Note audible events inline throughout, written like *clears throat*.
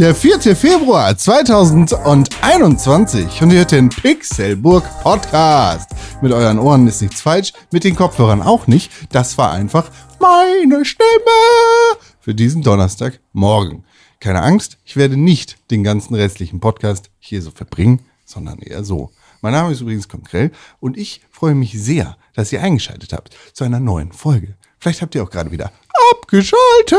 der 4. Februar 2021 und ihr hört den Pixelburg Podcast. Mit euren Ohren ist nichts falsch, mit den Kopfhörern auch nicht. Das war einfach meine Stimme für diesen Donnerstagmorgen. Keine Angst, ich werde nicht den ganzen restlichen Podcast hier so verbringen, sondern eher so. Mein Name ist übrigens Konkrell und ich freue mich sehr, dass ihr eingeschaltet habt zu einer neuen Folge. Vielleicht habt ihr auch gerade wieder abgeschaltet.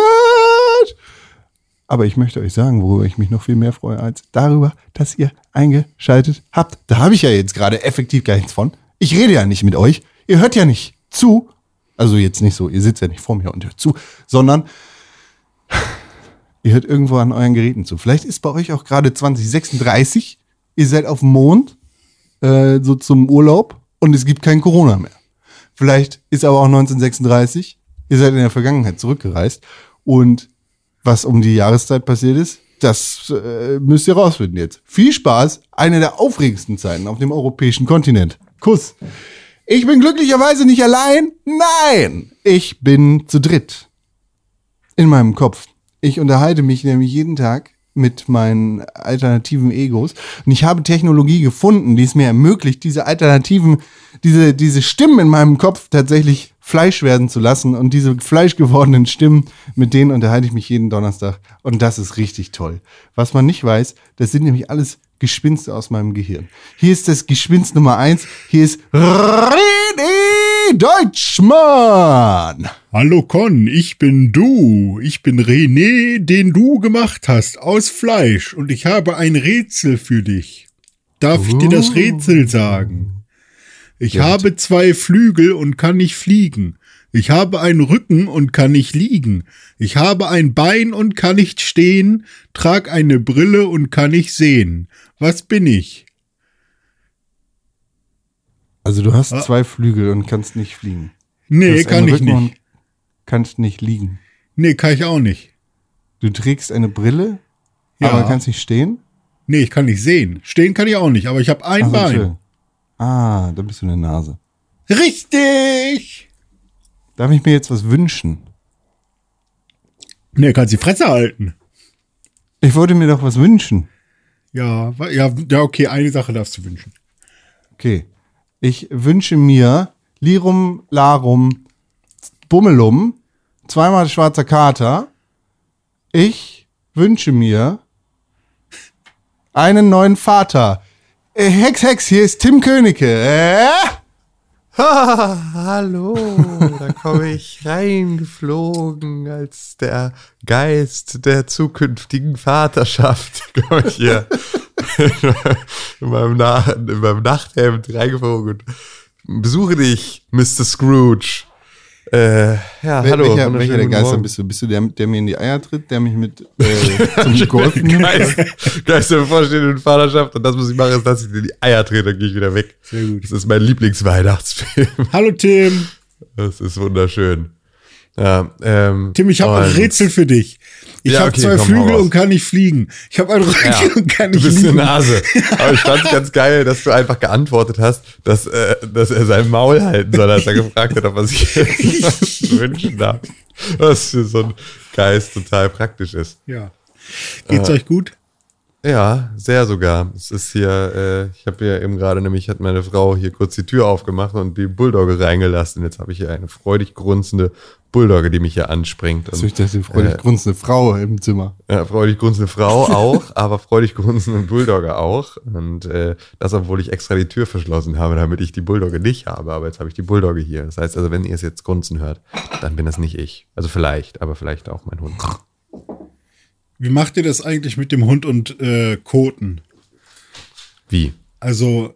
Aber ich möchte euch sagen, worüber ich mich noch viel mehr freue, als darüber, dass ihr eingeschaltet habt. Da habe ich ja jetzt gerade effektiv gar nichts von. Ich rede ja nicht mit euch. Ihr hört ja nicht zu. Also jetzt nicht so, ihr sitzt ja nicht vor mir und hört zu, sondern ihr hört irgendwo an euren Geräten zu. Vielleicht ist bei euch auch gerade 2036. Ihr seid auf dem Mond, äh, so zum Urlaub und es gibt kein Corona mehr. Vielleicht ist aber auch 1936. Ihr seid in der Vergangenheit zurückgereist und was um die Jahreszeit passiert ist, das äh, müsst ihr rausfinden jetzt. Viel Spaß, eine der aufregendsten Zeiten auf dem europäischen Kontinent. Kuss. Ich bin glücklicherweise nicht allein. Nein, ich bin zu dritt. In meinem Kopf. Ich unterhalte mich nämlich jeden Tag mit meinen alternativen Egos. Und ich habe Technologie gefunden, die es mir ermöglicht, diese alternativen, diese, diese Stimmen in meinem Kopf tatsächlich Fleisch werden zu lassen. Und diese fleischgewordenen Stimmen, mit denen unterhalte ich mich jeden Donnerstag. Und das ist richtig toll. Was man nicht weiß, das sind nämlich alles Gespinste aus meinem Gehirn. Hier ist das Gespinst Nummer eins. Hier ist René Deutschmann. Hallo Con, ich bin du. Ich bin René, den du gemacht hast, aus Fleisch. Und ich habe ein Rätsel für dich. Darf ich dir das Rätsel sagen? Ich Ja, habe zwei Flügel und kann nicht fliegen. Ich habe einen Rücken und kann nicht liegen. Ich habe ein Bein und kann nicht stehen, trag eine Brille und kann nicht sehen. Was bin ich? Also du hast Ah. zwei Flügel und kannst nicht fliegen. Nee, kann ich Rücken und nicht. Kannst nicht liegen. Nee, kann ich auch nicht. Du trägst eine Brille, Ja. aber kannst nicht stehen. Nee, ich kann nicht sehen. Stehen kann ich auch nicht, aber ich habe ein Ach so, Bein. Entschuldigung. Ah, da bist du eine Nase. Richtig! Darf ich mir jetzt was wünschen? Nee, kannst die Fresse halten. Ich wollte mir doch was wünschen. Ja, ja, ja, okay, eine Sache darfst du wünschen. Okay. Ich wünsche mir Lirum, Larum, Bummelum, zweimal schwarzer Kater. Ich wünsche mir einen neuen Vater. Äh, Hex, Hex, hier ist Tim Königke. Äh? *laughs* Hallo, da komme ich reingeflogen als der Geist der zukünftigen Vaterschaft. *laughs* Komme ich hier in meinem, Na in meinem Nachthemd reingeflogen besuche dich, Mr. Scrooge. Äh, ja, Wel- hallo. welcher, welcher der Geister Morgen. bist du? Bist du der, der mir in die Eier tritt, der mich mit äh, *laughs* zum Golf *laughs* nimmt? Geist, Geist der bevorstehenden Vaterschaft und das, was ich mache, ist, dass ich dir in die Eier trete, dann gehe ich wieder weg. Sehr gut. Das ist mein Lieblingsweihnachtsfilm. *laughs* Hallo Tim. Das ist wunderschön. Ja, ähm, Tim, ich habe ein Rätsel für dich. Ich Ja, habe okay, zwei Flügel und kann nicht fliegen. Ich habe einen Rücken Ja, und kann du nicht bist eine liegen. Nase. Aber ich fand's *laughs* ganz geil, dass du einfach geantwortet hast, dass, äh, dass er sein Maul halten soll, als er gefragt hat, ob er sich *laughs* wünschen darf. Was für so ein Geist total praktisch ist. Ja. Geht's euch gut? Ja, sehr sogar. Es ist hier, äh, ich habe hier eben gerade nämlich, hat meine Frau hier kurz die Tür aufgemacht und die Bulldogge reingelassen. Jetzt habe ich hier eine freudig grunzende Bulldogge, die mich hier anspringt. Und, ist das die freudig Äh, grunzende Frau im Zimmer. Ja, freudig grunzende Frau auch, *laughs* aber freudig grunzende Bulldogge auch. Und äh, das, obwohl ich extra die Tür verschlossen habe, damit ich die Bulldogge nicht habe. Aber jetzt habe ich die Bulldogge hier. Das heißt also, wenn ihr es jetzt grunzen hört, dann bin das nicht ich. Also vielleicht, aber vielleicht auch mein Hund. Wie macht ihr das eigentlich mit dem Hund und äh, Koten? Wie? Also,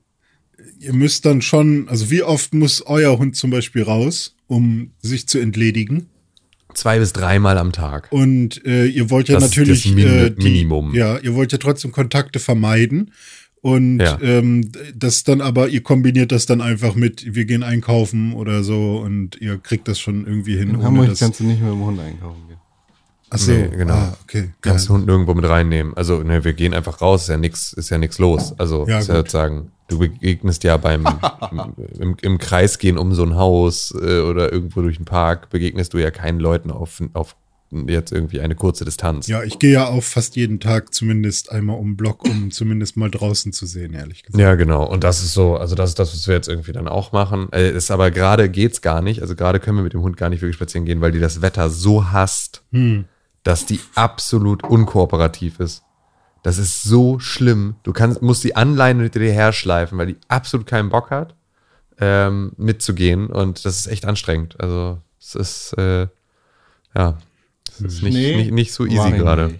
ihr müsst dann schon, also wie oft muss euer Hund zum Beispiel raus, um sich zu entledigen? Zwei bis dreimal am Tag. Und äh, ihr wollt ja Das ist natürlich das Min- äh, die, Minimum. Ja, ihr wollt ja trotzdem Kontakte vermeiden. Und Ja. ähm, das dann aber, ihr kombiniert das dann einfach mit, wir gehen einkaufen oder so und ihr kriegt das schon irgendwie hin. In ohne Hamburg das, kannst du nicht mit dem Hund einkaufen gehen. Ach so, Nee, genau. Ah, okay. Kannst den Hund nirgendwo mit reinnehmen. Also, ne, wir gehen einfach raus, ist ja nix, ist ja nix los. Also, Ja, sozusagen, du begegnest ja beim, *laughs* im, im Kreis gehen um so ein Haus äh, oder irgendwo durch den Park, begegnest du ja keinen Leuten auf, auf jetzt irgendwie eine kurze Distanz. Ja, ich gehe ja auch fast jeden Tag zumindest einmal um den Block, um *laughs* zumindest mal draußen zu sehen, ehrlich gesagt. Ja, genau. Und das ist so, also das ist das, was wir jetzt irgendwie dann auch machen. Äh, ist aber gerade geht's gar nicht. Also gerade können wir mit dem Hund gar nicht wirklich spazieren gehen, weil die das Wetter so hasst, dass die absolut unkooperativ ist. Das ist so schlimm. Du kannst, musst die anleihen hinter dir herschleifen, weil die absolut keinen Bock hat, ähm, mitzugehen. Und das ist echt anstrengend. Also es ist, äh, ja, es ist nicht, Schnee nicht, nicht so easy gerade.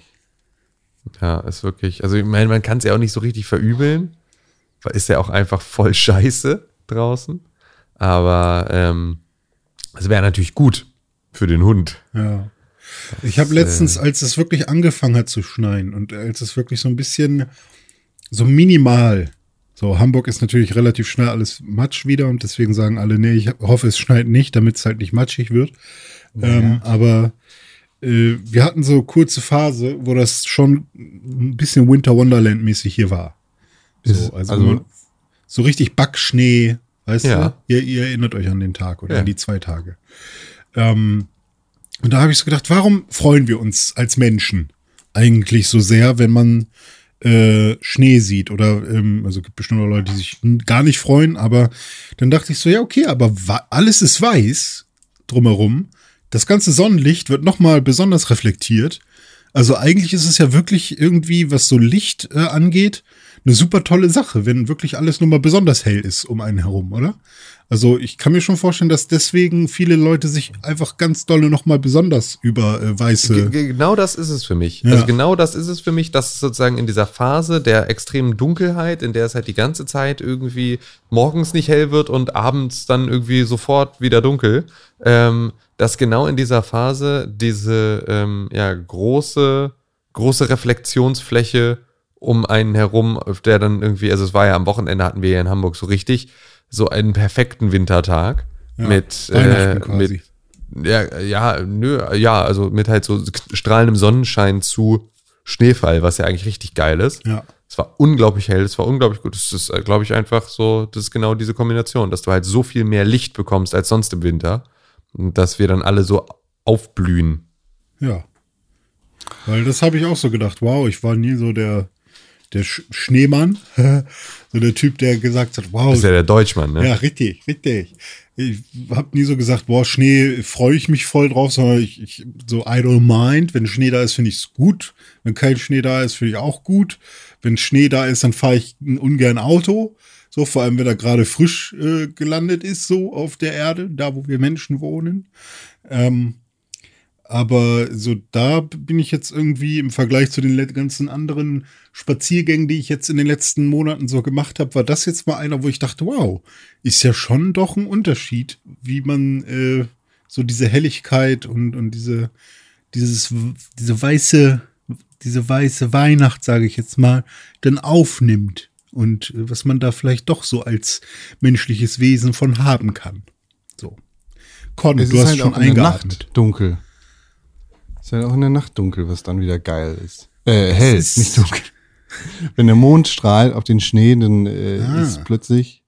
Ja, ist wirklich, also ich meine, man kann es ja auch nicht so richtig verübeln, weil ist ja auch einfach voll scheiße draußen. Aber ähm, es wäre natürlich gut für den Hund. Ja. Ich habe letztens, als es wirklich angefangen hat zu schneien und als es wirklich so ein bisschen so minimal, so Hamburg ist natürlich relativ schnell alles matsch wieder und deswegen sagen alle, nee, ich hoffe, es schneit nicht, damit es halt nicht matschig wird. Ähm, aber äh, wir hatten so kurze Phase, wo das schon ein bisschen Winter Wonderland mäßig hier war. So, also, also- so richtig Backschnee, weißt Ja. du? Ihr, ihr erinnert euch an den Tag oder Ja. an die zwei Tage. Ähm, und da habe ich so gedacht, warum freuen wir uns als Menschen eigentlich so sehr, wenn man äh, Schnee sieht? Oder, ähm, also gibt bestimmt auch Leute, die sich gar nicht freuen, aber dann dachte ich so, ja, okay, aber alles ist weiß drumherum. Das ganze Sonnenlicht wird nochmal besonders reflektiert. Also eigentlich ist es ja wirklich irgendwie, was so Licht äh, angeht, eine super tolle Sache, wenn wirklich alles nur mal besonders hell ist um einen herum, oder? Also ich kann mir schon vorstellen, dass deswegen viele Leute sich einfach ganz dolle nochmal besonders über äh, weiße. Ge- Genau das ist es für mich. Ja. Also genau das ist es für mich, dass sozusagen in dieser Phase der extremen Dunkelheit, in der es halt die ganze Zeit irgendwie morgens nicht hell wird und abends dann irgendwie sofort wieder dunkel, ähm, dass genau in dieser Phase diese ähm, ja, große, große Reflexionsfläche um einen herum, auf der dann irgendwie, also es war ja am Wochenende hatten wir ja in Hamburg so richtig so einen perfekten Wintertag Ja, mit, äh, mit ja, ja, nö, ja, also mit halt so strahlendem Sonnenschein zu Schneefall, was ja eigentlich richtig geil ist. Ja. Es war unglaublich hell, es war unglaublich gut. Das ist, glaube ich, einfach so, das ist genau diese Kombination, dass du halt so viel mehr Licht bekommst als sonst im Winter. Und dass wir dann alle so aufblühen. Ja. Weil das habe ich auch so gedacht. Wow, ich war nie so der, der Sch Schneemann. *laughs* so der Typ, der gesagt hat, wow. Das ist ja der Deutschmann, ne? Ja, richtig, richtig. Ich habe nie so gesagt, boah, Schnee freue ich mich voll drauf, sondern ich, ich so I don't mind. Wenn Schnee da ist, finde ich es gut. Wenn kein Schnee da ist, finde ich auch gut. Wenn Schnee da ist, dann fahre ich ungern Auto. So, vor allem, wenn er gerade frisch äh, gelandet ist, so auf der Erde, da wo wir Menschen wohnen. Ähm, aber so da bin ich jetzt irgendwie im Vergleich zu den ganzen anderen Spaziergängen, die ich jetzt in den letzten Monaten so gemacht habe, war das jetzt mal einer, wo ich dachte, wow, ist ja schon doch ein Unterschied, wie man äh, so diese Helligkeit und, und diese, dieses, diese weiße, diese weiße Weihnacht, sage ich jetzt mal, dann aufnimmt und äh, was man da vielleicht doch so als menschliches Wesen von haben kann. So. Con, Es du hast halt schon eingeatmet. Nacht dunkel. Es ist halt auch in der Nacht dunkel, was dann wieder geil ist. Äh, hell, ist- nicht dunkel. *laughs* Wenn der Mond strahlt auf den Schnee, dann äh, Ah. ist es plötzlich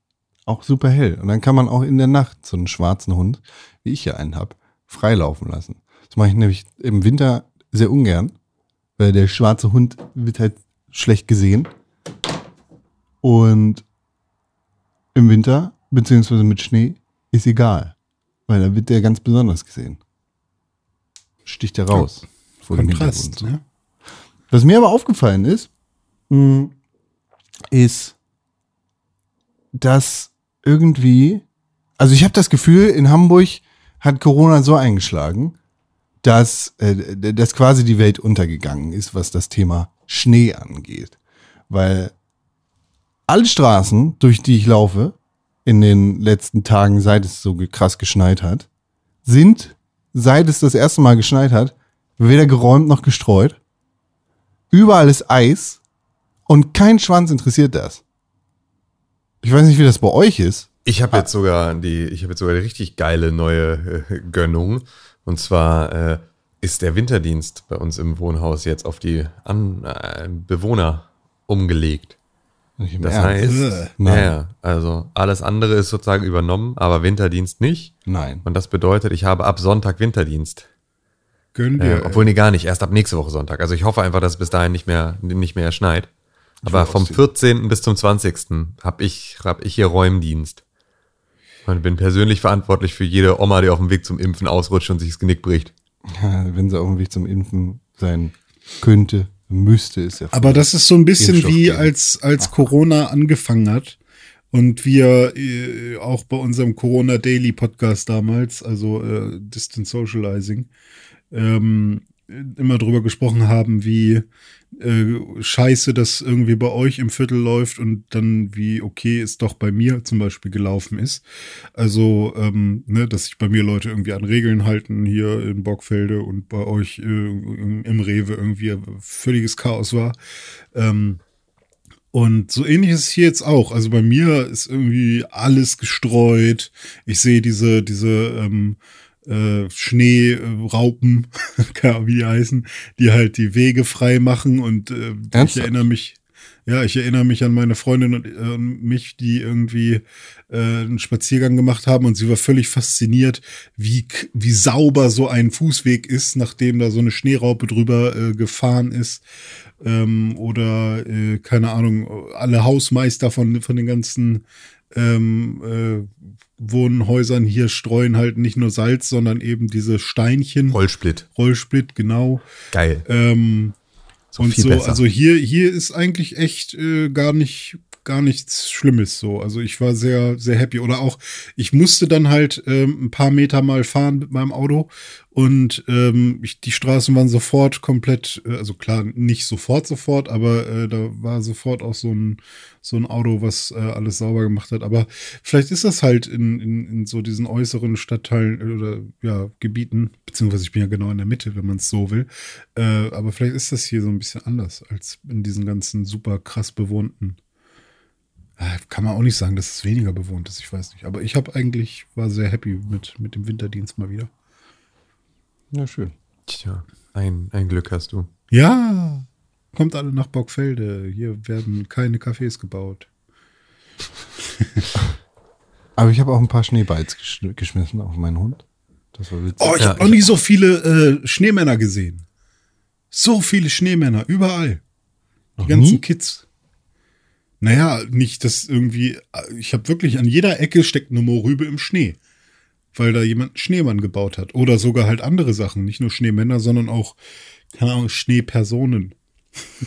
auch super hell. Und dann kann man auch in der Nacht so einen schwarzen Hund, wie ich hier einen hab, freilaufen lassen. Das mache ich nämlich im Winter sehr ungern, weil der schwarze Hund wird halt schlecht gesehen. Und im Winter, beziehungsweise mit Schnee, ist egal. Weil da wird der ganz besonders gesehen. Sticht er raus. vor dem Kontrast, Hintergrund. ne? Was mir aber aufgefallen ist, mh, ist, dass irgendwie, also ich habe das Gefühl, in Hamburg hat Corona so eingeschlagen, dass, äh, dass quasi die Welt untergegangen ist, was das Thema Schnee angeht. Weil alle Straßen, durch die ich laufe, in den letzten Tagen, seit es so krass geschneit hat, sind, seit es das erste Mal geschneit hat, weder geräumt noch gestreut. Überall ist Eis und kein Schwanz interessiert das. Ich weiß nicht, wie das bei euch ist. Ich habe jetzt sogar die, ich habe jetzt sogar die richtig geile neue äh, Gönnung. Und zwar äh, ist der Winterdienst bei uns im Wohnhaus jetzt auf die An äh, Bewohner umgelegt. Das Ernst. Äh, heißt, Nein. ja, ja, also alles andere ist sozusagen übernommen, aber Winterdienst nicht. Nein. Und das bedeutet, ich habe ab Sonntag Winterdienst. Gönn dir. Äh, obwohl, nee, gar nicht. Erst ab nächste Woche Sonntag. Also ich hoffe einfach, dass es bis dahin nicht mehr, nicht mehr schneit. Aber vom ausziehen. 14. bis zum 20. habe ich, hab ich hier Räumdienst. Und bin persönlich verantwortlich für jede Oma, die auf dem Weg zum Impfen ausrutscht und sich das Genick bricht. Ja, *laughs* wenn sie auf dem Weg zum Impfen sein könnte, müsste es ja. Aber das ist so ein bisschen wie als, als Corona angefangen hat und wir äh, auch bei unserem Corona Daily Podcast damals, also äh, Distant Socializing, ähm, immer drüber gesprochen haben, wie äh, scheiße das irgendwie bei euch im Viertel läuft und dann wie okay es doch bei mir zum Beispiel gelaufen ist. Also, ähm, ne, dass sich bei mir Leute irgendwie an Regeln halten hier in Bockfelde und bei euch äh, im, im Rewe irgendwie völliges Chaos war. Ähm, und so ähnlich ist es hier jetzt auch. Also bei mir ist irgendwie alles gestreut. Ich sehe diese, diese ähm, äh, Schneeraupen, *laughs* Ahnung, wie die heißen, die halt die Wege frei machen. Und äh, ich erinnere mich, ja, ich erinnere mich an meine Freundin und äh, mich, die irgendwie äh, einen Spaziergang gemacht haben und sie war völlig fasziniert, wie, wie sauber so ein Fußweg ist, nachdem da so eine Schneeraupe drüber äh, gefahren ist. Ähm, oder, äh, keine Ahnung, alle Hausmeister von, von den ganzen ähm, äh, Wohnhäusern hier streuen halt nicht nur Salz, sondern eben diese Steinchen. Rollsplit. Rollsplit, genau. Geil. Ähm, So und viel so, besser. also hier, hier ist eigentlich echt äh, gar nicht, gar nichts Schlimmes so. Also ich war sehr, sehr happy. Oder auch, ich musste dann halt ähm, ein paar Meter mal fahren mit meinem Auto und ähm, ich, die Straßen waren sofort komplett, äh, also klar, nicht sofort, sofort, aber äh, da war sofort auch so ein, so ein Auto, was äh, alles sauber gemacht hat. Aber vielleicht ist das halt in, in, in so diesen äußeren Stadtteilen äh, oder ja, Gebieten, beziehungsweise ich bin ja genau in der Mitte, wenn man es so will. Äh, aber vielleicht ist das hier so ein bisschen anders als in diesen ganzen super krass bewohnten. Äh, Kann man auch nicht sagen, dass es weniger bewohnt ist, ich weiß nicht. Aber ich habe eigentlich, war sehr happy mit, mit dem Winterdienst mal wieder. Ja, schön. Tja, ein, ein Glück hast du. Ja, kommt alle nach Bockfelde. Hier werden keine Cafés gebaut. *laughs* Aber ich habe auch ein paar Schneeballs gesch geschmissen auf meinen Hund. Das war witzig. Oh, ich Ja, habe noch nie so viele äh, Schneemänner gesehen. So viele Schneemänner, überall. Die Noch ganzen nie? Kids. Naja, nicht, dass irgendwie, ich habe wirklich an jeder Ecke steckt eine Mohrrübe im Schnee. Weil da jemand einen Schneemann gebaut hat. Oder sogar halt andere Sachen. Nicht nur Schneemänner, sondern auch, keine Ahnung, Schneepersonen.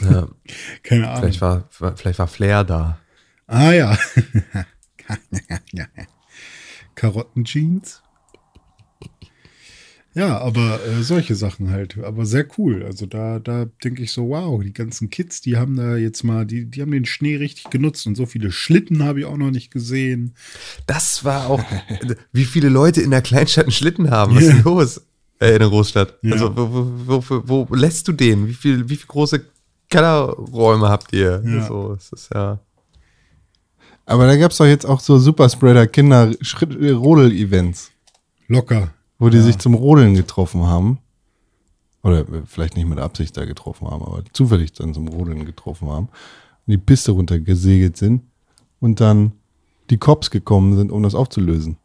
Ja, *laughs* Keine Ahnung. vielleicht, war, vielleicht war Flair da. Ah ja. *laughs* Karottenjeans. Ja, aber äh, solche Sachen halt. Aber sehr cool. Also da, da denke ich so, wow, die ganzen Kids, die haben da jetzt mal, die, die haben den Schnee richtig genutzt und so viele Schlitten habe ich auch noch nicht gesehen. Das war auch, *laughs* wie viele Leute in der Kleinstadt einen Schlitten haben. Was ist Ja. denn los? Äh, in der Großstadt. Ja. Also, wo, wo, wo, wo lässt du den? Wie viel, wie viel große Kellerräume habt ihr? Ja. So, es ist ja. Aber da gab es doch jetzt auch so Superspreader Kinder Rodel-Events, Locker. Wo die sich zum Rodeln getroffen haben. Oder äh, vielleicht nicht mit Absicht da getroffen haben, aber zufällig dann zum Rodeln getroffen haben. Und die Piste runtergesegelt sind und dann die Cops gekommen sind, um das aufzulösen.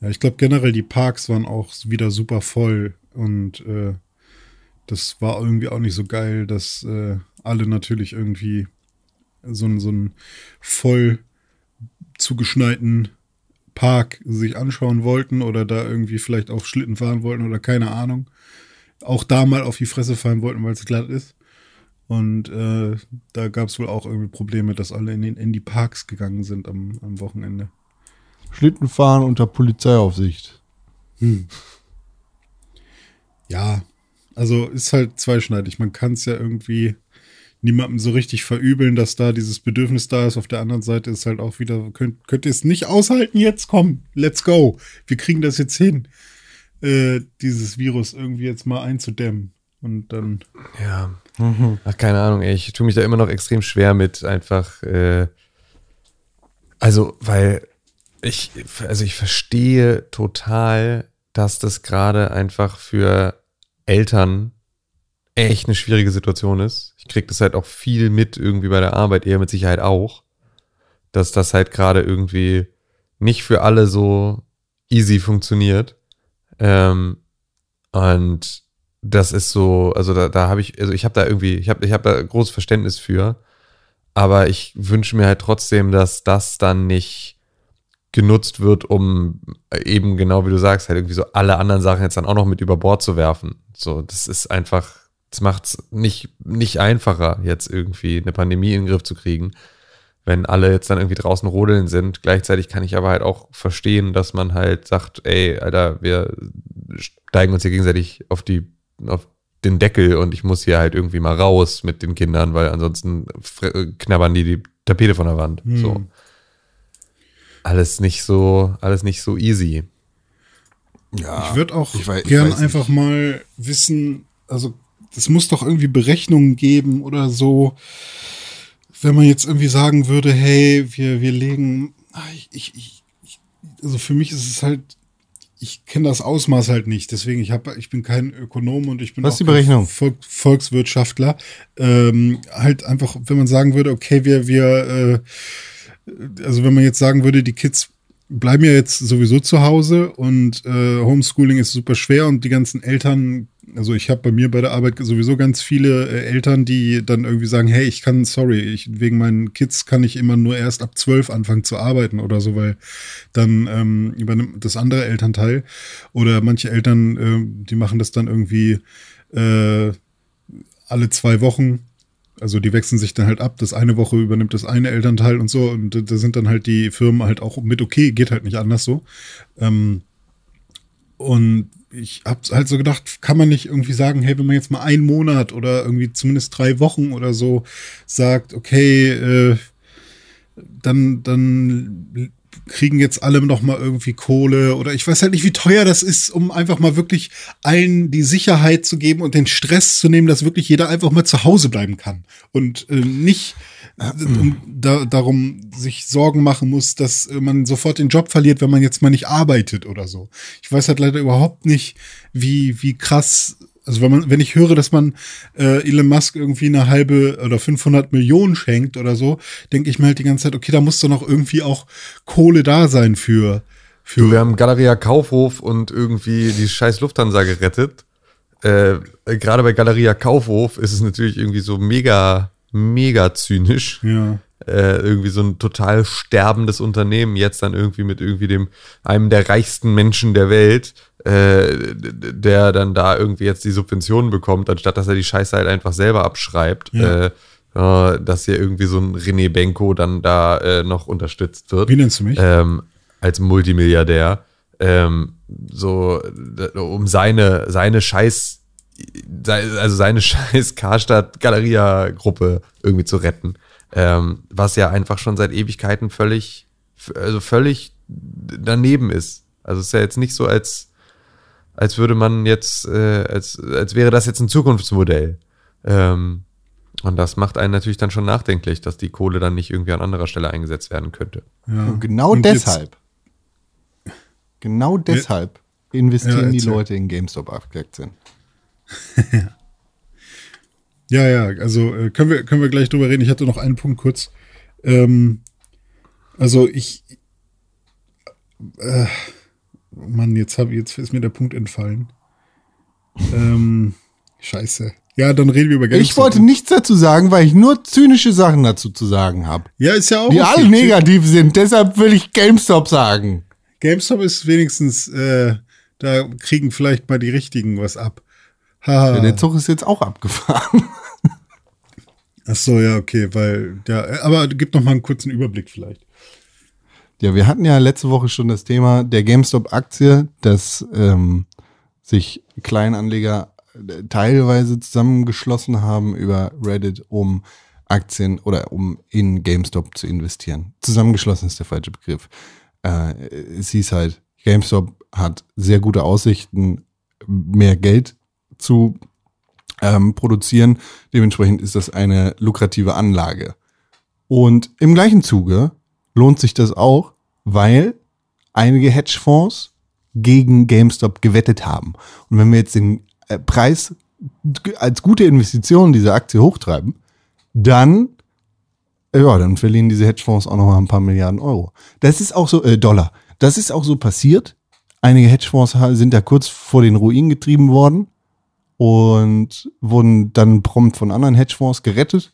Ja, ich glaube generell die Parks waren auch wieder super voll und äh, das war irgendwie auch nicht so geil, dass äh, alle natürlich irgendwie so, einen- so einen voll zugeschneiten Park sich anschauen wollten oder da irgendwie vielleicht auf Schlitten fahren wollten oder keine Ahnung. Auch da mal auf die Fresse fallen wollten, weil es glatt ist. Und äh, da gab es wohl auch irgendwie Probleme, dass alle in, den, in die Parks gegangen sind am, am Wochenende. Schlittenfahren unter Polizeiaufsicht. Ja, also ist halt zweischneidig. Man kann es ja irgendwie niemandem so richtig verübeln, dass da dieses Bedürfnis da ist. Auf der anderen Seite ist halt auch wieder, könnt, könnt ihr es nicht aushalten jetzt? Komm, let's go. Wir kriegen das jetzt hin, äh, dieses Virus irgendwie jetzt mal einzudämmen. Und dann, Ja. Ach, keine Ahnung, ey. Ich tue mich da immer noch extrem schwer mit einfach, äh, also, weil ich, also ich verstehe total, dass das gerade einfach für Eltern echt eine schwierige Situation ist. Ich krieg das halt auch viel mit irgendwie bei der Arbeit, eher mit Sicherheit auch, dass das halt gerade irgendwie nicht für alle so easy funktioniert. Ähm, Und das ist so, also da, da habe ich, also ich habe da irgendwie, ich habe ich hab da großes Verständnis für, aber ich wünsche mir halt trotzdem, dass das dann nicht genutzt wird, um eben genau wie du sagst, halt irgendwie so alle anderen Sachen jetzt dann auch noch mit über Bord zu werfen. So, das ist einfach, das macht es nicht, nicht einfacher, jetzt irgendwie eine Pandemie in den Griff zu kriegen, wenn alle jetzt dann irgendwie draußen rodeln sind. Gleichzeitig kann ich aber halt auch verstehen, dass man halt sagt, ey, Alter, wir steigen uns hier gegenseitig auf die, auf den Deckel und ich muss hier halt irgendwie mal raus mit den Kindern, weil ansonsten knabbern die die Tapete von der Wand. Hm. So. Alles nicht so, alles nicht so easy. Ja, Ich würde auch ich wei- ich gern weiß einfach mal wissen, also es muss doch irgendwie Berechnungen geben oder so, wenn man jetzt irgendwie sagen würde, hey, wir, wir legen, ah, ich, ich, ich, also für mich ist es halt, ich kenne das Ausmaß halt nicht, deswegen ich habe, ich bin kein Ökonom und ich bin Was auch die Berechnung? kein Volk, Volkswirtschaftler. Ähm, halt einfach, wenn man sagen würde, okay, wir, wir, äh, also wenn man jetzt sagen würde, die Kids bleiben ja jetzt sowieso zu Hause und äh, Homeschooling ist super schwer und die ganzen Eltern, also ich habe bei mir bei der Arbeit sowieso ganz viele äh, Eltern, die dann irgendwie sagen, hey, ich kann, sorry, ich, wegen meinen Kids kann ich immer nur erst ab zwölf anfangen zu arbeiten oder so, weil dann ähm, übernimmt das andere Elternteil oder manche Eltern, äh, die machen das dann irgendwie äh, alle zwei Wochen also die wechseln sich dann halt ab. Das eine Woche übernimmt das eine Elternteil und so. Und da sind dann halt die Firmen halt auch mit, okay, geht halt nicht anders so. Ähm, und ich habe halt so gedacht, kann man nicht irgendwie sagen, hey, wenn man jetzt mal einen Monat oder irgendwie zumindest drei Wochen oder so sagt, okay, äh, dann, dann kriegen jetzt alle noch mal irgendwie Kohle oder ich weiß halt nicht, wie teuer das ist, um einfach mal wirklich allen die Sicherheit zu geben und den Stress zu nehmen, dass wirklich jeder einfach mal zu Hause bleiben kann und äh, nicht um, da, darum sich Sorgen machen muss, dass äh, man sofort den Job verliert, wenn man jetzt mal nicht arbeitet oder so. Ich weiß halt leider überhaupt nicht, wie, wie krass also wenn man, wenn ich höre, dass man äh, Elon Musk irgendwie eine halbe oder 500 Millionen schenkt oder so, denke ich mir halt die ganze Zeit, okay, da muss doch noch irgendwie auch Kohle da sein für. für Du, wir haben Galeria Kaufhof und irgendwie die scheiß Lufthansa gerettet. Äh, Gerade bei Galeria Kaufhof ist es natürlich irgendwie so mega, mega zynisch. ja. Äh, irgendwie so ein total sterbendes Unternehmen jetzt dann irgendwie mit irgendwie dem einem der reichsten Menschen der Welt, äh, der dann da irgendwie jetzt die Subventionen bekommt, anstatt dass er die Scheiße halt einfach selber abschreibt. Ja. Äh, dass hier irgendwie so ein René Benko dann da äh, noch unterstützt wird Wie nennst du mich? ähm, als Multimilliardär, ähm, so um seine seine Scheiß also seine *laughs* Scheiß Karstadt Galeria Gruppe irgendwie zu retten, ähm, was ja einfach schon seit Ewigkeiten völlig also völlig daneben ist. Also es ist ja jetzt nicht so als als würde man jetzt äh, als als wäre das jetzt ein Zukunftsmodell. Ähm, und das macht einen natürlich dann schon nachdenklich, dass die Kohle dann nicht irgendwie an anderer Stelle eingesetzt werden könnte. ja. Und genau Und jetzt- deshalb, genau deshalb investieren Ja, die. Leute in GameStop-Aktien. *laughs* Ja, ja, also äh, können wir, können wir gleich drüber reden. Ich hatte noch einen Punkt kurz. Ähm, also ich, äh, Mann, jetzt hab, jetzt ist mir der Punkt entfallen. *laughs* Ähm, scheiße. Ja, dann reden wir über Ich GameStop. wollte nichts dazu sagen, weil ich nur zynische Sachen dazu zu sagen habe. Ja, ist ja auch. Die okay. alle negativ sind, deshalb will ich GameStop sagen. GameStop ist wenigstens, äh, da kriegen vielleicht mal die richtigen was ab. Haha. Ja, der Zug ist jetzt auch abgefahren. Ach so, ja, okay, weil, ja, aber gib noch mal einen kurzen Überblick vielleicht. Ja, wir hatten ja letzte Woche schon das Thema der GameStop-Aktie, dass ähm, sich Kleinanleger äh, teilweise zusammengeschlossen haben über Reddit, um Aktien oder um in GameStop zu investieren. Zusammengeschlossen ist der falsche Begriff. Äh, es hieß halt, GameStop hat sehr gute Aussichten, mehr Geld zu ähm, produzieren. Dementsprechend ist das eine lukrative Anlage. Und im gleichen Zuge lohnt sich das auch, weil einige Hedgefonds gegen GameStop gewettet haben. Und wenn wir jetzt den äh, Preis als gute Investition dieser Aktie hochtreiben, dann ja, dann verlieren diese Hedgefonds auch noch mal ein paar Milliarden Euro. Das ist auch so, äh, Dollar. Das ist auch so passiert, Einige Hedgefonds sind da kurz vor den Ruin getrieben worden und wurden dann prompt von anderen Hedgefonds gerettet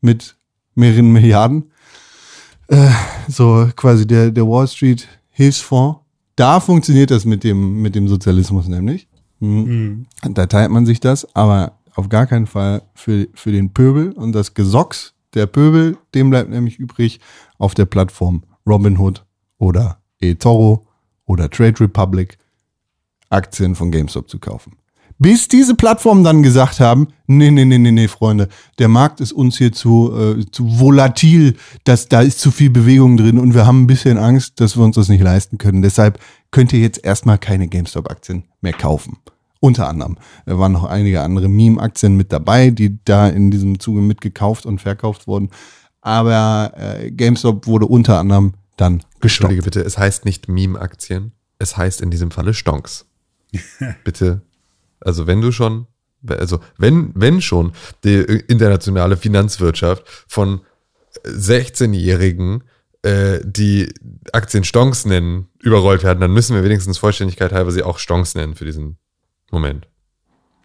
mit mehreren Milliarden. Äh, so quasi der, der Wall Street Hilfsfonds. Da funktioniert das mit dem, mit dem Sozialismus nämlich. Mhm. Da teilt man sich das, aber auf gar keinen Fall für, für den Pöbel und das Gesocks der Pöbel, dem bleibt nämlich übrig, auf der Plattform Robinhood oder eToro oder Trade Republic Aktien von GameStop zu kaufen. Bis diese Plattformen dann gesagt haben, nee, nee, nee, nee, nee, Freunde, der Markt ist uns hier zu, äh, zu volatil, dass da ist zu viel Bewegung drin und wir haben ein bisschen Angst, dass wir uns das nicht leisten können. Deshalb könnt ihr jetzt erstmal keine GameStop-Aktien mehr kaufen. Unter anderem. Da waren noch einige andere Meme-Aktien mit dabei, die da in diesem Zuge mitgekauft und verkauft wurden. Aber äh, GameStop wurde unter anderem dann gestoppt. Entschuldige bitte, es heißt nicht Meme-Aktien, es heißt in diesem Falle Stonks. *laughs* bitte, also wenn du schon, also wenn, wenn schon die internationale Finanzwirtschaft von 16-Jährigen, äh, die Aktien Stonks nennen, überrollt werden, dann müssen wir wenigstens Vollständigkeit halber sie auch Stonks nennen für diesen Moment.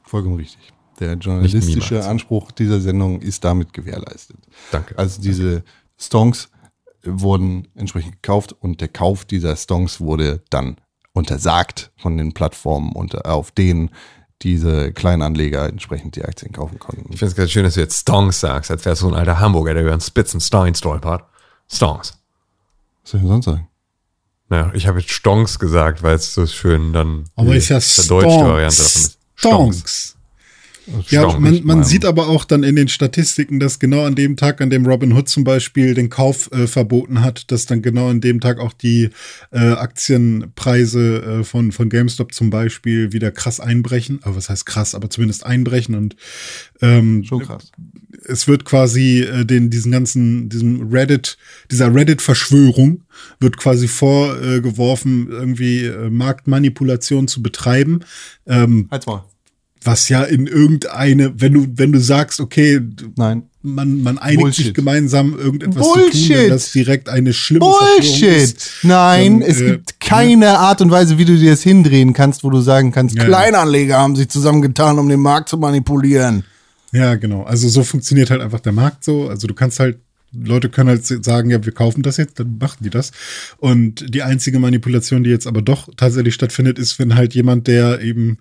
Vollkommen richtig. Der journalistische. Anspruch dieser Sendung ist damit gewährleistet. Danke. Also diese Stonks wurden entsprechend gekauft und der Kauf dieser Stonks wurde dann untersagt von den Plattformen, unter, auf denen diese Kleinanleger entsprechend die Aktien kaufen konnten. Ich finde es ganz schön, dass du jetzt Stonks sagst, als wärst du so ein alter Hamburger, der über einen spitzen Stein stolpert. Stonks. Was soll ich denn sonst sagen? Naja, ich habe jetzt Stonks gesagt, weil es so schön dann Aber die ist ja verdeutschte Variante davon ist. Stonks. Ja, man, man sieht aber auch dann in den Statistiken, dass genau an dem Tag, an dem Robin Hood zum Beispiel den Kauf äh, verboten hat, dass dann genau an dem Tag auch die äh, Aktienpreise äh, von, von GameStop zum Beispiel wieder krass einbrechen. Aber was heißt krass, aber zumindest einbrechen und ähm, Schon krass. es wird quasi äh, den diesen ganzen diesem Reddit dieser Reddit Verschwörung wird quasi vorgeworfen irgendwie äh, Marktmanipulation zu betreiben ähm, Halt's mal. Was ja in irgendeine wenn du wenn du sagst okay Nein. man man einigt Bullshit. sich gemeinsam irgendetwas zu tun Bullshit. das direkt eine schlimme Bullshit! ist, Nein, dann, es äh, gibt keine Art und Weise, wie du dir das hindrehen kannst, wo du sagen kannst, Ja, ja. Kleinanleger haben sich zusammengetan, um den Markt zu manipulieren. Ja, genau. Also so funktioniert halt einfach der Markt so. Also du kannst halt, Leute können halt sagen, ja, wir kaufen das jetzt, dann machen die das. Und die einzige Manipulation, die jetzt aber doch tatsächlich stattfindet, ist, wenn halt jemand, der eben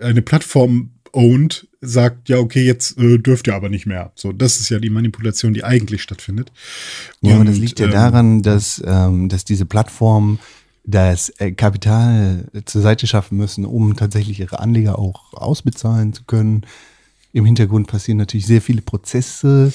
eine Plattform owned, sagt, ja, okay, jetzt äh, dürft ihr aber nicht mehr. So, das ist ja die Manipulation, die eigentlich stattfindet. Ja, aber Und, das liegt ja ähm, daran, dass, ähm, dass diese Plattformen das äh, Kapital zur Seite schaffen müssen, um tatsächlich ihre Anleger auch ausbezahlen zu können. Im Hintergrund passieren natürlich sehr viele Prozesse,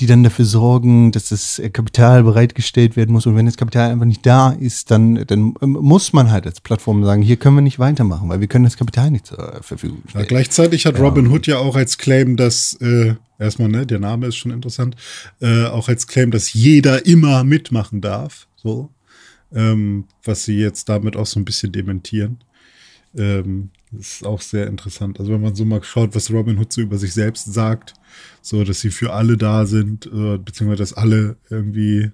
die dann dafür sorgen, dass das äh, Kapital bereitgestellt werden muss. Und wenn das Kapital einfach nicht da ist, dann, dann ähm, muss man halt als Plattform sagen, hier können wir nicht weitermachen, weil wir können das Kapital nicht zur Verfügung Ja, stellen. gleichzeitig hat Robin Hood ja auch als Claim, dass, äh, erstmal, ne, der Name ist schon interessant, äh, auch als Claim, dass jeder immer mitmachen darf. So. Ähm, was sie jetzt damit auch so ein bisschen dementieren. Ähm, das ist auch sehr interessant. Also wenn man so mal schaut, was Robin Hood so über sich selbst sagt, so dass sie für alle da sind, äh, beziehungsweise dass alle irgendwie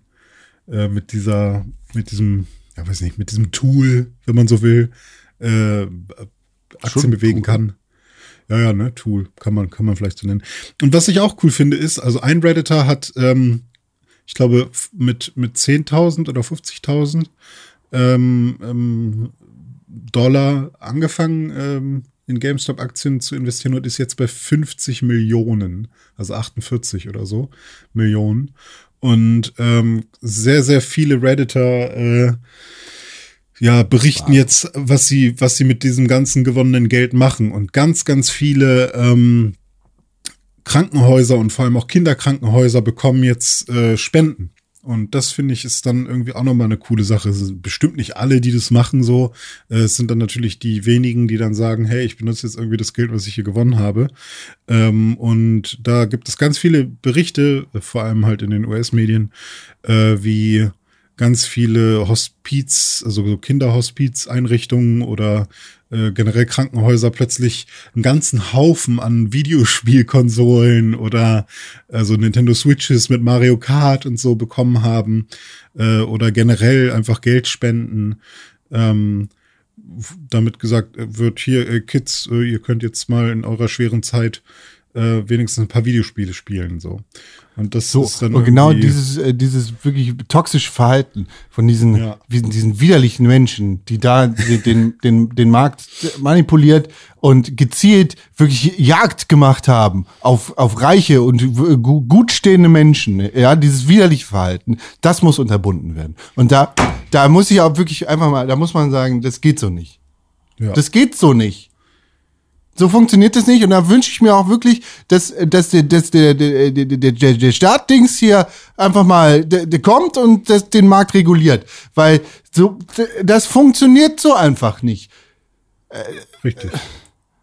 äh, mit dieser, mit diesem, ja weiß nicht, mit diesem Tool, wenn man so will, äh, Aktien Schon bewegen Tool. kann. Ja, ja, ne, Tool, kann man, kann man vielleicht so nennen. Und was ich auch cool finde, ist, also ein Redditor hat, ähm, ich glaube, mit, mit 10.000 oder 50.000 ähm, ähm, Dollar angefangen, ähm, in GameStop-Aktien zu investieren und ist jetzt bei 50 Millionen, also 48 oder so Millionen. Und ähm, sehr, sehr viele Redditor äh, ja, berichten jetzt, was sie, was sie mit diesem ganzen gewonnenen Geld machen. Und ganz, ganz viele ähm, Krankenhäuser und vor allem auch Kinderkrankenhäuser bekommen jetzt äh, Spenden. Und das finde ich ist dann irgendwie auch nochmal eine coole Sache. Bestimmt nicht alle, die das machen so. Äh, Es sind dann natürlich die wenigen, die dann sagen, hey, ich benutze jetzt irgendwie das Geld, was ich hier gewonnen habe. Ähm, und da gibt es ganz viele Berichte, vor allem halt in den US-Medien, äh, wie ganz viele Hospiz, also so Kinderhospizeinrichtungen oder äh, generell Krankenhäuser plötzlich einen ganzen Haufen an Videospielkonsolen oder also Nintendo Switches mit Mario Kart und so bekommen haben äh, oder generell einfach Geld spenden. Ähm, damit gesagt wird, hier, äh, Kids, äh, ihr könnt jetzt mal in eurer schweren Zeit äh, wenigstens ein paar Videospiele spielen. So. Und das So, ist dann und genau dieses, äh, dieses wirklich toxische Verhalten von diesen, Ja. diesen, diesen widerlichen Menschen, die da den, *laughs* den, den, Markt manipuliert und gezielt wirklich Jagd gemacht haben auf, auf reiche und gut stehende Menschen. Ja, dieses widerliche Verhalten, das muss unterbunden werden. Und da, da muss ich auch wirklich einfach mal, da muss man sagen, das geht so nicht. Ja. Das geht so nicht. So funktioniert das nicht. Und da wünsche ich mir auch wirklich, dass, dass, der, dass der, der, der, der, der, Staatdings hier einfach mal der, der kommt und das, den Markt reguliert. Weil so, das funktioniert so einfach nicht. Richtig.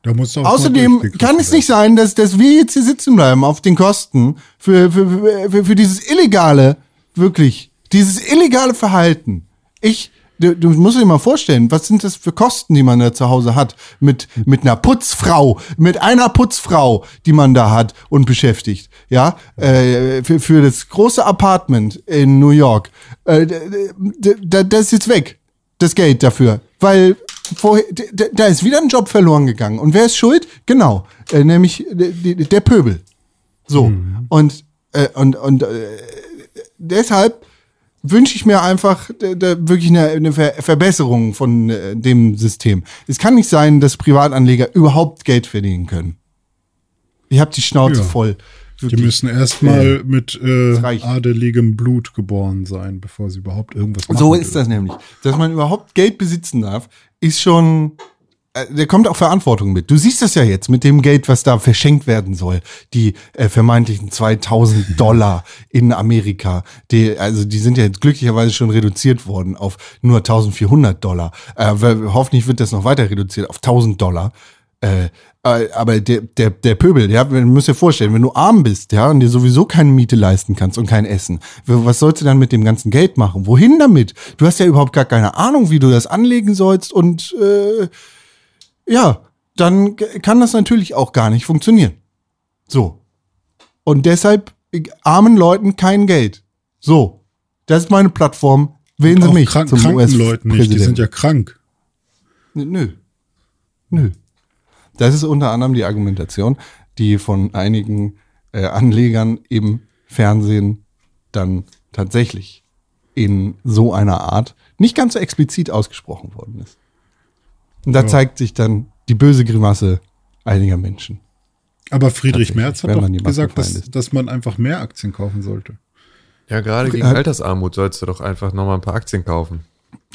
Da muss auch Außerdem kann es nicht sein, dass, dass wir jetzt hier sitzen bleiben auf den Kosten für, für, für, für, für dieses illegale, wirklich, dieses illegale Verhalten. Ich, du, du musst dir mal vorstellen, was sind das für Kosten, die man da zu Hause hat? Mit, mit einer Putzfrau, mit einer Putzfrau, die man da hat und beschäftigt. Ja, äh, für, für das große Apartment in New York. Äh, das ist jetzt weg das Geld dafür. Weil vorher, da ist wieder ein Job verloren gegangen. Und wer ist schuld? Genau, äh, nämlich der, der Pöbel. So. Und, äh, und, und äh, deshalb wünsche ich mir einfach äh, da wirklich eine, eine Ver Verbesserung von äh, dem System. Es kann nicht sein, dass Privatanleger überhaupt Geld verdienen können. Ihr habt die Schnauze Ja. voll. Die Wirklich. müssen erstmal mit äh, adeligem Blut geboren sein, bevor sie überhaupt irgendwas machen. So ist das nämlich. Dass man überhaupt Geld besitzen darf, ist schon. Äh, Da kommt auch Verantwortung mit. Du siehst das ja jetzt mit dem Geld, was da verschenkt werden soll. Die äh, vermeintlichen 2000 Dollar in Amerika. Die, also die sind ja jetzt glücklicherweise schon reduziert worden auf nur 1400 Dollar. Äh, hoffentlich wird das noch weiter reduziert auf 1000 Dollar. Äh, äh, aber der, der, der Pöbel, ja, du musst dir vorstellen, wenn du arm bist, ja, und dir sowieso keine Miete leisten kannst und kein Essen, was sollst du dann mit dem ganzen Geld machen? Wohin damit? Du hast ja überhaupt gar keine Ahnung, wie du das anlegen sollst und äh, ja, dann kann das natürlich auch gar nicht funktionieren. So. Und deshalb äh, armen Leuten kein Geld. So. Das ist meine Plattform. Wählen Sie mich krank, zum kranken Leuten nicht, die sind ja krank. Nö. Nö. Das ist unter anderem die Argumentation, die von einigen äh, Anlegern im Fernsehen dann tatsächlich in so einer Art nicht ganz so explizit ausgesprochen worden ist. Und da Ja. zeigt sich dann die böse Grimasse einiger Menschen. Aber Friedrich Merz hat doch man die gesagt, dass, dass man einfach mehr Aktien kaufen sollte. Ja, gerade gegen Hat- Altersarmut sollst du doch einfach nochmal ein paar Aktien kaufen.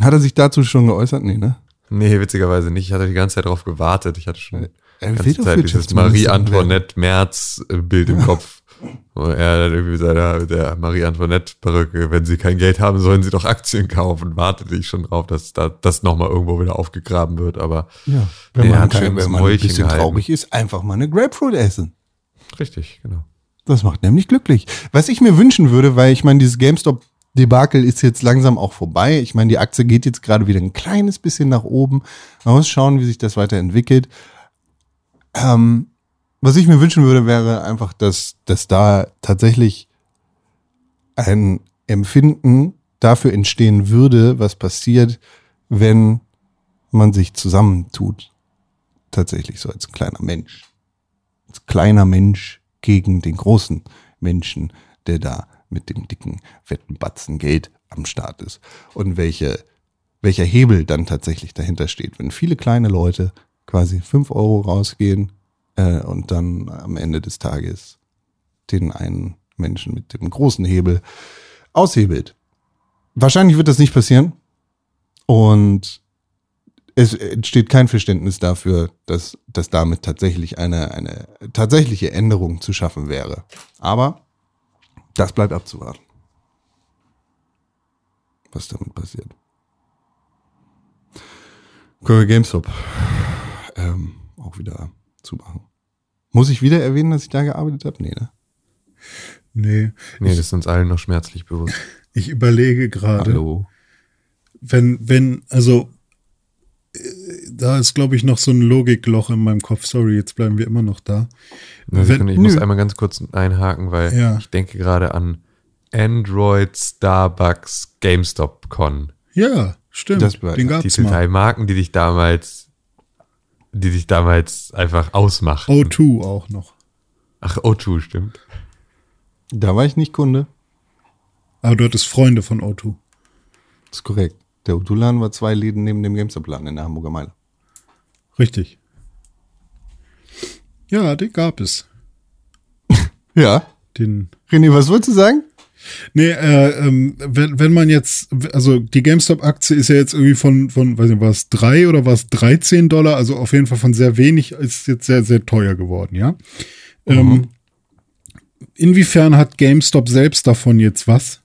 Hat er sich dazu schon geäußert? Nee, ne? Nee, witzigerweise nicht. Ich hatte die ganze Zeit darauf gewartet. Ich hatte schon die Er ganze Zeit dieses Wirtschaftsminister Marie-Antoinette Merz-Bild im *laughs* Kopf. Wo er dann irgendwie seiner der Marie-Antoinette-Perücke, wenn sie kein Geld haben, sollen sie doch Aktien kaufen. Wartete ich schon drauf, dass da, das nochmal irgendwo wieder aufgegraben wird. Aber Ja, wenn man, kein, wenn man ein bisschen gehalten. traurig ist, einfach mal eine Grapefruit essen. richtig, genau. Das macht nämlich glücklich. Was ich mir wünschen würde, weil ich meine, dieses GameStop-Debakel ist jetzt langsam auch vorbei. Ich meine, die Aktie geht jetzt gerade wieder ein kleines bisschen nach oben. Man muss schauen, wie sich das weiterentwickelt. Ähm, was ich mir wünschen würde, wäre einfach, dass, dass da tatsächlich ein Empfinden dafür entstehen würde, was passiert, wenn man sich zusammentut. Tatsächlich so als kleiner Mensch. Als kleiner Mensch gegen den großen Menschen, der da mit dem dicken, fetten Batzen Geld am Start ist. Und welche, welcher Hebel dann tatsächlich dahinter steht. Wenn viele kleine Leute quasi fünf Euro rausgehen äh, und dann am Ende des Tages den einen Menschen mit dem großen Hebel aushebelt. Wahrscheinlich wird das nicht passieren. Und es entsteht kein Verständnis dafür, dass, dass damit tatsächlich eine, eine tatsächliche Änderung zu schaffen wäre. Aber das bleibt abzuwarten. Was damit passiert. Können GameStop ähm, auch wieder zumachen. Muss ich wieder erwähnen, dass ich da gearbeitet habe? Nee, ne? Nee. Nee, das ist uns allen noch schmerzlich bewusst. Ich überlege gerade, Hallo. wenn, wenn, also äh, da ist, glaube ich, noch so ein Logikloch in meinem Kopf. Sorry, jetzt bleiben wir immer noch da. Eine Wenn- Sekunde, ich muss nö. einmal ganz kurz einhaken, weil Ja. ich denke gerade an Android, Starbucks, GameStop Con. Ja, Stimmt, Das weiß den ich. gab's Die drei Marken, die dich damals, die dich damals einfach ausmachen. O2 auch noch. Ach, O2, stimmt. Da war ich nicht Kunde. Aber du hattest Freunde von O2. Das ist korrekt. Der Utulan war zwei Läden neben dem GameStop-Laden in der Hamburger Meile. Richtig. Ja, den gab es. *laughs* Ja. Den. René, was wolltest du sagen? Nee, äh, ähm, wenn, wenn man jetzt, also die GameStop-Aktie ist ja jetzt irgendwie von, von, weiß nicht, war es drei oder war es 13 Dollar, also auf jeden Fall von sehr wenig, ist jetzt sehr, sehr teuer geworden, ja. Ähm, inwiefern hat GameStop selbst davon jetzt was?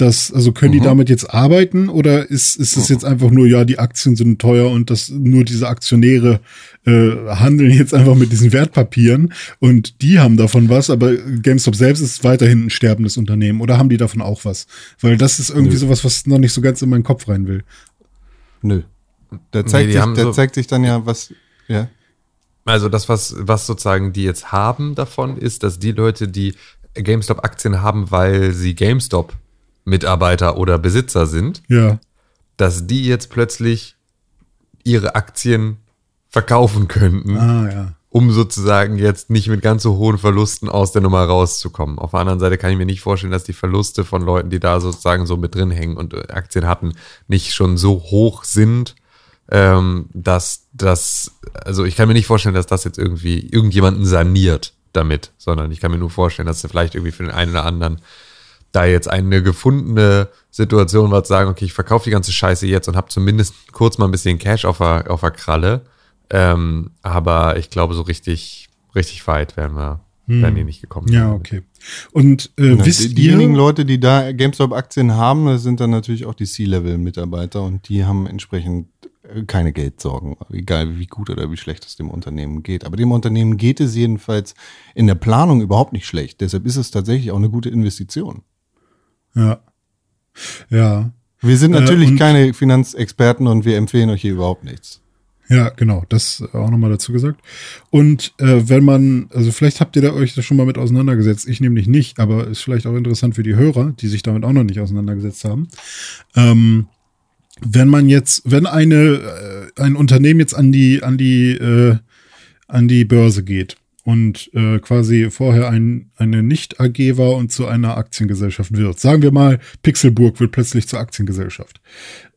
Das, also können die damit jetzt arbeiten oder ist, ist es jetzt einfach nur, ja, die Aktien sind teuer und das nur diese Aktionäre äh, handeln jetzt einfach mit diesen Wertpapieren und die haben davon was, aber GameStop selbst ist weiterhin ein sterbendes Unternehmen oder haben die davon auch was? Weil das ist irgendwie sowas, was noch nicht so ganz in meinen Kopf rein will. Nö. Da zeigt, die sich, da so- zeigt sich dann ja, was. Ja. Also das, was, was sozusagen die jetzt haben davon, ist, dass die Leute, die GameStop-Aktien haben, weil sie GameStop-Mitarbeiter oder Besitzer sind, Ja. dass die jetzt plötzlich ihre Aktien verkaufen könnten, Ah, ja. um sozusagen jetzt nicht mit ganz so hohen Verlusten aus der Nummer rauszukommen. Auf der anderen Seite kann ich mir nicht vorstellen, dass die Verluste von Leuten, die da sozusagen so mit drin hängen und äh, Aktien hatten, nicht schon so hoch sind, ähm, dass das, also ich kann mir nicht vorstellen, dass das jetzt irgendwie irgendjemanden saniert damit, sondern ich kann mir nur vorstellen, dass vielleicht irgendwie für den einen oder anderen da jetzt eine gefundene Situation war, zu sagen, okay, ich verkaufe die ganze Scheiße jetzt und habe zumindest kurz mal ein bisschen Cash auf der, auf der Kralle. Ähm, aber ich glaube, so richtig, richtig weit wären wir, wären die nicht gekommen. Ja, okay. Und äh, Ja, wisst die, diejenigen ihr, Leute, die da GameStop-Aktien haben, das sind dann natürlich auch die C-Level-Mitarbeiter und die haben entsprechend äh, keine Geldsorgen, egal wie gut oder wie schlecht es dem Unternehmen geht. Aber dem Unternehmen geht es jedenfalls in der Planung überhaupt nicht schlecht. Deshalb ist es tatsächlich auch eine gute Investition. Ja, ja, Wir sind Äh, natürlich und- keine Finanzexperten und wir empfehlen euch hier überhaupt nichts. ja, genau, das auch nochmal dazu gesagt. Und äh, wenn man, also vielleicht habt ihr da euch da schon mal mit auseinandergesetzt, ich nämlich nicht, aber ist vielleicht auch interessant für die Hörer, die sich damit auch noch nicht auseinandergesetzt haben. Ähm, wenn man jetzt, wenn eine äh, ein Unternehmen jetzt an die an die äh, an die Börse geht und äh, quasi vorher ein, eine Nicht-AG war und zu einer Aktiengesellschaft wird. Sagen wir mal, Pixelburg wird plötzlich zur Aktiengesellschaft.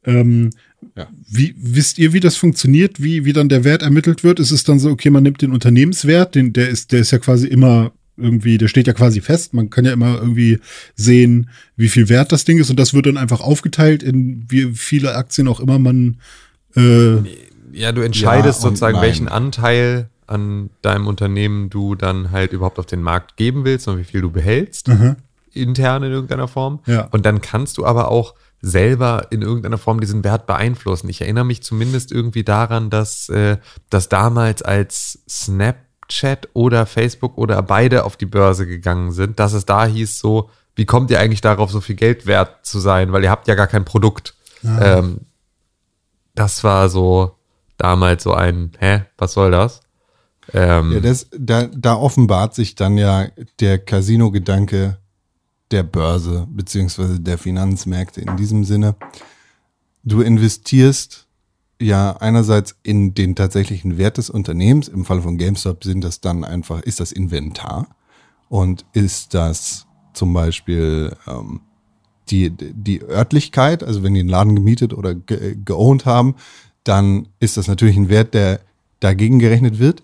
Ähm, Ja. wie, wisst ihr, wie das funktioniert, wie, wie dann der Wert ermittelt wird? Ist es dann so, okay, man nimmt den Unternehmenswert, den, der ist, der ist ja quasi immer irgendwie, der steht ja quasi fest. Man kann ja immer irgendwie sehen, wie viel wert das Ding ist und das wird dann einfach aufgeteilt in wie viele Aktien auch immer man äh, Ja, du entscheidest Ja sozusagen, nein. welchen Anteil an deinem Unternehmen du dann halt überhaupt auf den Markt geben willst und wie viel du behältst, aha, intern in irgendeiner Form. Ja. Und dann kannst du aber auch selber in irgendeiner Form diesen Wert beeinflussen. Ich erinnere mich zumindest irgendwie daran, dass äh, das damals als Snapchat oder Facebook oder beide auf die Börse gegangen sind, dass es da hieß so, wie kommt ihr eigentlich darauf, so viel Geld wert zu sein, weil ihr habt ja gar kein Produkt. Ähm, das war so damals so ein, hä, was soll das? Ähm, Ja, das, da, da offenbart sich dann ja der Casino-Gedanke der Börse beziehungsweise der Finanzmärkte in diesem Sinne. Du investierst ja einerseits in den tatsächlichen Wert des Unternehmens. Im Fall von GameStop sind das dann einfach, ist das Inventar und ist das zum Beispiel ähm, die, die Örtlichkeit, also wenn die einen Laden gemietet oder ge geowned haben, dann ist das natürlich ein Wert, der dagegen gerechnet wird.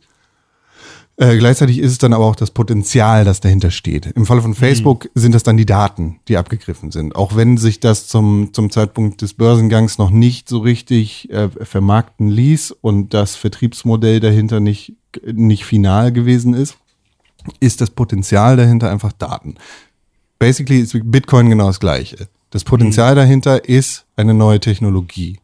Äh, gleichzeitig ist es dann aber auch das Potenzial, das dahinter steht. Im Falle von Facebook sind das dann die Daten, die abgegriffen sind. Auch wenn sich das zum, zum Zeitpunkt des Börsengangs noch nicht so richtig äh, vermarkten ließ und das Vertriebsmodell dahinter nicht, nicht final gewesen ist, ist das Potenzial dahinter einfach Daten. Basically ist Bitcoin genau das gleiche. Das Potenzial dahinter ist eine neue Technologie.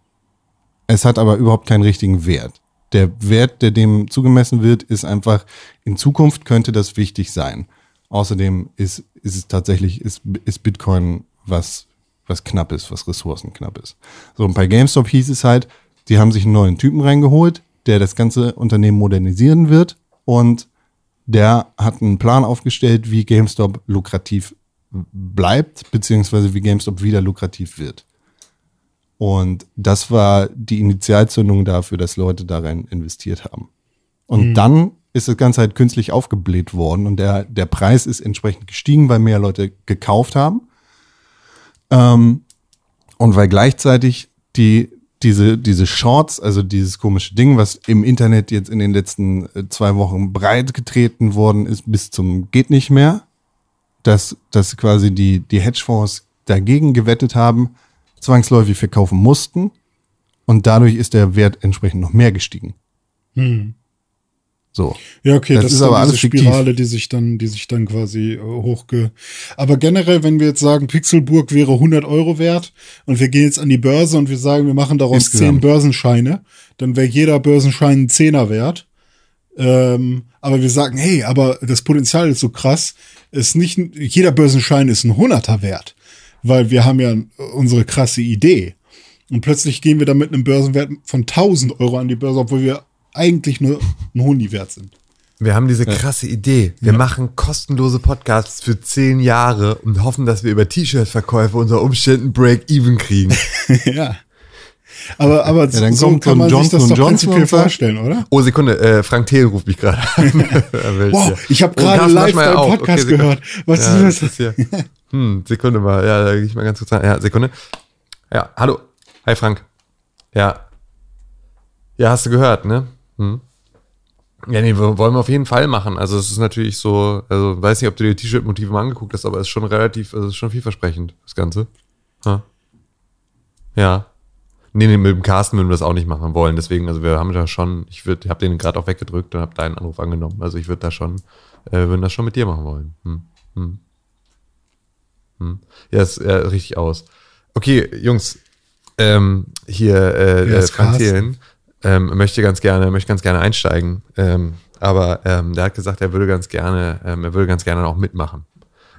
Es hat aber überhaupt keinen richtigen Wert. Der Wert, der dem zugemessen wird, ist einfach, in Zukunft könnte das wichtig sein. Außerdem ist, ist es tatsächlich, ist, ist Bitcoin was, was knapp ist, was ressourcenknapp ist. So, und bei GameStop hieß es halt, die haben sich einen neuen Typen reingeholt, der das ganze Unternehmen modernisieren wird und der hat einen Plan aufgestellt, wie GameStop lukrativ bleibt, beziehungsweise wie GameStop wieder lukrativ wird. Und das war die Initialzündung dafür, dass Leute darin investiert haben. Und dann ist das Ganze halt künstlich aufgebläht worden und der, der Preis ist entsprechend gestiegen, weil mehr Leute gekauft haben. Ähm, und weil gleichzeitig die, diese, diese Shorts, also dieses komische Ding, was im Internet jetzt in den letzten äh, zwei Wochen breit getreten worden ist, bis zum geht nicht mehr, dass, dass quasi die, die Hedgefonds dagegen gewettet haben, zwangsläufig verkaufen mussten und dadurch ist der Wert entsprechend noch mehr gestiegen. So. Ja, okay, Das das, ist aber alles diese fiktiv. Spirale, die sich dann, die sich dann quasi äh, hochge. Aber generell, wenn wir jetzt sagen, Pixelburg wäre 100 Euro wert und wir gehen jetzt an die Börse und wir sagen, wir machen daraus Insgesamt. 10 Börsenscheine, dann wäre jeder Börsenschein ein Zehner wert. Ähm, aber wir sagen, hey, aber das Potenzial ist so krass, ist nicht, jeder Börsenschein ist ein Hunderter wert, weil wir haben ja unsere krasse Idee. Und plötzlich gehen wir da mit einem Börsenwert von 1000 Euro an die Börse, obwohl wir eigentlich nur ein Hundi wert sind. Wir haben diese krasse Idee. Wir machen kostenlose Podcasts für zehn Jahre und hoffen, dass wir über T-Shirt-Verkäufe unter Umständen Break-Even kriegen. *laughs* ja. Aber, aber dann so kommt kann man sich Johnson das doch Johnson prinzipiell vorstellen, oder? Oh, Sekunde, äh, Frank Thiel ruft mich gerade an. *laughs* *laughs* Wow, ich habe Oh, gerade Carsten live deinen. Podcast Sekunde. gehört. Was ja, ist das das? Hm, Sekunde mal. Ja, da gehe ich mal ganz kurz an. Ja, Sekunde. Ja, hallo. Hi, Frank. Ja. Ja, hast du gehört, ne? Hm. Ja, nee, wir wollen wir auf jeden Fall machen. Also es ist natürlich so, also weiß nicht, ob du dir die T-Shirt-Motive mal angeguckt hast, aber es ist schon relativ, also es ist schon vielversprechend, das Ganze. Ha. Ja. Nee, nee, mit dem Carsten würden wir das auch nicht machen wollen. Deswegen, also wir haben da schon, ich würde, habe den gerade auch weggedrückt und habe deinen Anruf angenommen. Also ich würde da schon, äh, würden das schon mit dir machen wollen. Hm. Hm. Hm. Ja, ist äh, richtig aus. Okay, Jungs, ähm, hier äh, Wer äh? Thelen ähm, möchte ganz gerne, möchte ganz gerne einsteigen. Ähm, aber ähm, der hat gesagt, er würde ganz gerne, ähm, er würde ganz gerne auch mitmachen.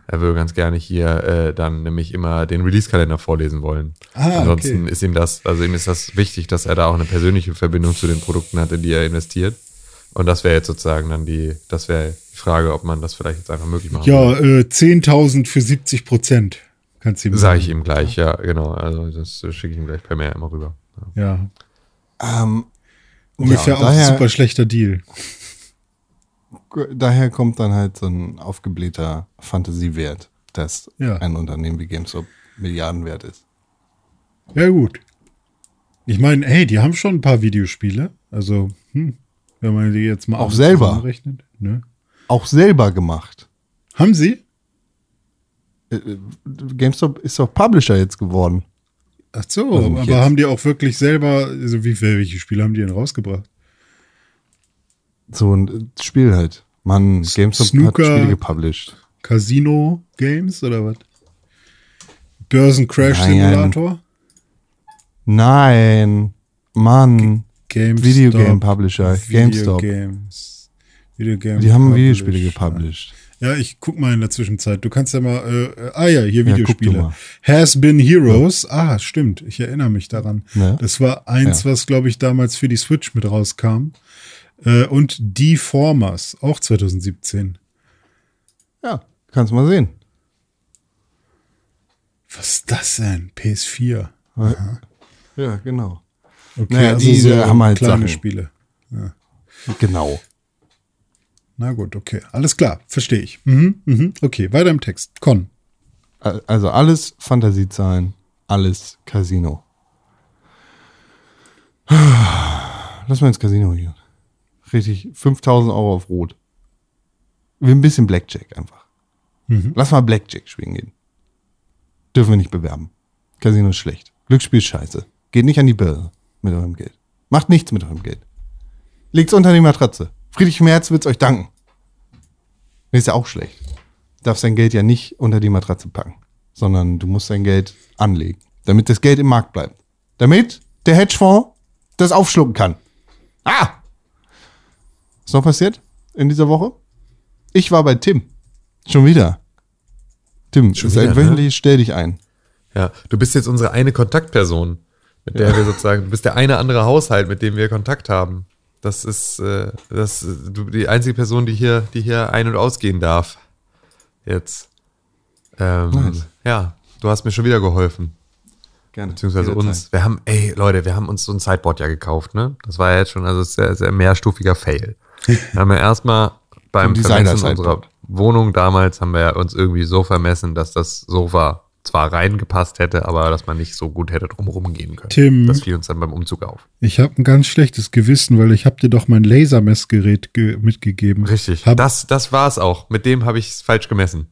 Er würde ganz gerne hier äh, dann nämlich immer den Release-Kalender vorlesen wollen. Ah, Ansonsten okay. ist ihm das, also ihm ist das wichtig, dass er da auch eine persönliche Verbindung zu den Produkten hat, in die er investiert. Und das wäre jetzt sozusagen dann die, das wäre die Frage, ob man das vielleicht jetzt einfach möglich machen Ja, äh, 10.000 für 70 Prozent. Kannst du ihm Sage sagen. ich ihm gleich, ja, genau. Also das schicke ich ihm gleich per Mail immer rüber. Ja. Ja. Ähm, Ungefähr ja, auch ein super schlechter Deal. Daher kommt dann halt so ein aufgeblähter Fantasiewert, dass Ja. ein Unternehmen wie GameStop Milliarden wert ist. Ja, gut. Ich meine, hey, die haben schon ein paar Videospiele. Also, hm, wenn man die jetzt mal Auch selber. rechnet. Ne? Auch selber gemacht. Haben sie? Äh, äh, GameStop ist doch Publisher jetzt geworden. Ach so, Also aber jetzt. haben die auch wirklich selber, also wie, welche Spiele haben die denn rausgebracht? So ein äh, Spiel halt. Mann, GameStop Snooker. hat Spiele gepublished. Casino Games oder was? Börsencrash. Simulator? Nein, Mann, GameStop. Videogame Publisher, GameStop. Videogames. Videogame Die haben Publisher. Videospiele gepublished. Ja, ich guck mal in der Zwischenzeit. Du kannst ja mal, äh, äh, ah ja, hier Ja, Videospiele. mal. Has Been Heroes. Ah, stimmt. Ich erinnere mich daran. Ne? Das war eins, Ja. was, glaube ich, damals für die Switch mit rauskam. Äh, und Deformers, auch 2017. Ja, kannst mal sehen. Was ist das denn? PS4. Ja, genau. Okay, Naja, diese haben halt kleine Sachen. Spiele. Genau. Na gut, okay. Alles klar, verstehe ich. Mhm, mhm. Okay, weiter im Text. Con. Al- Also alles Fantasiezahlen, alles Casino. *sighs* Lass mal ins Casino hier. Richtig, 5000 Euro auf Rot. Wir ein bisschen Blackjack einfach. Lass mal Blackjack spielen gehen. Dürfen wir nicht bewerben. Casino ist schlecht. Glücksspiel ist scheiße. Geht nicht an die Börse mit eurem Geld. Macht nichts mit eurem Geld. Legt's unter die Matratze. Friedrich Merz wird's euch danken. Ist ja auch schlecht. Darfst dein Geld ja nicht unter die Matratze packen, sondern du musst dein Geld anlegen, damit das Geld im Markt bleibt. Damit der Hedgefonds das aufschlucken kann. Ah! Was noch passiert in dieser Woche? Ich war bei Tim. Schon wieder. Tim, Schon ist ein wieder, ne? Stell dich ein. Ja, du bist jetzt unsere eine Kontaktperson, mit der wir sozusagen, du bist der eine andere Haushalt, mit dem wir Kontakt haben. Das ist, äh, das, du die einzige Person, die hier, die hier ein- und ausgehen darf. Jetzt. Ähm, Nice. Ja, du hast mir schon wieder geholfen. Gerne. Beziehungsweise Jederzeit. uns. Wir haben, ey, Leute, wir haben uns so ein Sideboard ja gekauft, ne? Das war ja jetzt schon also sehr, sehr mehrstufiger Fail. Wir haben ja erstmal beim Vermessen unserer Wohnung damals haben wir uns irgendwie so vermessen, dass das Sofa zwar reingepasst hätte, aber dass man nicht so gut hätte drumherum gehen können. Tim. Das fiel uns dann beim Umzug auf. Ich habe ein ganz schlechtes Gewissen, weil ich habe dir doch mein Lasermessgerät ge mitgegeben. Richtig. Hab, das das war's auch. Mit dem habe ich es falsch gemessen.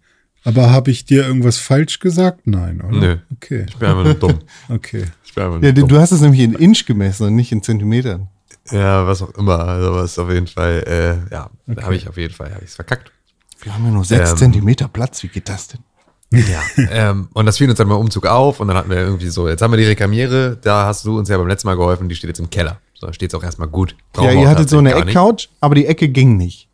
aber habe ich dir irgendwas falsch gesagt? Nein, oder? Nö. Okay. Ich bin einfach nur dumm. *laughs* Okay. Ich bin einfach nur Ja, dumm. du hast es nämlich in Inch gemessen und nicht in Zentimetern. Ja, was auch immer. Also was auf jeden Fall, äh, ja, da habe ich auf jeden Fall, habe ich verkackt. Wir haben ja nur sechs Ähm. Zentimeter Platz. Wie geht das denn? Ja. ähm, und das fiel uns dann beim Umzug auf und dann hatten wir irgendwie so, jetzt haben wir die Rekamiere, da hast du uns ja beim letzten Mal geholfen, die steht jetzt im Keller. So, da steht es auch erstmal gut. Brauchen ja, ihr hattet so eine. Eckcouch, aber die Ecke ging nicht.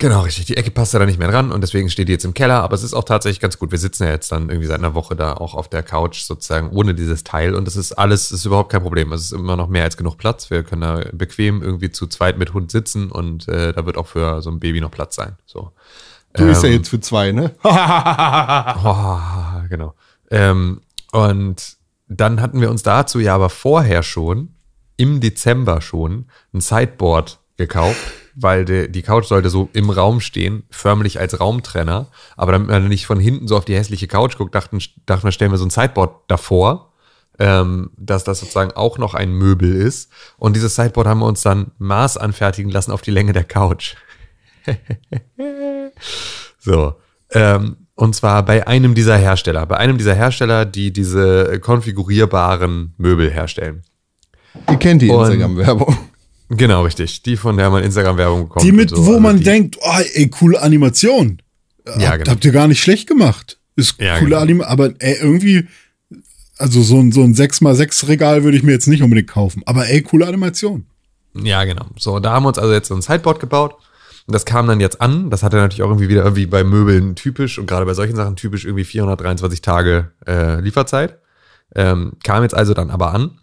Genau, richtig. Die Ecke passt ja da nicht mehr dran und deswegen steht die jetzt im Keller, aber es ist auch tatsächlich ganz gut. Wir sitzen ja jetzt dann irgendwie seit einer Woche da auch auf der Couch sozusagen ohne dieses Teil und das ist alles, das ist überhaupt kein Problem. Es ist immer noch mehr als genug Platz. Wir können da bequem irgendwie zu zweit mit Hund sitzen und äh, da wird auch für so ein Baby noch Platz sein. So. Du bist ja Ähm. jetzt für zwei, ne? *laughs* Oh, genau. Ähm, und dann hatten wir uns dazu ja aber vorher schon, im Dezember schon, ein Sideboard gekauft, weil die, die Couch sollte so im Raum stehen, förmlich als Raumtrenner. Aber damit man nicht von hinten so auf die hässliche Couch guckt, dachten, dachten wir, stellen wir so ein Sideboard davor, ähm, dass das sozusagen auch noch ein Möbel ist. Und dieses Sideboard haben wir uns dann Maß anfertigen lassen auf die Länge der Couch. *laughs* So. Ähm, und zwar bei einem dieser Hersteller. Bei einem dieser Hersteller, die diese konfigurierbaren Möbel herstellen. Ihr kennt die Instagram-Werbung. Genau, richtig. Die, von der man Instagram-Werbung bekommt. Die mit, so. wo Also man die, denkt, oh, ey, coole Animation. Ja, Hab- genau. Habt ihr gar nicht schlecht gemacht. Ist Ja, coole genau. Animation, aber ey, irgendwie, also so ein, so ein 6x6 Regal würde ich mir jetzt nicht unbedingt kaufen. Aber ey, coole Animation. Ja, genau. So, da haben wir uns also jetzt so ein Sideboard gebaut. Und das kam dann jetzt an. Das hatte natürlich auch irgendwie wieder irgendwie bei Möbeln typisch und gerade bei solchen Sachen typisch irgendwie 423 Tage äh, Lieferzeit. Ähm, kam jetzt also dann aber an.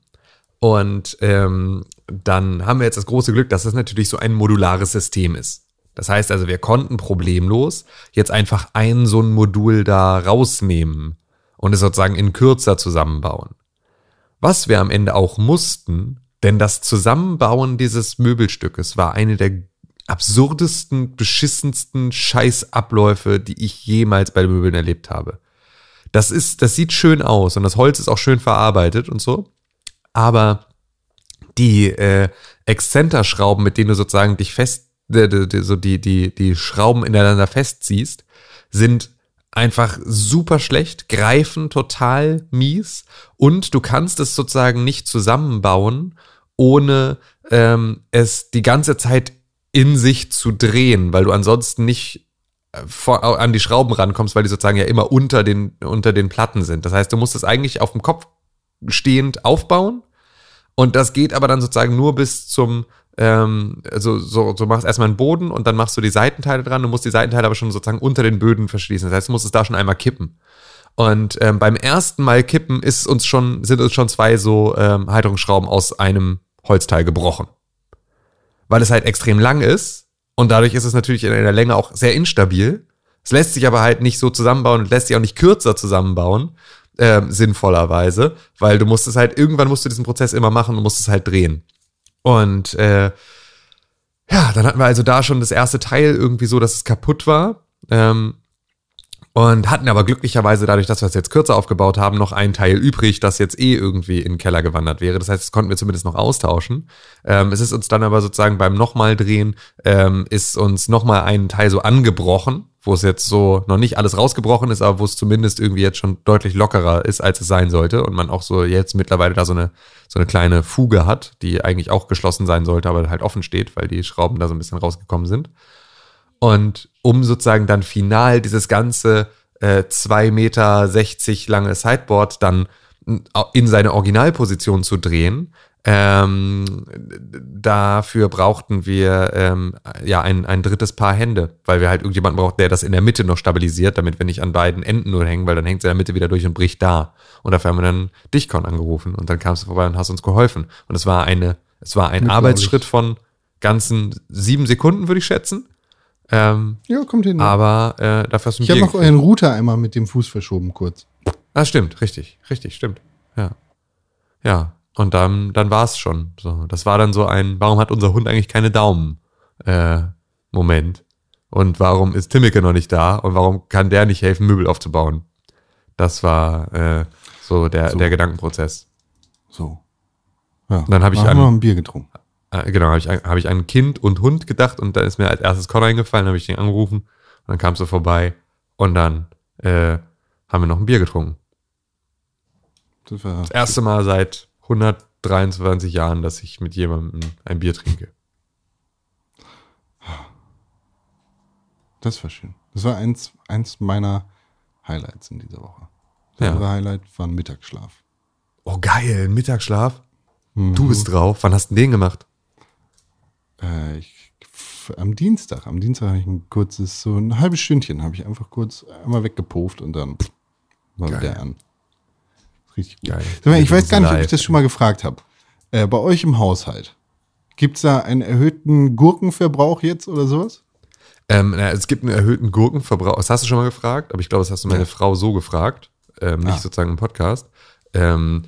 Und ähm, dann haben wir jetzt das große Glück, dass das natürlich so ein modulares System ist. Das heißt also, wir konnten problemlos jetzt einfach ein so ein Modul da rausnehmen und es sozusagen in kürzer zusammenbauen. Was wir am Ende auch mussten, denn das Zusammenbauen dieses Möbelstückes war eine der absurdesten, beschissensten Scheißabläufe, die ich jemals bei Möbeln erlebt habe. Das ist, das sieht schön aus und das Holz ist auch schön verarbeitet und so. Aber die äh, Exzenterschrauben, mit denen du sozusagen dich fest, äh, die, so die, die, die Schrauben ineinander festziehst, sind einfach super schlecht, greifen total mies und du kannst es sozusagen nicht zusammenbauen, ohne ähm, es die ganze Zeit in sich zu drehen, weil du ansonsten nicht äh, vor, an die Schrauben rankommst, weil die sozusagen ja immer unter den, unter den Platten sind. Das heißt, du musst es eigentlich auf dem Kopf stehend aufbauen und das geht aber dann sozusagen nur bis zum, ähm, also so, so machst erstmal einen Boden und dann machst du die Seitenteile dran. Du musst die Seitenteile aber schon sozusagen unter den Böden verschließen. Das heißt, du musst es da schon einmal kippen. Und ähm, beim ersten Mal kippen ist uns schon, sind uns schon zwei so ähm, Halterungsschrauben aus einem Holzteil gebrochen. Weil es halt extrem lang ist und dadurch ist es natürlich in der Länge auch sehr instabil. Es lässt sich aber halt nicht so zusammenbauen und lässt sich auch nicht kürzer zusammenbauen, ähm, sinnvollerweise, weil du musst es halt, irgendwann musst du diesen Prozess immer machen und musst es halt drehen. Und äh, ja, dann hatten wir also da schon das erste Teil irgendwie so, dass es kaputt war. Ähm, und hatten aber glücklicherweise dadurch, dass wir es jetzt kürzer aufgebaut haben, noch ein Teil übrig, das jetzt eh irgendwie in den Keller gewandert wäre. Das heißt, das konnten wir zumindest noch austauschen. Ähm, es ist uns dann aber sozusagen beim nochmal drehen, ähm, ist uns nochmal ein Teil so angebrochen, wo es jetzt so noch nicht alles rausgebrochen ist, aber wo es zumindest irgendwie jetzt schon deutlich lockerer ist, als es sein sollte. Und man auch so jetzt mittlerweile da so eine, so eine kleine Fuge hat, die eigentlich auch geschlossen sein sollte, aber halt offen steht, weil die Schrauben da so ein bisschen rausgekommen sind. Und um sozusagen dann final dieses ganze äh, 2,60 Meter lange Sideboard dann in seine Originalposition zu drehen, ähm, dafür brauchten wir ähm, ja ein, ein drittes Paar Hände, weil wir halt irgendjemanden brauchten, der das in der Mitte noch stabilisiert, damit wir nicht an beiden Enden nur hängen, weil dann hängt es in der Mitte wieder durch und bricht da. Und dafür haben wir dann Dichcon angerufen und dann kamst du vorbei und hast uns geholfen. Und es war eine, es war ein. Arbeitsschritt von ganzen sieben Sekunden, würde ich schätzen. Ähm, Ja, kommt hin. aber äh, dafür hast du ich habe noch euren Router einmal mit dem Fuß verschoben kurz. Ah, stimmt, richtig, richtig, stimmt. Ja. ja, und dann, dann war es schon. So, das war dann so ein, warum hat unser Hund eigentlich keine Daumen? Äh, Moment. Und warum ist Timmeke noch nicht da? Und warum kann der nicht helfen, Möbel aufzubauen? Das war äh, so der, So. der Gedankenprozess. So. Ja. Dann hab ich an- ein Bier getrunken. Äh, genau, habe ich, an- hab ich an Kind und Hund gedacht und dann ist mir als erstes Conor eingefallen, habe ich den angerufen und dann kamst du vorbei und dann äh, haben wir noch ein Bier getrunken. Das war, Das erste Mal seit 123 Jahren, dass ich mit jemandem ein Bier trinke. das war schön. Das war eins, eins meiner Highlights in dieser Woche. Das Ja. andere Highlight war ein Mittagsschlaf. Oh geil, ein Mittagsschlaf. Du bist drauf. Wann hast du den gemacht? Äh, ich, am Dienstag, am Dienstag habe ich ein kurzes, so ein halbes Stündchen, habe ich einfach kurz einmal weggepufft und dann pff, war Geil. wieder an. Richtig gut. Geil. Mal, Ich weiß gar nicht, ob ich das schon mal gefragt habe. Äh, bei euch im Haushalt, gibt's da einen erhöhten Gurkenverbrauch jetzt oder sowas? Ähm, na, es gibt einen erhöhten Gurkenverbrauch. Das hast du schon mal gefragt, aber ich glaube, das hast du meine Ja. Frau so gefragt, ähm, nicht Ah. sozusagen im Podcast. Ähm,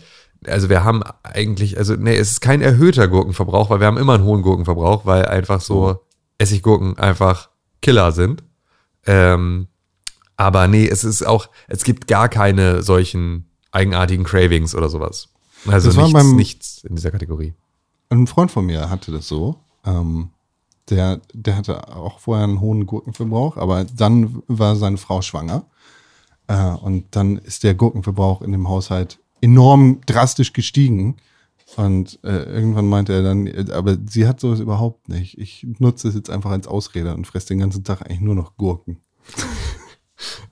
also wir haben eigentlich, also nee, es ist kein erhöhter Gurkenverbrauch, weil wir haben immer einen hohen Gurkenverbrauch, weil einfach so Essiggurken einfach Killer sind. Ähm, aber nee, es ist auch, es gibt gar keine solchen eigenartigen Cravings oder sowas. Also nichts, beim- nichts in dieser Kategorie. Ein Freund von mir hatte das so. Ähm, der, der hatte auch vorher einen hohen Gurkenverbrauch, aber dann war seine Frau schwanger. Äh, und dann ist der Gurkenverbrauch in dem Haushalt enorm drastisch gestiegen. Und äh, irgendwann meinte er dann, äh, aber sie hat sowas überhaupt nicht. Ich nutze es jetzt einfach als Ausrede und fresse den ganzen Tag eigentlich nur noch Gurken. *laughs*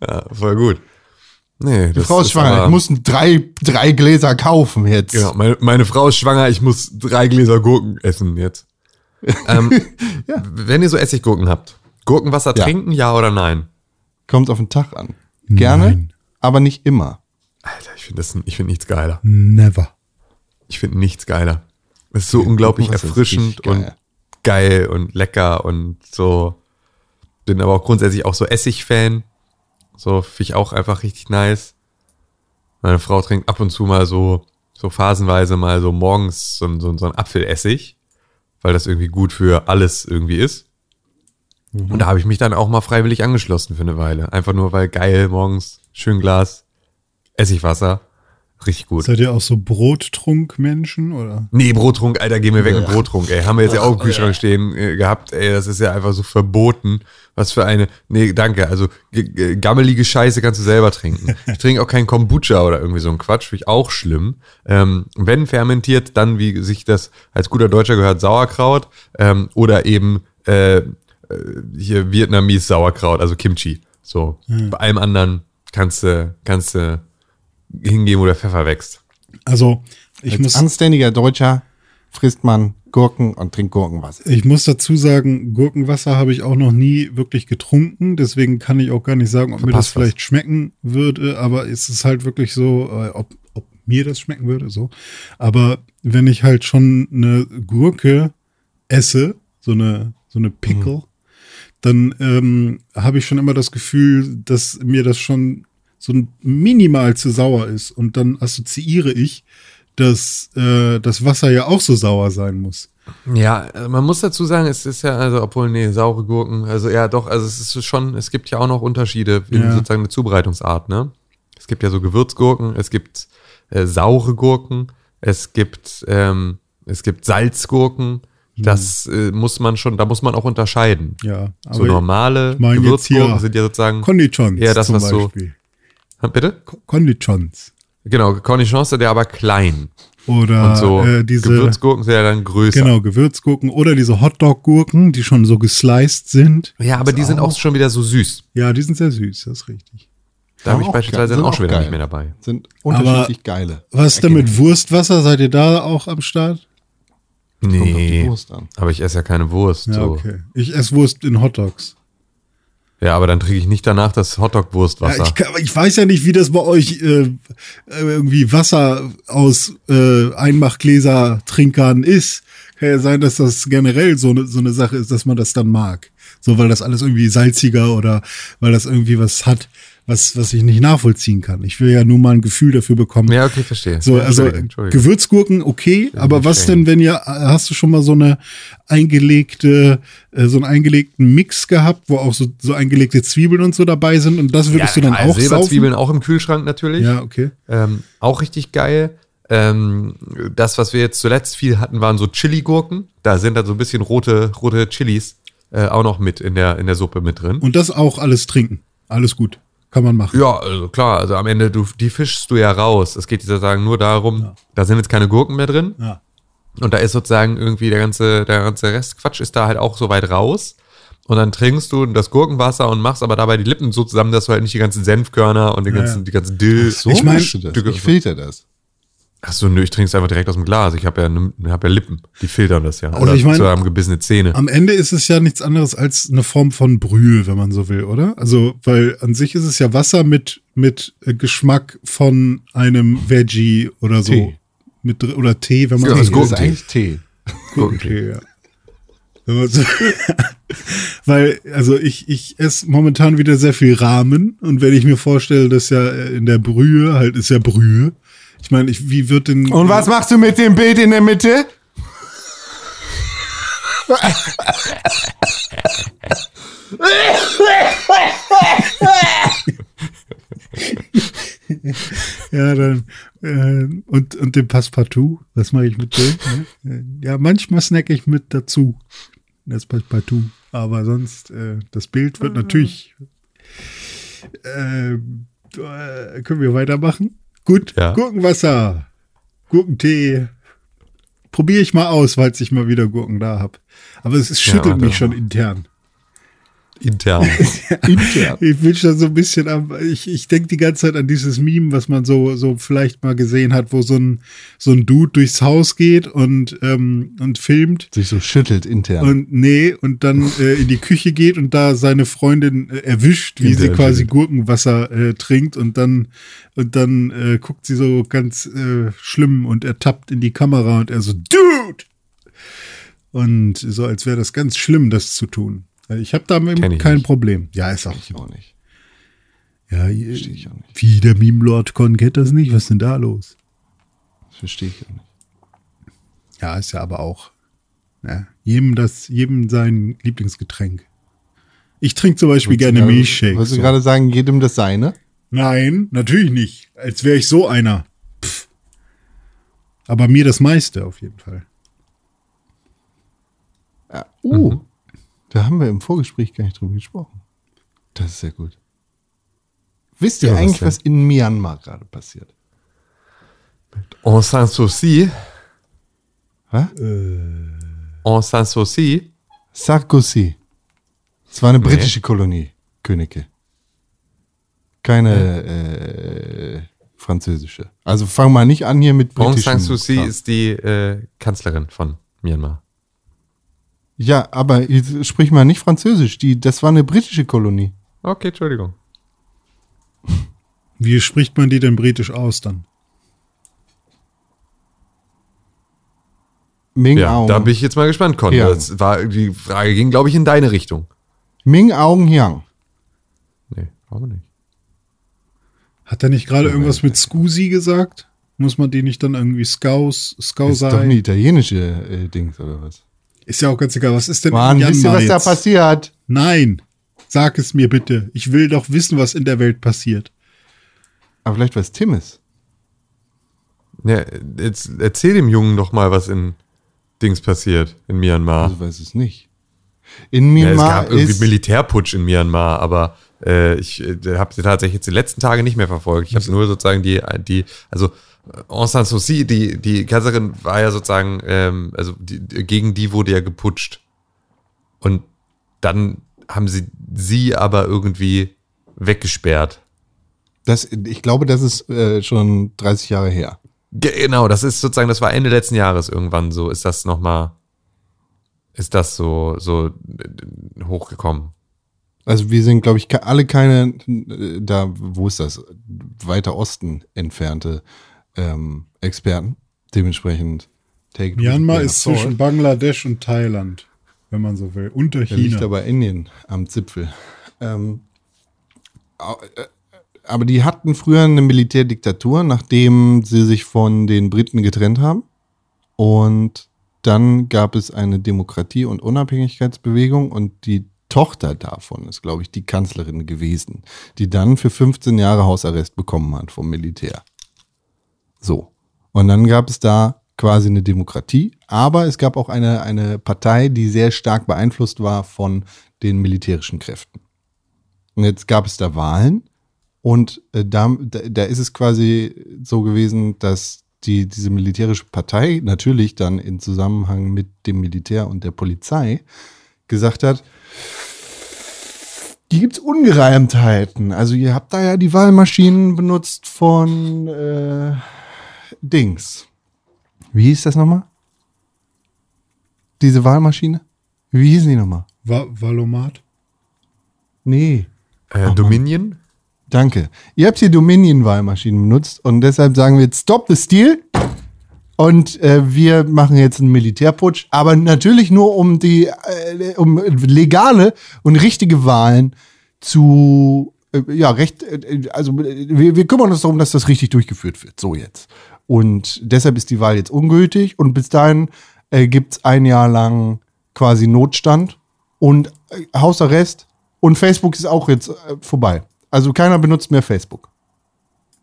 Ja, voll gut. Nee, Die Frau ist schwanger. aber- Ich muss drei, drei Gläser kaufen jetzt. Genau, meine, meine Frau ist schwanger, ich muss drei Gläser Gurken essen jetzt. *laughs* ähm, Ja. Wenn ihr so Essiggurken habt, Gurkenwasser Ja. trinken, ja oder nein? Kommt auf den Tag an. Gerne, Nein. aber nicht immer. Alter, ich finde ich find nichts geiler. Never. Ich finde nichts geiler. Es ist so unglaublich Gurkenwasser ist erfrischend geil. und geil und lecker und so. Bin aber auch grundsätzlich auch so Essig-Fan. So, finde ich auch einfach richtig nice. Meine Frau trinkt ab und zu mal so, so phasenweise mal so morgens so, ein- so, ein- so ein Apfelessig, weil das irgendwie gut für alles irgendwie ist. Und da habe ich mich dann auch mal freiwillig angeschlossen für eine Weile. Einfach nur, weil geil, morgens schön Glas Essigwasser. Richtig gut. Seid ihr auch so Brottrunkmenschen oder? Nee, Brottrunk, Alter, geh mir weg mit Brottrunk, ey. Haben wir jetzt ja auch im Kühlschrank stehen äh, gehabt, ey. Das ist ja einfach so verboten. Was für eine. Nee, danke. Also gammelige Scheiße kannst du selber trinken. *laughs* Ich trinke auch kein Kombucha oder irgendwie so ein Quatsch, finde ich auch schlimm. Ähm, wenn fermentiert, dann, wie sich das als guter Deutscher gehört, Sauerkraut ähm, oder eben äh, äh, hier Vietnamese Sauerkraut, also Kimchi. So. Bei allem anderen kannst du kannst du hingehen, wo der Pfeffer wächst. Also, ich Als muss, anständiger Deutscher frisst man Gurken und trinkt Gurkenwasser. ich muss dazu sagen, Gurkenwasser habe ich auch noch nie wirklich getrunken. Deswegen kann ich auch gar nicht sagen, ob mir das Verpasst was. vielleicht schmecken würde. Aber es ist halt wirklich so, äh, ob, ob mir das schmecken würde, so. Aber wenn ich halt schon eine Gurke esse, so eine, so eine Pickle, dann ähm, habe ich schon immer das Gefühl, dass mir das schon so ein minimal zu sauer ist. Und dann assoziiere ich, dass äh, das Wasser ja auch so sauer sein muss. Ja, also man muss dazu sagen, es ist ja, also, obwohl, nee, saure Gurken, also ja, doch, also es ist schon, es gibt ja auch noch Unterschiede in Ja. sozusagen der Zubereitungsart, ne? Es gibt ja so Gewürzgurken, es gibt äh, saure Gurken, es gibt, ähm, es gibt Salzgurken, das äh, muss man schon, da muss man auch unterscheiden. Ja, so normale ich hier Gewürzgurken sind ja sozusagen, Condichons eher das, zum was so- Beispiel. Bitte? Co- Condichons. Genau, Cornichons, der aber klein. Oder Und so äh, diese Gewürzgurken sind ja dann größer. genau, Gewürzgurken oder diese Hotdog-Gurken, die schon so gesliced sind. Ja, aber die sind auch schon wieder so süß. Ja, die sind sehr süß, das ist richtig. Da habe ich auch beispielsweise dann auch sind schon auch wieder geil. nicht mehr dabei. Sind unterschiedlich geile. Was denn mit Wurstwasser? Seid ihr da auch am Start? Nee, aber ich esse ja keine Wurst. Ja, so. okay. Ich esse Wurst in Hotdogs. Ja, aber dann trinke ich nicht danach das Ja, Hotdog-Wurstwasser. ich, kann, ich weiß ja nicht, wie das bei euch äh, äh, irgendwie Wasser aus äh, Einmachgläser-Trinkern ist. Kann ja sein, dass das generell so eine so eine Sache ist, dass man das dann mag. So, weil das alles irgendwie salziger oder weil das irgendwie was hat, was, was ich nicht nachvollziehen kann. Ich will ja nur mal ein Gefühl dafür bekommen. Ja, okay, verstehe. So, Ja, also. Gewürzgurken, okay, aber was denn, wenn ihr, hast du schon mal so eine eingelegte, äh, so einen eingelegten Mix gehabt, wo auch so, so eingelegte Zwiebeln und so dabei sind und das würdest du dann also auch Silberzwiebeln saufen? auch im Kühlschrank natürlich. Ja, okay. Ähm, auch richtig geil. Ähm, das, was wir jetzt zuletzt viel hatten, waren so Chili-Gurken. Da sind dann so ein bisschen rote, rote Chilis äh, auch noch mit in der, in der Suppe mit drin. Und das auch alles trinken. Alles gut. Kann man machen. Ja, also klar, also am Ende, du, die fischst du ja raus. Es geht sozusagen nur darum, da sind jetzt keine Gurken mehr drin. Ja. Und da ist sozusagen irgendwie der ganze, der ganze Restquatsch ist da halt auch so weit raus. Und dann trinkst du das Gurkenwasser und machst aber dabei die Lippen so zusammen, dass du halt nicht die ganzen Senfkörner und die Ja, ganzen, ja. die ganzen Dill. So Ich das. Ich filter das. Achso, nö, ich trinke es einfach direkt aus dem Glas. Ich habe ja, ne- hab ja Lippen, die filtern das ja. Also Oder ich mein- zu haben gebissene Zähne. Am Ende ist es ja nichts anderes als eine Form von Brühe, wenn man so will, oder? Also, weil an sich ist es ja Wasser mit, mit äh, Geschmack von einem Veggie oder so. Tee. Mit, oder Tee, wenn man Ja, so das Das ist eigentlich Tee. *laughs* Gurkentee, ja. *laughs* Weil, also ich, ich esse momentan wieder sehr viel Rahmen und wenn ich mir vorstelle, dass ja äh, in der Brühe halt ist ja Brühe. Ich meine, ich, wie wird denn. Und was machst du mit dem Bild in der Mitte? Ja, dann, äh, und, und dem Passepartout, was mache ich mit dem? Ne? Äh, Ja, manchmal snacke ich mit dazu. Das Passepartout. Aber sonst, äh, das Bild wird natürlich. Äh, äh, können wir weitermachen? Gut, Ja. Gurkenwasser, Gurkentee. Probiere ich mal aus, falls ich mal wieder Gurken da habe. Aber es ist- schüttelt warte mich schon intern. Intern. *laughs* Intern. Ich bin schon so ein bisschen am, ich, ich denke die ganze Zeit an dieses Meme, was man so, so vielleicht mal gesehen hat, wo so ein, so ein Dude durchs Haus geht und, ähm, und filmt. Sich so schüttelt intern. Und nee, und dann *laughs* äh, in die Küche geht und da seine Freundin äh, erwischt, wie sie Intern quasi schüttelt. Gurkenwasser äh, trinkt und dann und dann äh, guckt sie so ganz äh, schlimm und ertappt in die Kamera und er so, Dude! Und so, als wäre das ganz schlimm, das zu tun. Also Ich habe damit kein nicht. Problem. Ja, ist auch ich auch nicht. ja, Verstehe ich auch nicht. wie der Meme-Lord Con kennt das nicht? Was ist denn da los? Das verstehe ich auch nicht. Ja, ist ja aber auch. Ja, jedem das, jedem sein Lieblingsgetränk. Ich trinke zum Beispiel gerne gerade- Wolltest du so. gerade sagen, jedem das seine? Nein, natürlich nicht. Als wäre ich so einer. Pff. Aber mir das meiste auf jeden Fall. Ja. Uh, da haben wir im Vorgespräch gar nicht drüber gesprochen. Das ist sehr gut. Wisst ihr Ja, was eigentlich, denn? was in Myanmar gerade passiert? En sans souci. Hä? En sans souci. Sarkozy. Es war eine britische Kolonie, Könige. Keine äh, französische. Also fang mal nicht an hier mit Aung britischen. San Suu Kyi Kram. ist die äh, Kanzlerin von Myanmar. Ja, aber sprich mal nicht französisch. Die, das war eine britische Kolonie. Okay, Entschuldigung. Wie spricht man die denn britisch aus dann? Ming Ja, Aung. da bin ich jetzt mal gespannt, Con. Das war, die Frage ging, glaube ich, in deine Richtung. Ming Aung Hyang. Nee, glaube nicht. Hat er nicht gerade irgendwas mit Scusi gesagt? Muss man die nicht dann irgendwie Scouse, Das ist doch eine italienische äh, Dings oder was? Ist ja auch ganz egal. Was ist denn Mann, wisst ihr, Myanmar was da jetzt? passiert? Nein, sag es mir bitte. Ich will doch wissen, was in der Welt passiert. Aber vielleicht was Timmes. Ja, jetzt erzähl dem Jungen doch mal, was in Dings passiert in Myanmar. Also weiß es nicht. In Ja, es Myanmar gab irgendwie ist Militärputsch in Myanmar, aber ich äh, habe sie tatsächlich jetzt die letzten Tage nicht mehr verfolgt. Ich habe nur sozusagen die, die, also äh, Aung San Suu Kyi, die, die Kanzlerin war ja sozusagen, ähm, also die, gegen die wurde ja geputscht. Und dann haben sie sie aber irgendwie weggesperrt. das, ich glaube, das ist äh, schon 30 Jahre her. Ge- Genau, das ist sozusagen, das war Ende letzten Jahres irgendwann so, ist das nochmal, ist das so, so äh, hochgekommen. Also wir sind, glaube ich, alle keine, äh, da, wo ist das, weiter Osten entfernte ähm, Experten. Dementsprechend take Myanmar ist of salt. zwischen Bangladesch und Thailand, wenn man so will. Unter Da liegt China. aber Indien am Zipfel. Ähm, äh, aber die hatten früher eine Militärdiktatur, nachdem sie sich von den Briten getrennt haben. Und dann gab es eine Demokratie- und Unabhängigkeitsbewegung und die Tochter davon ist, glaube ich, die Kanzlerin gewesen, die dann für 15 Jahre Hausarrest bekommen hat vom Militär. So. Und dann gab es da quasi eine Demokratie, aber es gab auch eine, eine Partei, die sehr stark beeinflusst war von den militärischen Kräften. Und jetzt gab es da Wahlen und äh, da, da, ist es quasi so gewesen, dass die, diese militärische Partei natürlich dann in Zusammenhang mit dem Militär und der Polizei gesagt hat, die gibt's Ungereimtheiten. Also ihr habt da ja die Wahlmaschinen benutzt von äh, Dings. Wie hieß das nochmal? Diese Wahlmaschine? Wie hieß die nochmal? Va Valomat? Nee. Äh, Dominion? Danke. Ihr habt hier Dominion-Wahlmaschinen benutzt und deshalb sagen wir jetzt Stop the Steal und äh, wir machen jetzt einen Militärputsch, aber natürlich nur um die äh, um legale und richtige Wahlen zu äh, ja recht äh, also wir, wir kümmern uns darum, dass das richtig durchgeführt wird. So jetzt. Und deshalb ist die Wahl jetzt ungültig und bis dahin äh, gibt's ein Jahr lang quasi Notstand und äh, Hausarrest und Facebook ist auch jetzt äh, vorbei. Also keiner benutzt mehr Facebook.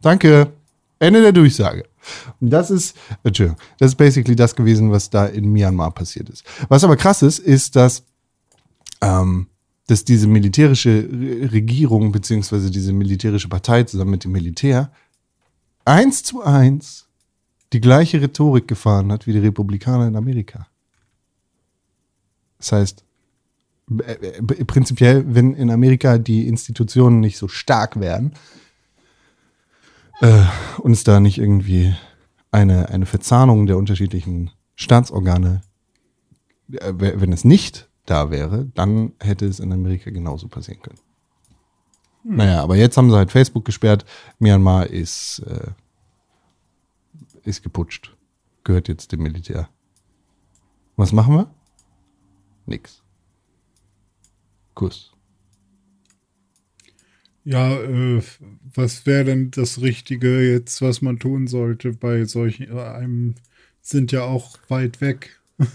Danke. Ende der Durchsage. Und das ist, Entschuldigung, das ist basically das gewesen, was da in Myanmar passiert ist. Was aber krass ist, ist, dass, ähm, dass diese militärische Re- Regierung beziehungsweise diese militärische Partei zusammen mit dem Militär eins zu eins die gleiche Rhetorik gefahren hat wie die Republikaner in Amerika. Das heißt, äh, äh, prinzipiell, wenn in Amerika die Institutionen nicht so stark wären äh, und es da nicht irgendwie eine, eine Verzahnung der unterschiedlichen Staatsorgane, äh, wenn es nicht da wäre, dann hätte es in Amerika genauso passieren können. Naja, aber jetzt haben sie halt Facebook gesperrt. Myanmar ist, äh, ist geputscht. Gehört jetzt dem Militär. Was machen wir? Nix. Kuss. Ja, äh, was wäre denn das Richtige jetzt, was man tun sollte bei solchen, äh, einem sind ja auch weit weg. *laughs*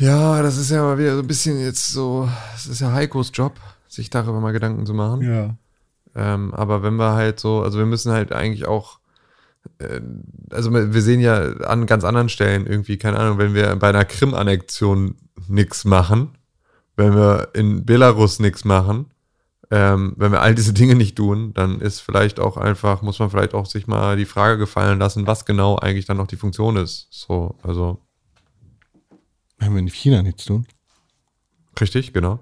Ja, das ist ja mal wieder so ein bisschen jetzt so, das ist ja Heikos Job, sich darüber mal Gedanken zu machen. Ja. Ähm, aber wenn wir halt so, also wir müssen halt eigentlich auch, äh, also wir sehen ja an ganz anderen Stellen irgendwie, keine Ahnung, wenn wir bei einer Krim-Annexion nichts machen, wenn wir in Belarus nichts machen, ähm, wenn wir all diese Dinge nicht tun, dann ist vielleicht auch einfach, muss man vielleicht auch sich mal die Frage gefallen lassen, was genau eigentlich dann noch die Funktion ist. So, also, Wenn wir in China nichts tun. richtig, genau.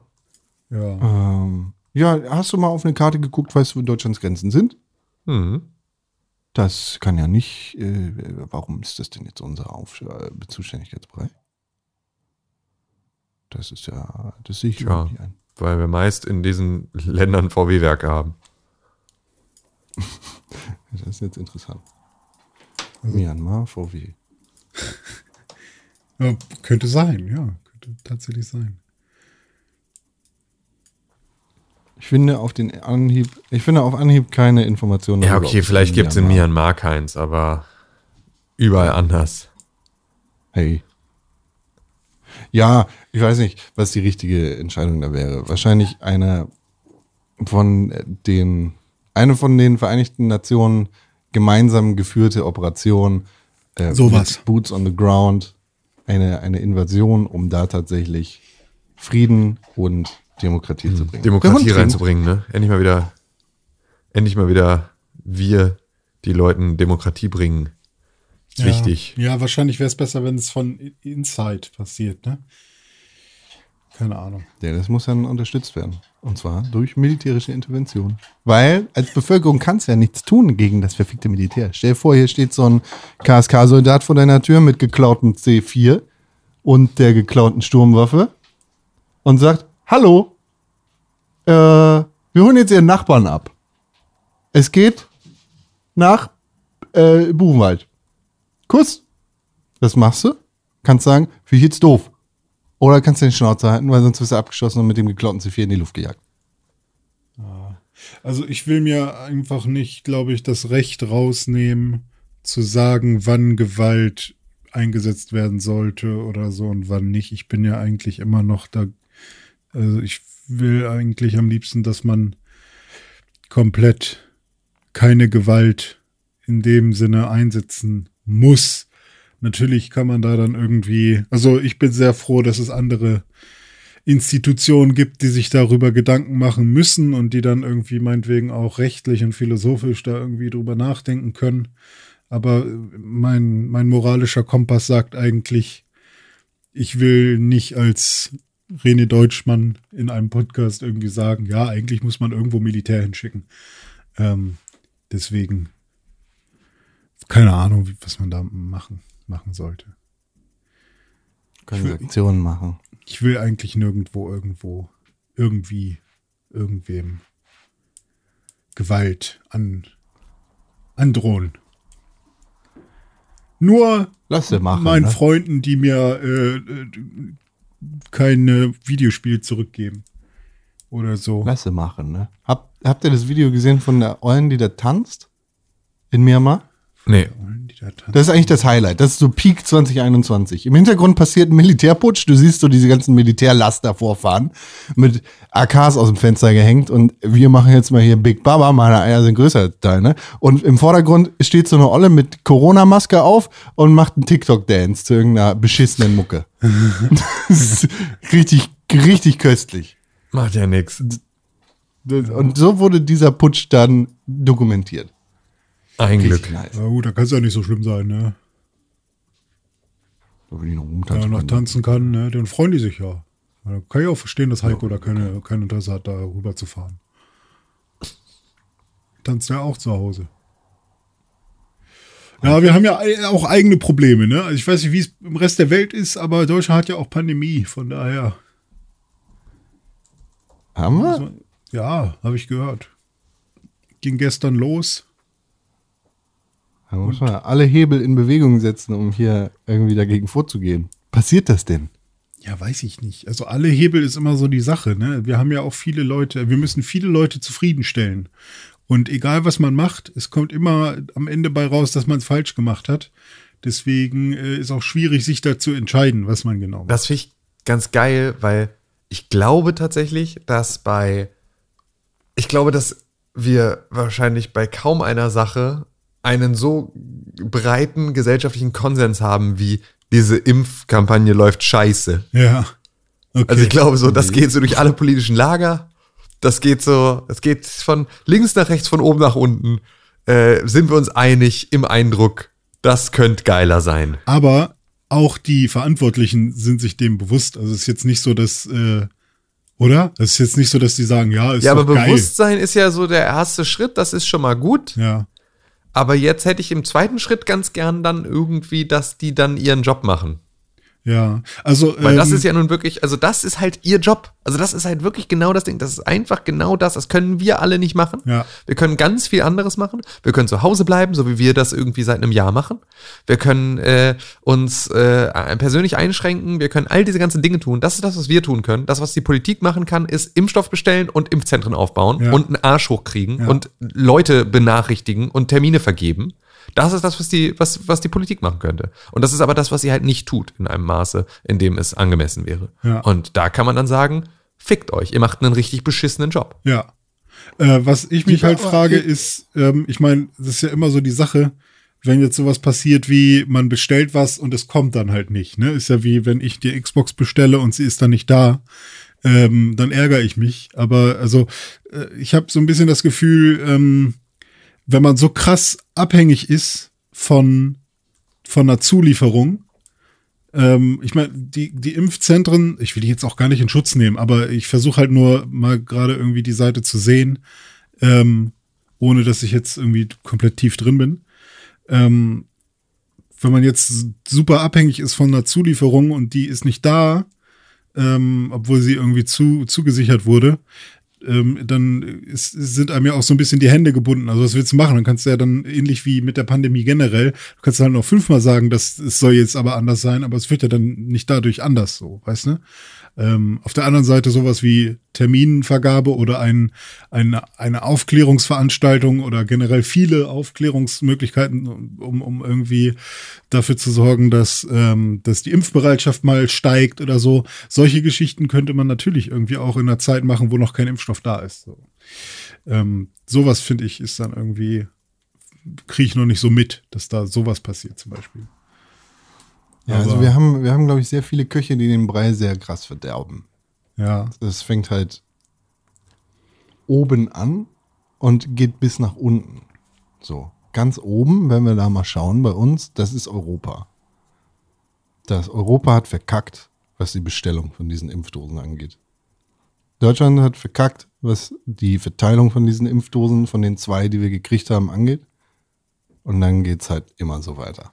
Ja. Ähm, ja, hast du mal auf eine Karte geguckt, weißt du, wo Deutschlands Grenzen sind? Mhm. Das kann ja nicht. Äh, warum ist das denn jetzt unser Auf äh, Zuständigkeitsbereich? Das ist ja, das sehe ich überhaupt nicht ein. Weil wir meist in diesen Ländern VW-Werke haben. *laughs* Das ist jetzt interessant. Myanmar, VW. *laughs* ja. Könnte sein, ja. Könnte tatsächlich sein. Ich finde auf den Anhieb, ich finde auf Anhieb keine Informationen. Ja, okay, vielleicht gibt es in Myanmar keins, aber überall anders. Hey. Ja, ich weiß nicht, was die richtige Entscheidung da wäre. Wahrscheinlich eine von den, eine von den Vereinigten Nationen gemeinsam geführte Operation. Äh, Sowas. mit Boots on the ground. Eine, eine Invasion, um da tatsächlich Frieden und Demokratie zu bringen. Der Hund Demokratie reinzubringen, ne? Endlich mal wieder, endlich mal wieder wir die Leuten Demokratie bringen. Ist ja. wichtig. Ja, wahrscheinlich wäre es besser, wenn es von Inside passiert, ne? Keine Ahnung. Ja, das muss dann unterstützt werden. Und zwar durch militärische Intervention. Weil als Bevölkerung kannst du ja nichts tun gegen das verfickte Militär. Stell dir vor, hier steht so ein KSK-Soldat vor deiner Tür mit geklautem C4 und der geklauten Sturmwaffe und sagt, hallo, äh, wir holen jetzt ihren Nachbarn ab. Es geht nach äh, Buchenwald. Kuss. Was machst du? Kannst sagen, ich jetzt doof. Oder kannst du den Schnauze halten, weil sonst wirst du abgeschossen und mit dem geklauten C4 in die Luft gejagt. Also ich will mir einfach nicht, glaube ich, das Recht rausnehmen, zu sagen, wann Gewalt eingesetzt werden sollte oder so und wann nicht. Ich bin ja eigentlich immer noch da. Also ich will eigentlich am liebsten, dass man komplett keine Gewalt in dem Sinne einsetzen muss. Natürlich kann man da dann irgendwie, also ich bin sehr froh, dass es andere Institutionen gibt, die sich darüber Gedanken machen müssen und die dann irgendwie meinetwegen auch rechtlich und philosophisch da irgendwie drüber nachdenken können. Aber mein, mein moralischer Kompass sagt eigentlich, ich will nicht als René Deutschmann in einem Podcast irgendwie sagen, ja, eigentlich muss man irgendwo Militär hinschicken. Ähm, deswegen, keine Ahnung, was man da machen, machen sollte. Können Aktionen machen. Ich will eigentlich nirgendwo irgendwo irgendwie irgendwem Gewalt an, androhen. Nur Lass sie machen, meinen ne? Freunden, die mir äh, äh, kein äh, Videospiel zurückgeben. Oder so. Lass sie machen, ne? Hab, habt ihr das Video gesehen von der Eulen, die da tanzt? In Myanmar? Nee. Das ist eigentlich das Highlight. Das ist so Peak 2021. Im Hintergrund passiert ein Militärputsch. Du siehst so diese ganzen Militärlaster vorfahren mit AKs aus dem Fenster gehängt und wir machen jetzt mal hier Big Baba. Meine Eier sind größer als deine. Und im Vordergrund steht so eine Olle mit Corona-Maske auf und macht einen TikTok-Dance zu irgendeiner beschissenen Mucke. *laughs* das ist richtig, richtig köstlich. Macht ja nix. Und so wurde dieser Putsch dann dokumentiert. Ein Glück. nice. Na gut, da kann es ja nicht so schlimm sein, ne? Da will ich noch Wenn er rumtanzen. noch können. tanzen kann, ne? Dann freuen die sich ja. Da kann ich auch verstehen, dass Heiko da keine, kein Interesse hat, da rüber zu fahren. Tanzt ja auch zu Hause. Ja, wir haben ja auch eigene Probleme, ne? Also ich weiß nicht, wie es im Rest der Welt ist, aber Deutschland hat ja auch Pandemie, von daher. Haben wir? Ja, habe ich gehört. Ging gestern los. Da muss man alle Hebel in Bewegung setzen, um hier irgendwie dagegen vorzugehen. Passiert das denn? Ja, weiß ich nicht. Also alle Hebel ist immer so die Sache, ne? Wir haben ja auch viele Leute, wir müssen viele Leute zufriedenstellen. Und egal was man macht, es kommt immer am Ende bei raus, dass man es falsch gemacht hat. Deswegen äh, ist auch schwierig, sich da zu entscheiden, was man genau macht. Das finde ich ganz geil, weil ich glaube tatsächlich, dass bei, ich glaube, dass wir wahrscheinlich bei kaum einer Sache einen so breiten gesellschaftlichen Konsens haben, wie diese Impfkampagne läuft scheiße. ja. Okay. Also ich glaube so, das geht so durch alle politischen Lager. Das geht so, es geht von links nach rechts, von oben nach unten. Äh, sind wir uns einig im Eindruck, das könnte geiler sein. Aber auch die Verantwortlichen sind sich dem bewusst. Also es ist jetzt nicht so, dass, äh, oder? Es ist jetzt nicht so, dass die sagen, ja, ist Ja, aber geil. Bewusstsein ist ja so der erste Schritt, das ist schon mal gut. Ja. Aber jetzt hätte ich im zweiten Schritt ganz gern dann irgendwie, dass die dann ihren Job machen. Ja. Also, Weil das ähm, ist ja nun wirklich, also das ist halt ihr Job. Also das ist halt wirklich genau das Ding. Das ist einfach genau das. Das können wir alle nicht machen. Ja. Wir können ganz viel anderes machen. Wir können zu Hause bleiben, so wie wir das irgendwie seit einem Jahr machen. Wir können äh, uns äh, persönlich einschränken. Wir können all diese ganzen Dinge tun. Das ist das, was wir tun können. Das, was die Politik machen kann, ist Impfstoff bestellen und Impfzentren aufbauen Ja. und einen Arsch hochkriegen Ja. und Leute benachrichtigen und Termine vergeben. Das ist das, was die, was, was die Politik machen könnte. Und das ist aber das, was sie halt nicht tut in einem Maße, in dem es angemessen wäre. Ja. Und da kann man dann sagen, fickt euch, ihr macht einen richtig beschissenen Job. Ja. Äh, was ich mich Die- halt frage, ist, ähm, ich meine, das ist ja immer so die Sache, wenn jetzt sowas passiert wie, man bestellt was und es kommt dann halt nicht. Ne? Ist ja wie, wenn ich die Xbox bestelle und sie ist dann nicht da. Ähm, dann ärgere ich mich. Aber also, äh, ich habe so ein bisschen das Gefühl, ähm, wenn man so krass abhängig ist von, von einer Zulieferung, ähm, ich meine, die, die Impfzentren, ich will die jetzt auch gar nicht in Schutz nehmen, aber ich versuche halt nur mal gerade irgendwie die Seite zu sehen, ähm, ohne dass ich jetzt irgendwie komplett tief drin bin. Ähm, wenn man jetzt super abhängig ist von einer Zulieferung und die ist nicht da, ähm, obwohl sie irgendwie zu, zugesichert wurde, ähm, dann ist, sind einem ja auch so ein bisschen die Hände gebunden. Also was willst du machen? Dann kannst du ja dann ähnlich wie mit der Pandemie generell, du kannst halt noch fünfmal sagen, dass es soll jetzt aber anders sein, aber es wird ja dann nicht dadurch anders so, weißt du? Ähm, auf der anderen Seite sowas wie Terminvergabe oder ein, ein, eine Aufklärungsveranstaltung oder generell viele Aufklärungsmöglichkeiten, um, um irgendwie dafür zu sorgen, dass, ähm, dass die Impfbereitschaft mal steigt oder so. Solche Geschichten könnte man natürlich irgendwie auch in einer Zeit machen, wo noch kein Impfstoff da ist. So. Ähm, sowas finde ich ist dann irgendwie, kriege ich noch nicht so mit, dass da sowas passiert zum Beispiel. Ja, also wir haben, wir haben, glaube ich, sehr viele Köche, die den Brei sehr krass verderben. Ja, Das fängt halt oben an und geht bis nach unten. So. Ganz oben, wenn wir da mal schauen bei uns, das ist Europa. Das Europa hat verkackt, was die Bestellung von diesen Impfdosen angeht. Deutschland hat verkackt, was die Verteilung von diesen Impfdosen, von den zwei, die wir gekriegt haben, angeht. Und dann geht's halt immer so weiter.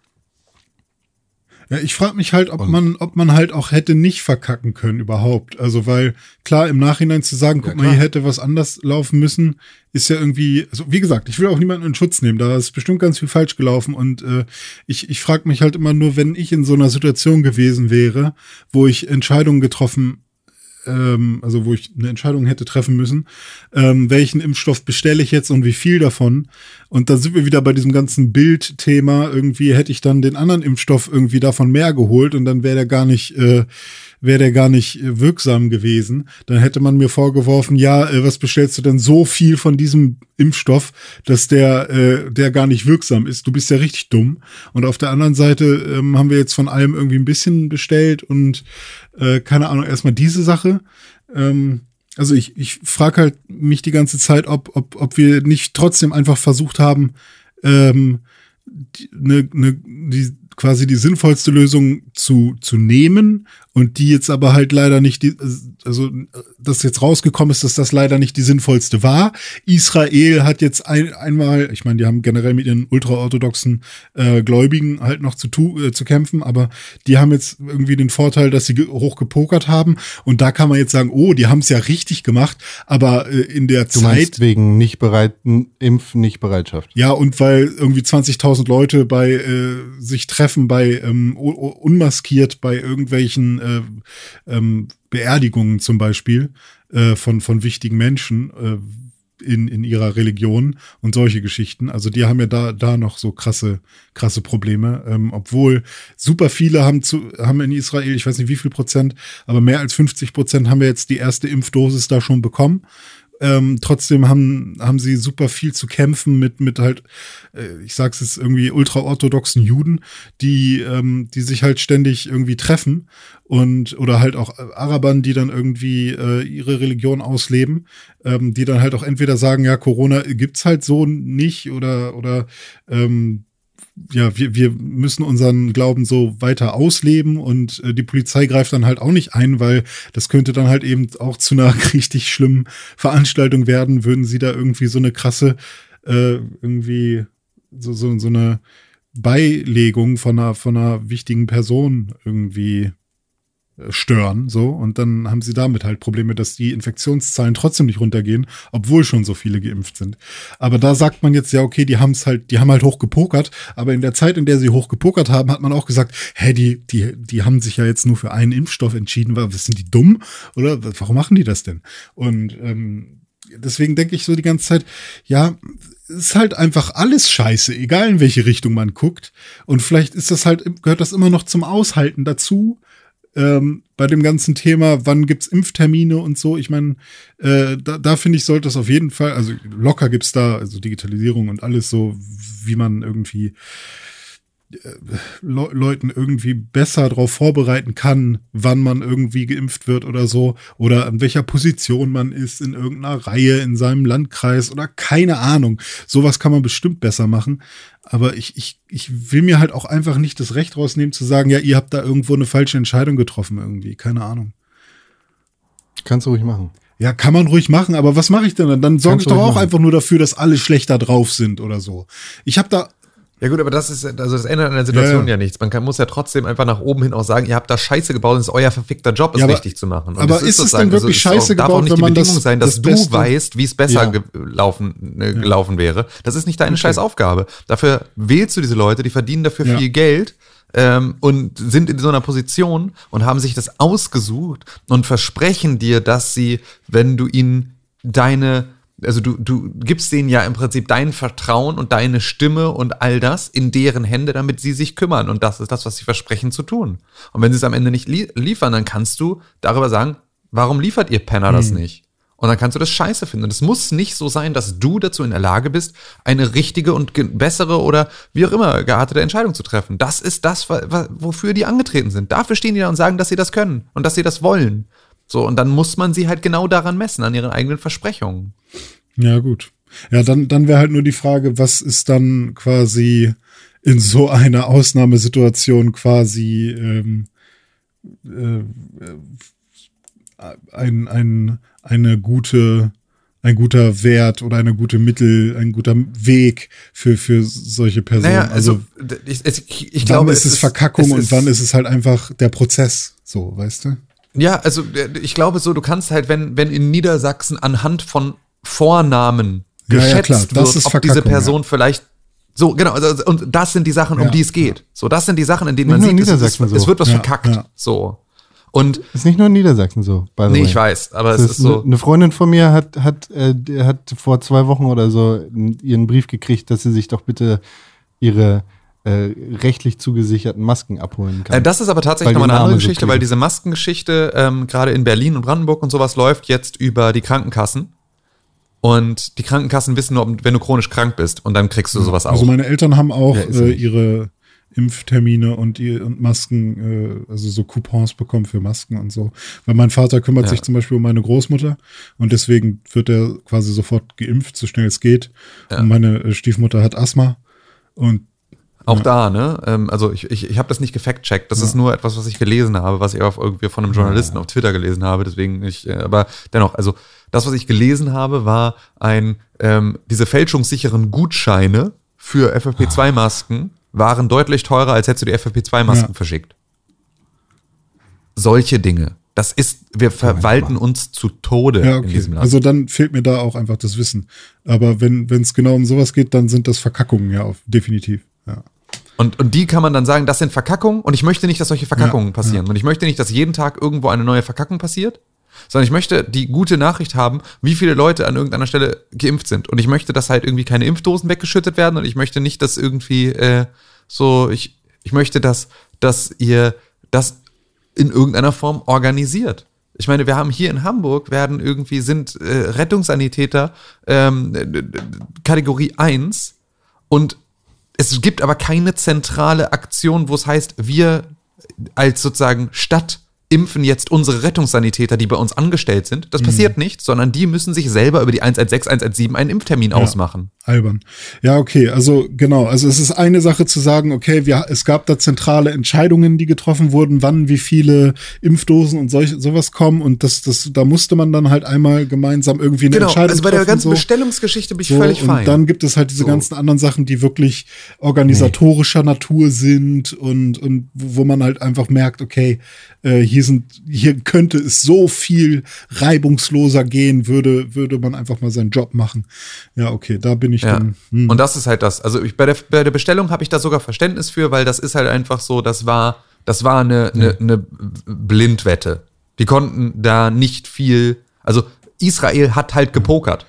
Ja, ich frage mich halt, ob Und- man, ob man halt auch hätte nicht verkacken können überhaupt. Also weil klar im Nachhinein zu sagen, guck Ja, mal, klar. hier hätte was anders laufen müssen, ist ja irgendwie. Also wie gesagt, ich will auch niemanden in Schutz nehmen. Da ist bestimmt ganz viel falsch gelaufen und äh, ich ich frage mich halt immer nur, wenn ich in so einer Situation gewesen wäre, wo ich Entscheidungen getroffen ähm, also wo ich eine Entscheidung hätte treffen müssen, ähm, welchen Impfstoff bestelle ich jetzt und wie viel davon. Und da sind wir wieder bei diesem ganzen Bildthema. Irgendwie hätte ich dann den anderen Impfstoff irgendwie davon mehr geholt und dann wäre der gar nicht, äh, wäre der gar nicht äh, wirksam gewesen. Dann hätte man mir vorgeworfen, ja, äh, was bestellst du denn so viel von diesem Impfstoff, dass der, äh, der gar nicht wirksam ist? Du bist ja richtig dumm. Und auf der anderen Seite ähm, haben wir jetzt von allem irgendwie ein bisschen bestellt und äh, keine Ahnung, erstmal diese Sache. Ähm, also ich, ich frage halt mich die ganze Zeit, ob, ob, ob wir nicht trotzdem einfach versucht haben, ähm, die, ne, ne, die, quasi die sinnvollste Lösung zu, zu nehmen und die jetzt aber halt leider nicht die, also dass jetzt rausgekommen ist, dass das leider nicht die sinnvollste war. Israel hat jetzt ein, einmal, ich meine, die haben generell mit ihren ultraorthodoxen äh, Gläubigen halt noch zu, tu, äh, zu kämpfen, aber die haben jetzt irgendwie den Vorteil, dass sie ge- hoch gepokert haben und da kann man jetzt sagen, oh, die haben es ja richtig gemacht, aber äh, in der Du Zeit wegen nicht bereiten, Impf-Nicht-Bereitschaft. ja, und weil irgendwie 20.000 Leute bei äh, sich treffen, bei ähm, unmaskiert bei irgendwelchen äh, ähm, Beerdigungen zum Beispiel äh, von, von wichtigen Menschen äh, in, in ihrer Religion und solche Geschichten. Also die haben ja da, da noch so krasse, krasse Probleme. Ähm, obwohl super viele haben zu, haben in Israel, ich weiß nicht wie viel Prozent, aber mehr als 50 Prozent haben wir jetzt die erste Impfdosis da schon bekommen. Ähm, trotzdem haben, haben sie super viel zu kämpfen mit, mit halt, äh, ich sag's jetzt irgendwie ultraorthodoxen Juden, die, ähm, die sich halt ständig irgendwie treffen und oder halt auch Arabern, die dann irgendwie äh, ihre Religion ausleben, ähm, die dann halt auch entweder sagen, ja, Corona gibt's halt so nicht oder, oder ähm, ja, wir, wir müssen unseren Glauben so weiter ausleben und äh, die Polizei greift dann halt auch nicht ein, weil das könnte dann halt eben auch zu einer *laughs* richtig schlimmen Veranstaltung werden, würden sie da irgendwie so eine krasse, äh, irgendwie so, so, so eine Beilegung von einer, von einer wichtigen Person irgendwie stören, so. Und dann haben sie damit halt Probleme, dass die Infektionszahlen trotzdem nicht runtergehen, obwohl schon so viele geimpft sind. Aber da sagt man jetzt ja, okay, die haben es halt, die haben halt hoch gepokert, aber in der Zeit, in der sie hoch gepokert haben, hat man auch gesagt, hä, die, die, die haben sich ja jetzt nur für einen Impfstoff entschieden, was sind die dumm? Oder warum machen die das denn? Und ähm, deswegen denke ich so die ganze Zeit, ja, ist halt einfach alles scheiße, egal in welche Richtung man guckt. Und vielleicht ist das halt, gehört das immer noch zum Aushalten dazu. Ähm, bei dem ganzen Thema, wann gibt's Impftermine und so. Ich meine, äh, da, da finde ich, sollte es auf jeden Fall, also locker gibt's da, also Digitalisierung und alles so, wie man irgendwie Le Leuten irgendwie besser darauf vorbereiten kann, wann man irgendwie geimpft wird oder so, oder an welcher Position man ist in irgendeiner Reihe in seinem Landkreis oder keine Ahnung. Sowas kann man bestimmt besser machen. Aber ich, ich, ich will mir halt auch einfach nicht das Recht rausnehmen zu sagen, ja, ihr habt da irgendwo eine falsche Entscheidung getroffen irgendwie. Keine Ahnung. Kannst du ruhig machen. Ja, kann man ruhig machen, aber was mache ich denn dann? Dann sorge ich doch auch machen. einfach nur dafür, dass alle schlechter drauf sind oder so. Ich habe da Ja gut, aber das ist, also das ändert an der Situation Ja, ja, ja. nichts. Man kann, muss ja trotzdem einfach nach oben hin auch sagen, ihr habt da Scheiße gebaut und es ist euer verfickter Job, es Ja, richtig zu machen. Und aber das ist es denn wirklich es ist auch- Scheiße darf auch gebaut, nicht wenn die man Bedingung das- sein, dass das du Beste- weißt, wie es besser gelaufen, äh, gelaufen wäre. Das ist nicht deine scheiß Aufgabe. Dafür wählst du diese Leute, die verdienen dafür viel Geld. ähm, und sind in so einer Position und haben sich das ausgesucht und versprechen dir, dass sie, wenn du ihnen deine also du, du gibst denen ja im Prinzip dein Vertrauen und deine Stimme und all das in deren Hände, damit sie sich kümmern. Und das ist das, was sie versprechen zu tun. Und wenn sie es am Ende nicht li liefern, dann kannst du darüber sagen, warum liefert ihr Penner das Hm. nicht? Und dann kannst du das scheiße finden. Und es muss nicht so sein, dass du dazu in der Lage bist, eine richtige und bessere oder wie auch immer geartete Entscheidung zu treffen. Das ist das, wofür die angetreten sind. Dafür stehen die da und sagen, dass sie das können und dass sie das wollen. So, und dann muss man sie halt genau daran messen, an ihren eigenen Versprechungen. Ja, gut. Ja, dann, dann wäre halt nur die Frage, was ist dann quasi in so einer Ausnahmesituation quasi ähm, äh, ein, ein, eine gute, ein guter Wert oder eine gute Mittel, ein guter Weg für, für solche Personen. Naja, also, d- ich, ich, ich wann glaube, ist es Verkackung es und ist- wann ist es halt einfach der Prozess, so, weißt du? Ja, also äh, ich glaube so, du kannst halt, wenn, wenn in Niedersachsen anhand von Vornamen Ja, ja, geschätzt das wird, ob diese Person vielleicht so, genau, also, und das sind die Sachen, um Ja, die es geht. So, das sind die Sachen, in denen Nicht man sieht, es, so. es wird was Ja, verkackt. ja. So. Und, Ist nicht nur in Niedersachsen so, by the nee, way. ich weiß, aber Das es ist so. Eine, Freundin von mir hat, hat, äh, hat vor zwei Wochen oder so ihren Brief gekriegt, dass sie sich doch bitte ihre äh, rechtlich zugesicherten Masken abholen kann. Äh, das ist aber tatsächlich nochmal eine andere Name so Geschichte, weil diese Maskengeschichte ähm, gerade in Berlin und Brandenburg und sowas läuft jetzt über die Krankenkassen. Und die Krankenkassen wissen nur, wenn du chronisch krank bist und dann kriegst du sowas auch. Also meine Eltern haben auch Ja, äh, ihre Impftermine und, ihr, und Masken, äh, also so Coupons bekommen für Masken und so. Weil mein Vater kümmert Ja. sich zum Beispiel um meine Großmutter und deswegen wird er quasi sofort geimpft, so schnell es geht. Ja. Und meine äh, Stiefmutter hat Asthma und Auch Ja. da, ne? Ähm, also ich, ich, ich habe das nicht gefact-checkt. Das ist nur etwas, was ich gelesen habe, was ich auch irgendwie von einem Journalisten auf Twitter gelesen habe. Deswegen nicht, äh, aber dennoch, also das, was ich gelesen habe, war ein ähm, diese fälschungssicheren Gutscheine für FFP2-Masken waren deutlich teurer, als hättest du die FFP2-Masken Ja. verschickt. Solche Dinge. Das ist, wir verwalten uns zu Tode ja, in okay. diesem Land. Also dann fehlt mir da auch einfach das Wissen. Aber wenn es genau um sowas geht, dann sind das Verkackungen, ja, auf, definitiv. Ja. Und, und die kann man dann sagen, das sind Verkackungen und ich möchte nicht, dass solche Verkackungen Ja, passieren. Und ich möchte nicht, dass jeden Tag irgendwo eine neue Verkackung passiert, sondern ich möchte die gute Nachricht haben, wie viele Leute an irgendeiner Stelle geimpft sind. Und ich möchte, dass halt irgendwie keine Impfdosen weggeschüttet werden und ich möchte nicht, dass irgendwie äh, so, ich, ich möchte, dass, dass ihr das in irgendeiner Form organisiert. Ich meine, wir haben hier in Hamburg werden irgendwie sind äh, Rettungssanitäter ähm, äh, äh, Kategorie 1 und es gibt aber keine zentrale Aktion, wo es heißt, wir als sozusagen Stadt impfen jetzt unsere Rettungssanitäter, die bei uns angestellt sind. Das passiert nicht, sondern die müssen sich selber über die 116, 117 einen Impftermin ausmachen. Albern. Ja, okay, also genau, also es ist eine Sache zu sagen, okay, wir, es gab da zentrale Entscheidungen, die getroffen wurden, wann wie viele Impfdosen und solch, sowas kommen und das, das, da musste man dann halt einmal gemeinsam irgendwie eine Genau, Entscheidung also bei der ganzen so. Bestellungsgeschichte bin ich So, völlig und fein. dann gibt es halt diese So. ganzen anderen Sachen, die wirklich organisatorischer Natur sind und, und wo man halt einfach merkt, okay, äh, hier sind, hier könnte es so viel reibungsloser gehen, würde, würde man einfach mal seinen Job machen. Ja, okay, da bin ich Ja. dann. hm. Und das ist halt das. Also ich, bei, der, bei der Bestellung habe ich da sogar Verständnis für, weil das ist halt einfach so, das war, das war eine, eine, eine Blindwette. Die konnten da nicht viel. Also Israel hat halt gepokert.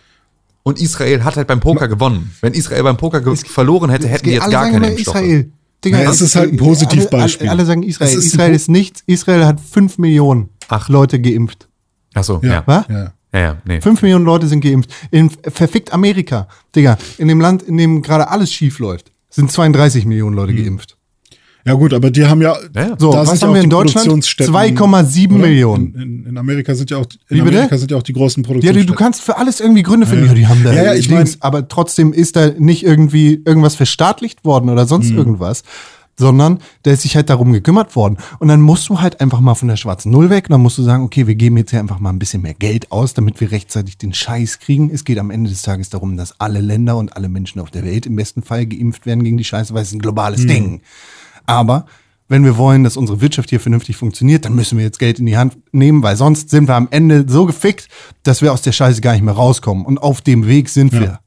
Und Israel hat halt beim Poker gewonnen. Wenn Israel beim Poker verloren hätte, hätten die jetzt gar keine Impfstoffe. Israel. Digga, Ja, es ist halt ein Positivbeispiel. Alle, alle sagen Israel. Ist Israel ist nichts. Israel hat fünf Millionen Ach. Leute geimpft. Ach so, Ja. ja. Was? ja. Ja, ja, nee. Fünf Millionen Leute sind geimpft. In verfickt Amerika, Digga, in dem Land, in dem gerade alles schief läuft, sind 32 Millionen Leute geimpft. Ja gut, aber die haben ja, Ja, ja. So, da was sind ja haben auch wir in Deutschland? Produktionsstätten, 2,7 oder? Millionen. In, in, in Amerika sind ja auch, in Wie bitte? Amerika sind ja auch die großen Ja, Produktionsstätten. du, du kannst für alles irgendwie Gründe finden. Ja, die haben da Ja, ja, ich Dings, mein- aber trotzdem ist da nicht irgendwie irgendwas verstaatlicht worden oder sonst Hm. irgendwas, sondern da ist sich halt darum gekümmert worden. Und dann musst du halt einfach mal von der schwarzen Null weg. Und dann musst du sagen, okay, wir geben jetzt hier einfach mal ein bisschen mehr Geld aus, damit wir rechtzeitig den Scheiß kriegen. Es geht am Ende des Tages darum, dass alle Länder und alle Menschen auf der Welt im besten Fall geimpft werden gegen die Scheiße, weil es ist ein globales Hm. Ding. Aber wenn wir wollen, dass unsere Wirtschaft hier vernünftig funktioniert, dann müssen wir jetzt Geld in die Hand nehmen, weil sonst sind wir am Ende so gefickt, dass wir aus der Scheiße gar nicht mehr rauskommen. Und auf dem Weg sind wir.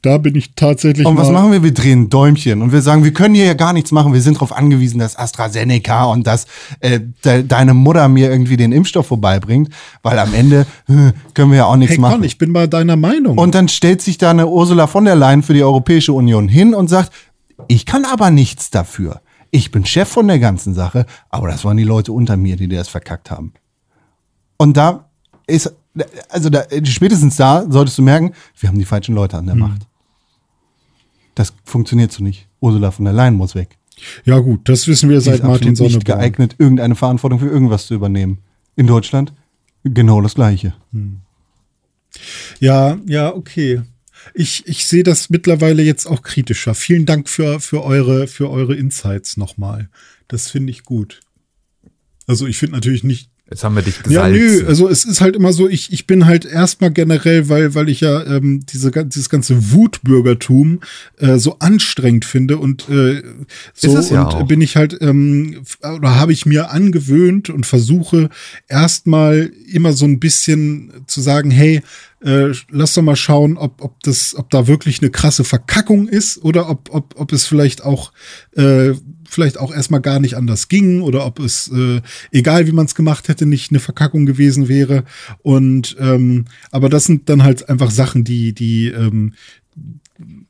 da bin ich tatsächlich. Und was mal- machen wir? Wir drehen Däumchen und wir sagen, wir können hier ja gar nichts machen. Wir sind darauf angewiesen, dass AstraZeneca und dass äh, de deine Mutter mir irgendwie den Impfstoff vorbeibringt, weil am Ende äh, können wir ja auch nichts Hey, machen. Con, ich bin bei deiner Meinung. Und dann stellt sich da eine Ursula von der Leyen für die Europäische Union hin und sagt, ich kann aber nichts dafür. Ich bin Chef von der ganzen Sache, aber das waren die Leute unter mir, die das verkackt haben. Und da ist, also da, spätestens da solltest du merken, wir haben die falschen Leute an der Macht. Das funktioniert so nicht. Ursula von der Leyen muss weg. ja, gut, das wissen wir Sie seit Martin absolut nicht Sonneborn. geeignet, irgendeine Verantwortung für irgendwas zu übernehmen. In Deutschland genau das Gleiche. Ja, ja, okay. Ich, ich sehe das mittlerweile jetzt auch kritischer. Vielen Dank für, für, eure, für eure Insights nochmal. Das finde ich gut. Also ich finde natürlich nicht, Jetzt haben wir dich Ja, gesalzen. nö, also es ist halt immer so, ich, ich bin halt erstmal generell, weil, weil ich ja ähm, diese, dieses ganze Wutbürgertum äh, so anstrengend finde und äh, so ja und auch. bin ich halt, ähm, oder habe ich mir angewöhnt und versuche erstmal immer so ein bisschen zu sagen, hey, äh, lass doch mal schauen, ob, ob das, ob da wirklich eine krasse Verkackung ist oder ob, ob, ob es vielleicht auch äh, vielleicht auch erstmal gar nicht anders ging oder ob es, äh, egal wie man es gemacht hätte, nicht eine Verkackung gewesen wäre. Und ähm, aber das sind dann halt einfach Sachen, die, die ähm,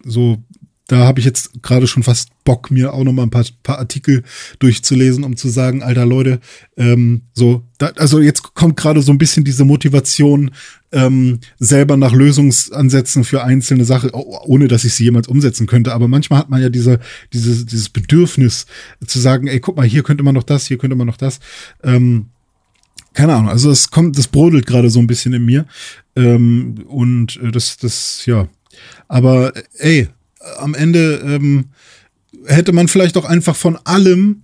so, da habe ich jetzt gerade schon fast Bock, mir auch noch mal ein paar, paar Artikel durchzulesen, um zu sagen, alter Leute, ähm, so, da, also jetzt kommt gerade so ein bisschen diese Motivation, ähm, selber nach Lösungsansätzen für einzelne Sachen, oh, ohne dass ich sie jemals umsetzen könnte. Aber manchmal hat man ja diese, dieses, dieses Bedürfnis zu sagen, ey, guck mal, hier könnte man noch das, hier könnte man noch das. Ähm, keine Ahnung, also es kommt, das brodelt gerade so ein bisschen in mir. Ähm, und äh, das, das, ja. Aber äh, ey, am Ende ähm, hätte man vielleicht auch einfach von allem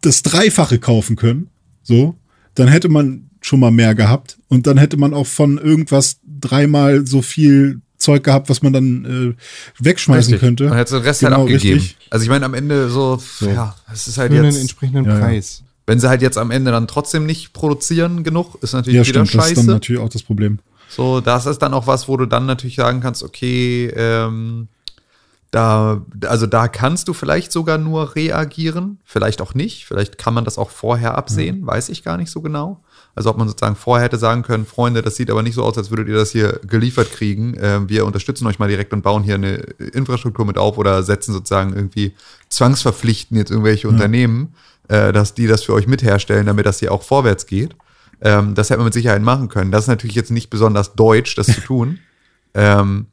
das Dreifache kaufen können. So, dann hätte man schon mal mehr gehabt und dann hätte man auch von irgendwas dreimal so viel Zeug gehabt, was man dann äh, wegschmeißen Richtig. könnte. Man hätte den Rest Genau, halt abgegeben. richtig. Also ich meine, am Ende so, ja, es ist halt Für einen jetzt, entsprechenden Ja, ja. Preis. wenn sie halt jetzt am Ende dann trotzdem nicht produzieren genug, ist natürlich Ja, wieder stimmt, das ist dann scheiße. natürlich auch das Problem. So, das ist dann auch was, wo du dann natürlich sagen kannst, okay, ähm, da, also da kannst du vielleicht sogar nur reagieren, vielleicht auch nicht, vielleicht kann man das auch vorher absehen, weiß ich gar nicht so genau. Also ob man sozusagen vorher hätte sagen können, Freunde, das sieht aber nicht so aus, als würdet ihr das hier geliefert kriegen. Ähm, wir unterstützen euch mal direkt und bauen hier eine Infrastruktur mit auf oder setzen sozusagen irgendwie zwangsverpflichten jetzt irgendwelche Unternehmen, äh, dass die das für euch mitherstellen, damit das hier auch vorwärts geht. Ähm, das hätte man mit Sicherheit machen können. Das ist natürlich jetzt nicht besonders deutsch, das zu *laughs* tun. ähm,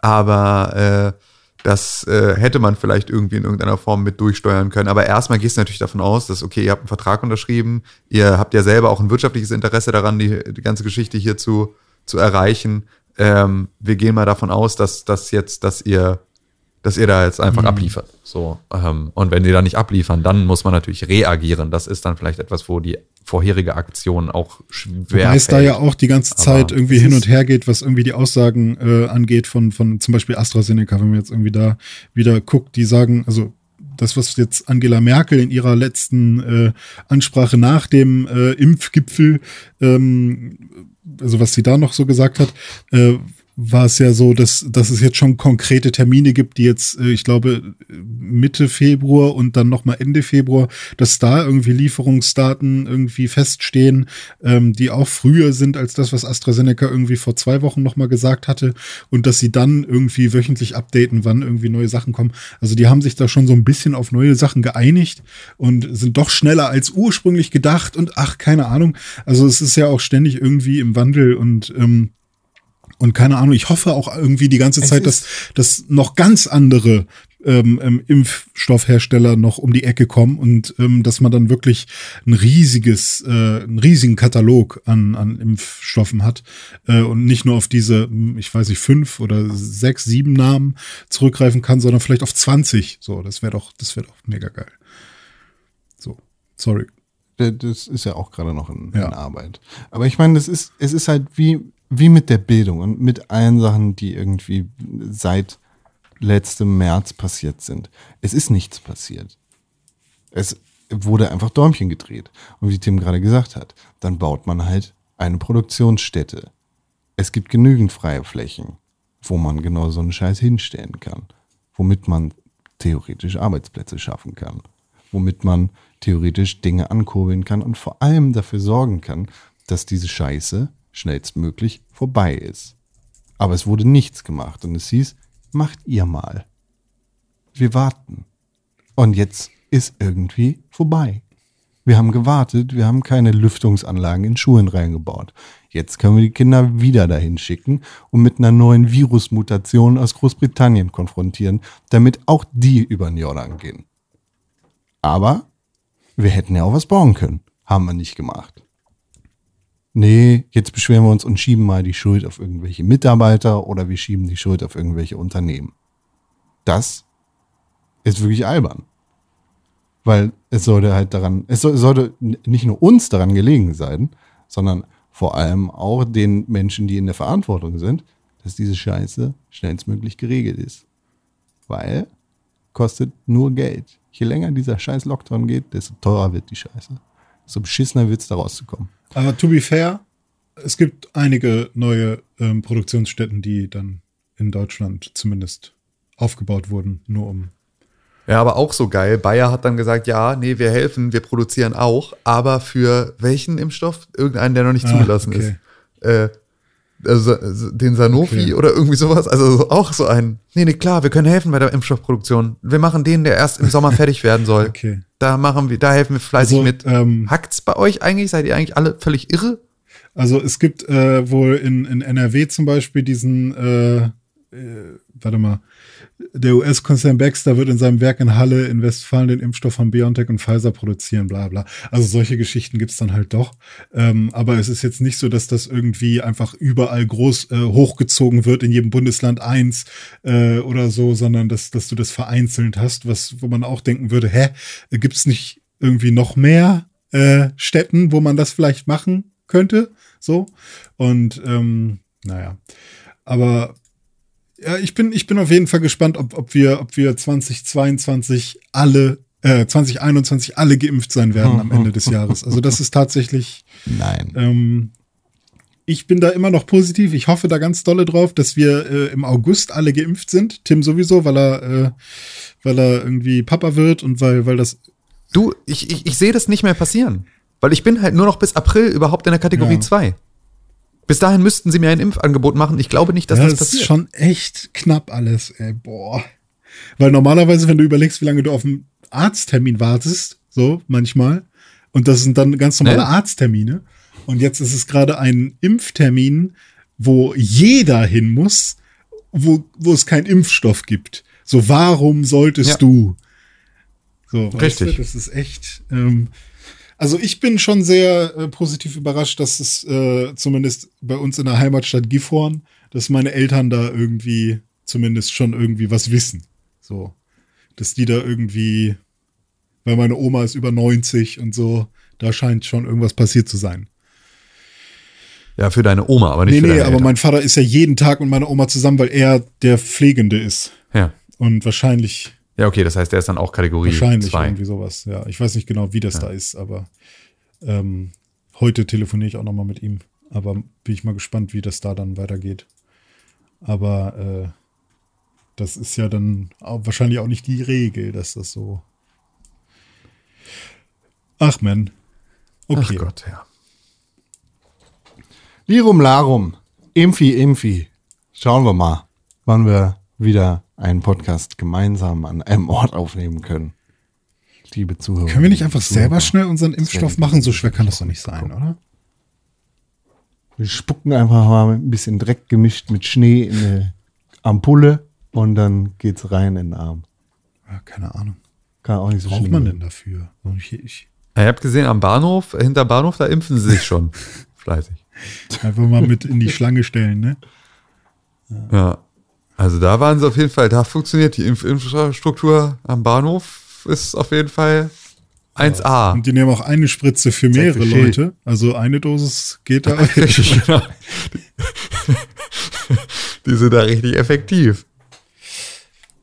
aber äh, das äh, hätte man vielleicht irgendwie in irgendeiner Form mit durchsteuern können. Aber erstmal gehst du natürlich davon aus, dass, okay, ihr habt einen Vertrag unterschrieben, ihr habt ja selber auch ein wirtschaftliches Interesse daran, die, die ganze Geschichte hier zu, zu erreichen. Ähm, wir gehen mal davon aus, dass, dass jetzt, dass ihr, dass ihr da jetzt einfach abliefert. So, ähm, und wenn die da nicht abliefern, dann muss man natürlich reagieren. Das ist dann vielleicht etwas, wo die vorherige Aktion auch schwer Wobei es da ja auch die ganze Aber Zeit irgendwie hin und her geht, was irgendwie die Aussagen äh, angeht von, von zum Beispiel AstraZeneca, wenn man jetzt irgendwie da wieder guckt, die sagen, also das, was jetzt Angela Merkel in ihrer letzten äh, Ansprache nach dem äh, Impfgipfel, ähm, also was sie da noch so gesagt hat, äh, war es ja so, dass, dass es jetzt schon konkrete Termine gibt, die jetzt, äh, ich glaube, Mitte Februar und dann nochmal Ende Februar, dass da irgendwie Lieferungsdaten irgendwie feststehen, ähm, die auch früher sind als das, was AstraZeneca irgendwie vor zwei Wochen nochmal gesagt hatte und dass sie dann irgendwie wöchentlich updaten, wann irgendwie neue Sachen kommen. Also die haben sich da schon so ein bisschen auf neue Sachen geeinigt und sind doch schneller als ursprünglich gedacht und ach, keine Ahnung. Also es ist ja auch ständig irgendwie im Wandel und ähm, und keine Ahnung, ich hoffe auch irgendwie die ganze Es Zeit, dass, dass noch ganz andere ähm, ähm, Impfstoffhersteller noch um die Ecke kommen und ähm, dass man dann wirklich ein riesiges, äh, einen riesigen Katalog an, an Impfstoffen hat äh, und nicht nur auf diese, hm, ich weiß nicht, fünf oder sechs, sieben Namen zurückgreifen kann, sondern vielleicht auf 20. So, das wäre doch, das wäre doch mega geil. So, sorry. Das ist ja auch gerade noch in, Ja. in Arbeit. Aber ich meine, das ist, es ist halt wie, wie mit der Bildung und mit allen Sachen, die irgendwie seit letztem März passiert sind. Es ist nichts passiert. Es wurde einfach Däumchen gedreht. Und wie Tim gerade gesagt hat, dann baut man halt eine Produktionsstätte. Es gibt genügend freie Flächen. wo man genau so einen Scheiß hinstellen kann, womit man theoretisch Arbeitsplätze schaffen kann, womit man theoretisch Dinge ankurbeln kann und vor allem dafür sorgen kann, dass diese Scheiße schnellstmöglich vorbei ist. Aber es wurde nichts gemacht und es hieß, macht ihr mal. Wir warten. Und jetzt ist irgendwie vorbei. Wir haben gewartet, wir haben keine Lüftungsanlagen in Schulen reingebaut. Jetzt können wir die Kinder wieder dahin schicken und mit einer neuen Virusmutation aus Großbritannien konfrontieren, damit auch die über den Jordan gehen. Aber wir hätten ja auch was bauen können. Haben wir nicht gemacht. Nee, jetzt beschweren wir uns und schieben mal die Schuld auf irgendwelche Mitarbeiter oder wir schieben die Schuld auf irgendwelche Unternehmen. Das ist wirklich albern. Weil es sollte halt daran, es sollte nicht nur uns daran gelegen sein, sondern vor allem auch den Menschen, die in der Verantwortung sind, dass diese Scheiße schnellstmöglich geregelt ist. Weil kostet nur Geld. Je länger dieser scheiß Lockdown geht, desto teurer wird die Scheiße. Desto beschissener wird es da rauszukommen. Aber to be fair, es gibt einige neue ähm, Produktionsstätten, die dann in Deutschland zumindest aufgebaut wurden, nur um. Ja, aber auch so geil. Bayer hat dann gesagt, ja, nee, wir helfen, wir produzieren auch, aber für welchen Impfstoff? Irgendeinen, der noch nicht Ah, zugelassen okay. ist. Äh, also den Sanofi Okay. oder irgendwie sowas. Also so- auch so ein, nee, nee, klar, wir können helfen bei der Impfstoffproduktion. Wir machen den, der erst im Sommer fertig werden soll. *laughs* Okay. Da machen wir, da helfen wir fleißig Also, mit. ähm, Hackt's bei euch eigentlich? Seid ihr eigentlich alle völlig irre? Also es gibt äh, wohl in, in NRW zum Beispiel diesen, äh, äh, warte mal, der US-Konzern Baxter wird in seinem Werk in Halle in Westfalen den Impfstoff von BioNTech und Pfizer produzieren, bla bla. Also solche Geschichten gibt's dann halt doch. Ähm, aber es ist jetzt nicht so, dass das irgendwie einfach überall groß äh, hochgezogen wird, in jedem Bundesland eins äh, oder so, sondern dass, dass du das vereinzelt hast, was, wo man auch denken würde, hä, gibt's nicht irgendwie noch mehr äh, Städten, wo man das vielleicht machen könnte? So. Und ähm, naja. Aber ja, ich bin, ich bin auf jeden Fall gespannt, ob, ob wir, ob wir 2022 alle, äh, 2021 alle geimpft sein werden am Ende des Jahres. Also das ist tatsächlich, Nein. ähm, ich bin da immer noch positiv. Ich hoffe da ganz dolle drauf, dass wir äh, im August alle geimpft sind. Tim sowieso, weil er, äh, weil er irgendwie Papa wird und weil, weil das Du, ich, ich, ich sehe das nicht mehr passieren. Weil ich bin halt nur noch bis April überhaupt in der Kategorie Ja. 2. Bis dahin müssten sie mir ein Impfangebot machen. Ich glaube nicht, dass ja, das das passiert. ist schon echt knapp alles, ey, boah. Weil normalerweise, wenn du überlegst, wie lange du auf einen Arzttermin wartest, so manchmal, und das sind dann ganz normale Ne? Arzttermine, und jetzt ist es gerade ein Impftermin, wo jeder hin muss, wo, wo es keinen Impfstoff gibt. So, warum solltest Ja. du? So, weißt Richtig. Du, das ist echt. Ähm, also ich bin schon sehr äh, positiv überrascht, dass es äh, zumindest bei uns in der Heimatstadt Gifhorn, dass meine Eltern da irgendwie zumindest schon irgendwie was wissen. So, dass die da irgendwie, weil meine Oma ist über 90 und so, da scheint schon irgendwas passiert zu sein. Ja, für deine Oma, aber nicht Nee, für nee, deine aber Eltern. mein Vater ist ja jeden Tag mit meiner Oma zusammen, weil er der Pflegende ist. Ja. Und wahrscheinlich ja, okay, das heißt, der ist dann auch Kategorie Wahrscheinlich 2. irgendwie sowas. Ja, ich weiß nicht genau, wie das da ist, aber ähm, heute telefoniere ich auch noch mal mit ihm. Aber bin ich mal gespannt, wie das da dann weitergeht. Aber äh, das ist ja dann auch wahrscheinlich auch nicht die Regel, dass das so. Ach man. Okay. Ach Gott, ja. Lirum Larum. Impfi, Impfi. Schauen wir mal, wann wir wieder einen Podcast gemeinsam an einem Ort aufnehmen können. Liebe Zuhörer. Können wir nicht einfach selber schnell unseren Impfstoff machen? So schwer kann das doch nicht sein, oder? Wir spucken einfach mal ein bisschen Dreck gemischt mit Schnee in eine Ampulle und dann geht's rein in den Arm. Ja, keine Ahnung. Kann auch nicht so Was braucht man denn dafür? Ich, ich, Ihr habt gesehen, am Bahnhof, hinter Bahnhof, da impfen sie sich schon. *laughs* Fleißig. einfach mal mit in die Schlange stellen, ne? Ja. Also da waren sie auf jeden Fall, da funktioniert die Impf Infrastruktur am Bahnhof, ist auf jeden Fall 1A. Und die nehmen auch eine Spritze für mehrere. Leute. Also eine Dosis geht da. *laughs* Richtig, genau. Die sind da richtig effektiv.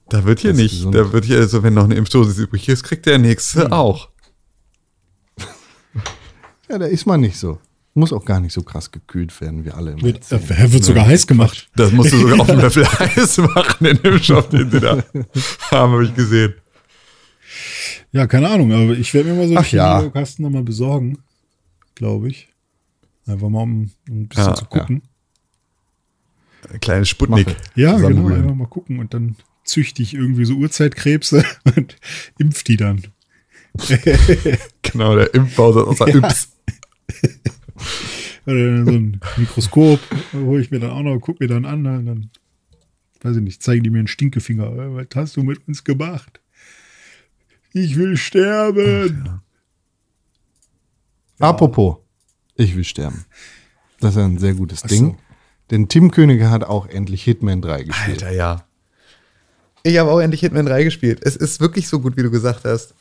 Da wird hier nicht, gesund. da wird hier, also wenn noch eine Impfdosis übrig ist, kriegt der nächste auch. Ja, da ist man nicht so. Muss auch gar nicht so krass gekühlt werden, wie alle. immer Wird, erzählen. äh, wird sogar heiß gemacht. Das musst du sogar auf dem Löffel *laughs* heiß machen in dem Shop, den sie da haben, habe ich gesehen. Ja, keine Ahnung, aber ich werde mir mal so Ach ja. Kasten nochmal besorgen, glaube ich. Einfach mal, um ein bisschen Ja, zu gucken. Kleine Sputnik. Mache. Ja, genau, einfach mal gucken und dann züchte ich irgendwie so Urzeitkrebse *laughs* und impf die dann. *laughs* Genau, der Impfbau aus der Yps. Oder so ein Mikroskop hole ich mir dann auch noch, guck mir dann an, und dann, weiß ich nicht, zeigen die mir einen Stinkefinger. Äh, Was hast du mit uns gemacht? Ich will sterben. Apropos, ich will sterben. Das ist ein sehr gutes Ach Ding. so. Denn Tim Königke hat auch endlich Hitman 3 gespielt. Alter, ja. Ich habe auch endlich Hitman 3 gespielt. Es ist wirklich so gut, wie du gesagt hast.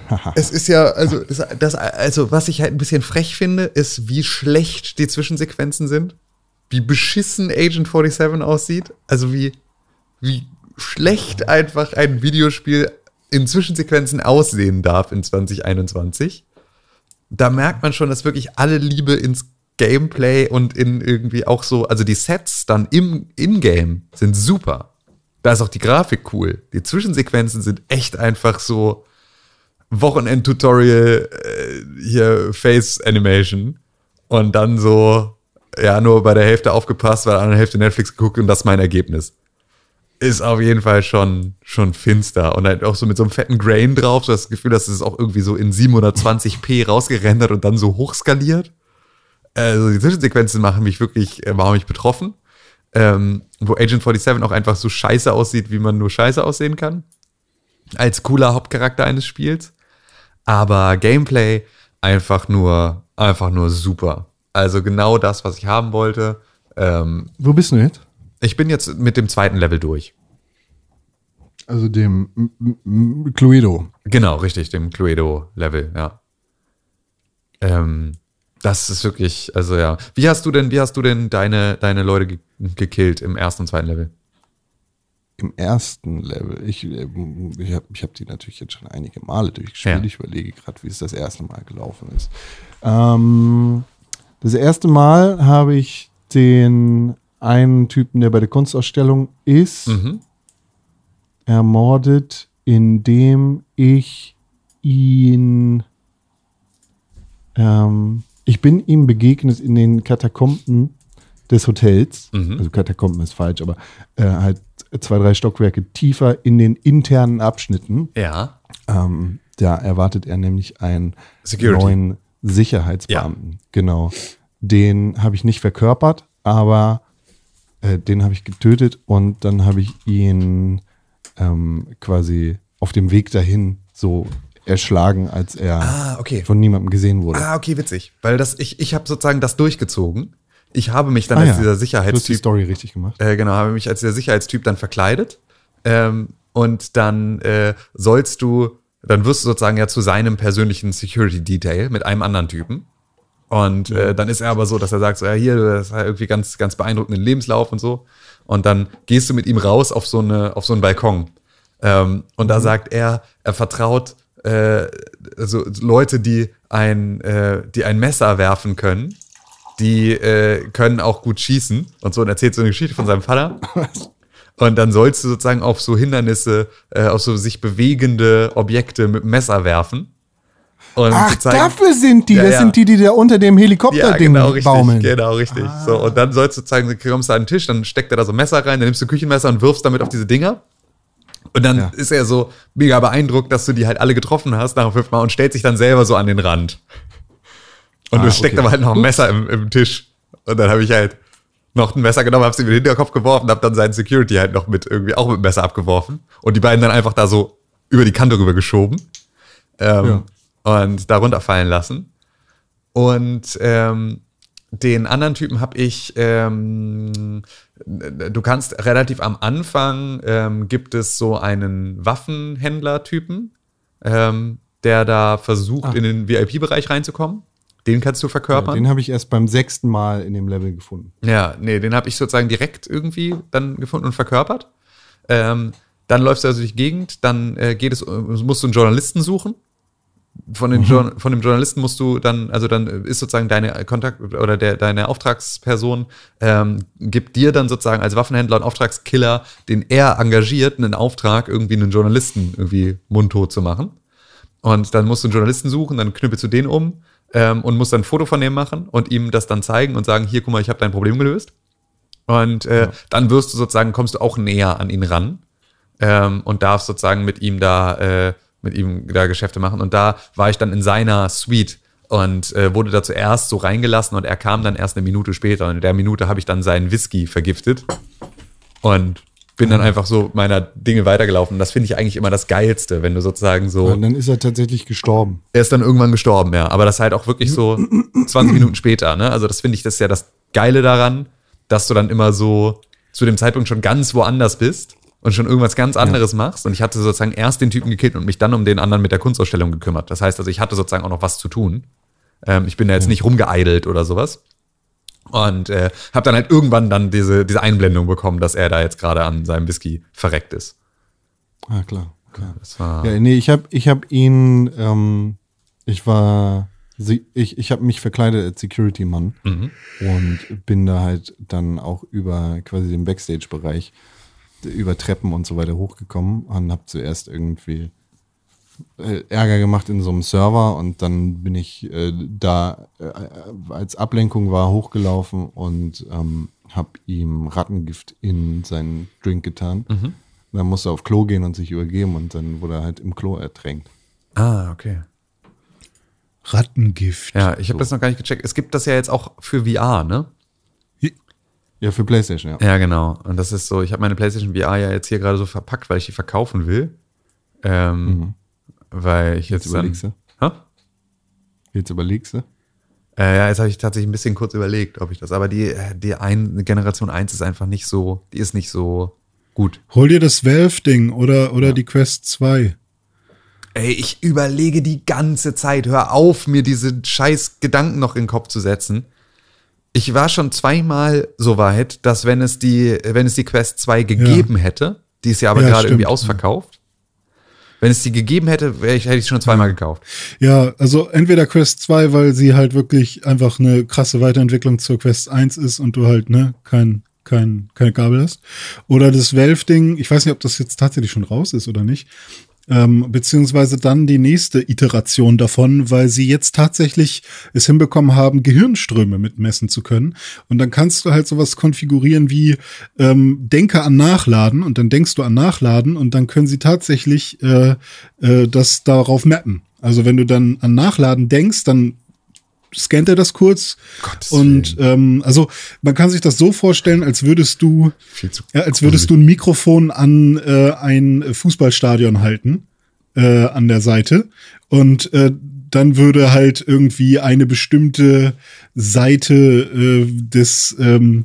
*laughs* es ist ja, also, das, das, also, was ich halt ein bisschen frech finde, ist, wie schlecht die Zwischensequenzen sind. Wie beschissen Agent 47 aussieht. Also, wie, wie schlecht einfach ein Videospiel in Zwischensequenzen aussehen darf in 2021. Da merkt man schon, dass wirklich alle Liebe ins Gameplay und in irgendwie auch so, also die Sets dann im In-Game sind super. Da ist auch die Grafik cool. Die Zwischensequenzen sind echt einfach so Wochenend-Tutorial, äh, hier Face Animation und dann so, ja, nur bei der Hälfte aufgepasst, bei der anderen Hälfte Netflix geguckt und das ist mein Ergebnis. Ist auf jeden Fall schon, schon finster. Und halt auch so mit so einem fetten Grain drauf, so das Gefühl, dass es auch irgendwie so in 720p rausgerendert und dann so hochskaliert. Also die Zwischensequenzen machen mich wirklich, äh, machen mich betroffen. Ähm, wo Agent 47 auch einfach so scheiße aussieht, wie man nur scheiße aussehen kann. Als cooler Hauptcharakter eines Spiels. Aber Gameplay einfach nur, einfach nur super. Also genau das, was ich haben wollte. Ähm, Wo bist du jetzt? ich bin jetzt mit dem zweiten Level durch. Also dem M- Cluedo. Genau, richtig, dem Cluedo-Level, ja. Ähm, das ist wirklich, also ja. Wie hast du denn, wie hast du denn deine, deine Leute ge gekillt im ersten und zweiten Level? Im ersten Level. Ich, ähm, ich habe ich hab die natürlich jetzt schon einige Male durchgespielt. Ja. Ich überlege gerade, wie es das erste Mal gelaufen ist. Ähm, das erste Mal habe ich den einen Typen, der bei der Kunstausstellung ist, Mhm. ermordet, indem ich ihn. Ähm, ich bin ihm begegnet in den Katakomben des Hotels. Mhm. Also Katakomben ist falsch, aber äh, halt zwei, drei Stockwerke tiefer in den internen Abschnitten. Ja. Ähm, da erwartet er nämlich einen Security. neuen Sicherheitsbeamten. Genau. Den habe ich nicht verkörpert, aber äh, den habe ich getötet und dann habe ich ihn ähm, quasi auf dem Weg dahin so erschlagen, als er Ah, okay. von niemandem gesehen wurde. Ah, okay, witzig. Weil das, ich, ich habe sozusagen das durchgezogen. Ich habe mich dann Ah, als ja. dieser Du hast die Sicherheitstyp Story richtig gemacht. Äh, genau, habe mich als der Sicherheitstyp dann verkleidet. Ähm, und dann äh, sollst du, dann wirst du sozusagen ja zu seinem persönlichen Security Detail mit einem anderen Typen. Und äh, dann ist er aber so, dass er sagt, so, ja, hier, hast halt irgendwie ganz, ganz beeindruckenden Lebenslauf und so. Und dann gehst du mit ihm raus auf so, eine, auf so einen Balkon. Ähm, und da sagt er, er vertraut äh, also Leute, die ein, äh, die ein Messer werfen können, die äh, können auch gut schießen und so und erzählt so eine Geschichte von seinem Vater. Und dann sollst du sozusagen auf so Hindernisse, äh, auf so sich bewegende Objekte mit Messer werfen. Und Ach, dafür sind die. Ja, das ja. sind die, die da unter dem ja, Helikopterding genau, richtig. baumeln. Genau, richtig. So, und dann sollst du sozusagen, du kommst da an den Tisch, dann steckt er da so ein Messer rein, dann nimmst du ein Küchenmesser und wirfst damit auf diese Dinger. Und dann Ja. ist er so mega beeindruckt, dass du die halt alle getroffen hast nach dem fünften Mal und stellt sich dann selber so an den Rand. Und Ah, du steckt okay. aber halt noch ein Messer im, im Tisch. Und dann habe ich halt noch ein Messer genommen, hab's ihm in den Hinterkopf geworfen, hab dann seinen Security halt noch mit irgendwie auch mit dem Messer abgeworfen. Und die beiden dann einfach da so über die Kante rüber geschoben. Ähm, Und da runterfallen lassen. Und ähm, den anderen Typen habe ich, ähm, du kannst relativ am Anfang ähm, gibt es so einen Waffenhändler-Typen, ähm, der da versucht, Ah. in den VIP-Bereich reinzukommen. Den kannst du verkörpern. Den habe ich erst beim sechsten Mal in dem Level gefunden. Ja, nee, den habe ich sozusagen direkt irgendwie dann gefunden und verkörpert. Ähm, dann läufst du also durch die Gegend, dann äh, geht es, musst du einen Journalisten suchen, von, den Jour- von dem Journalisten musst du dann, also dann ist sozusagen deine Kontakt oder der, deine Auftragsperson ähm, gibt dir dann sozusagen als Waffenhändler und Auftragskiller, den er engagiert, einen Auftrag, irgendwie einen Journalisten irgendwie mundtot zu machen. Und dann musst du einen Journalisten suchen, dann knüppelst du den um ähm, und musst dann ein Foto von dem machen und ihm das dann zeigen und sagen, hier, guck mal, ich habe dein Problem gelöst. Und äh, dann wirst du sozusagen, kommst du auch näher an ihn ran ähm, und darfst sozusagen mit ihm da, äh, mit ihm da Geschäfte machen. Und da war ich dann in seiner Suite und äh, wurde da zuerst so reingelassen und er kam dann erst eine Minute später. Und in der Minute habe ich dann seinen Whisky vergiftet und bin dann einfach so meiner Dinge weitergelaufen. Das finde ich eigentlich immer das Geilste, wenn du sozusagen so. Und dann ist er tatsächlich gestorben. Er ist dann irgendwann gestorben, ja. Aber das halt auch wirklich so *clears throat* 20 Minuten später, ne? Also das finde ich, das ist ja das Geile daran, dass du dann immer so zu dem Zeitpunkt schon ganz woanders bist und schon irgendwas ganz anderes machst. Und ich hatte sozusagen erst den Typen gekillt und mich dann um den anderen mit der Kunstausstellung gekümmert. Das heißt also, ich hatte sozusagen auch noch was zu tun. Ähm, ich bin da jetzt nicht rumgeeidelt oder sowas. Und äh, habe dann halt irgendwann dann diese, diese Einblendung bekommen, dass er da jetzt gerade an seinem Whisky verreckt ist. Ah, klar. klar. Das war Ja, nee, ich habe ich hab ihn, ähm, ich war, ich, ich habe mich verkleidet als Security-Mann Mhm. und bin da halt dann auch über quasi den Backstage-Bereich, über Treppen und so weiter hochgekommen und habe zuerst irgendwie äh, Ärger gemacht in so einem Server und dann bin ich äh, da äh, als Ablenkung war hochgelaufen und ähm, habe ihm Rattengift in seinen Drink getan. Dann musste er auf Klo gehen und sich übergeben und dann wurde er halt im Klo ertränkt. Ah, okay. Rattengift. Ja, ich habe das noch gar nicht gecheckt. Es gibt das ja jetzt auch für VR, ne? Ja, für Playstation, ja. Ja, genau. Und das ist so, ich habe meine PlayStation VR ja jetzt hier gerade so verpackt, weil ich die verkaufen will. Ähm, Weil ich jetzt, Jetzt überlegst du? Hä? Jetzt überlegst du? Äh, ja, jetzt habe ich tatsächlich ein bisschen kurz überlegt, ob ich das. Aber die, die ein, Generation 1 ist einfach nicht so, die ist nicht so gut. Hol dir das Valve-Ding oder, oder die Quest 2. Ey, ich überlege die ganze Zeit. Hör auf, mir diese scheiß Gedanken noch in den Kopf zu setzen. Ich war schon zweimal so weit, dass wenn es die, wenn es die Quest 2 gegeben hätte, die ist ja aber Ja, gerade irgendwie ausverkauft. Wenn es die gegeben hätte, hätte ich schon zweimal gekauft. Ja, also entweder Quest 2, weil sie halt wirklich einfach eine krasse Weiterentwicklung zur Quest 1 ist und du halt, ne, kein, kein, keine Kabel hast. Oder das Valve-Ding, ich weiß nicht, ob das jetzt tatsächlich schon raus ist oder nicht. Ähm, beziehungsweise dann die nächste Iteration davon, weil sie jetzt tatsächlich es hinbekommen haben, Gehirnströme mitmessen zu können. Und dann kannst du halt sowas konfigurieren wie ähm, denke an Nachladen und dann denkst du an Nachladen und dann können sie tatsächlich äh, äh, das darauf mappen. Also wenn du dann an Nachladen denkst, dann scannt er das kurz Gottes und ähm, also man kann sich das so vorstellen, als würdest du ja, als würdest du ein Mikrofon an äh, ein Fußballstadion halten, äh, an der Seite. Und äh, dann würde halt irgendwie eine bestimmte Seite äh, des ähm,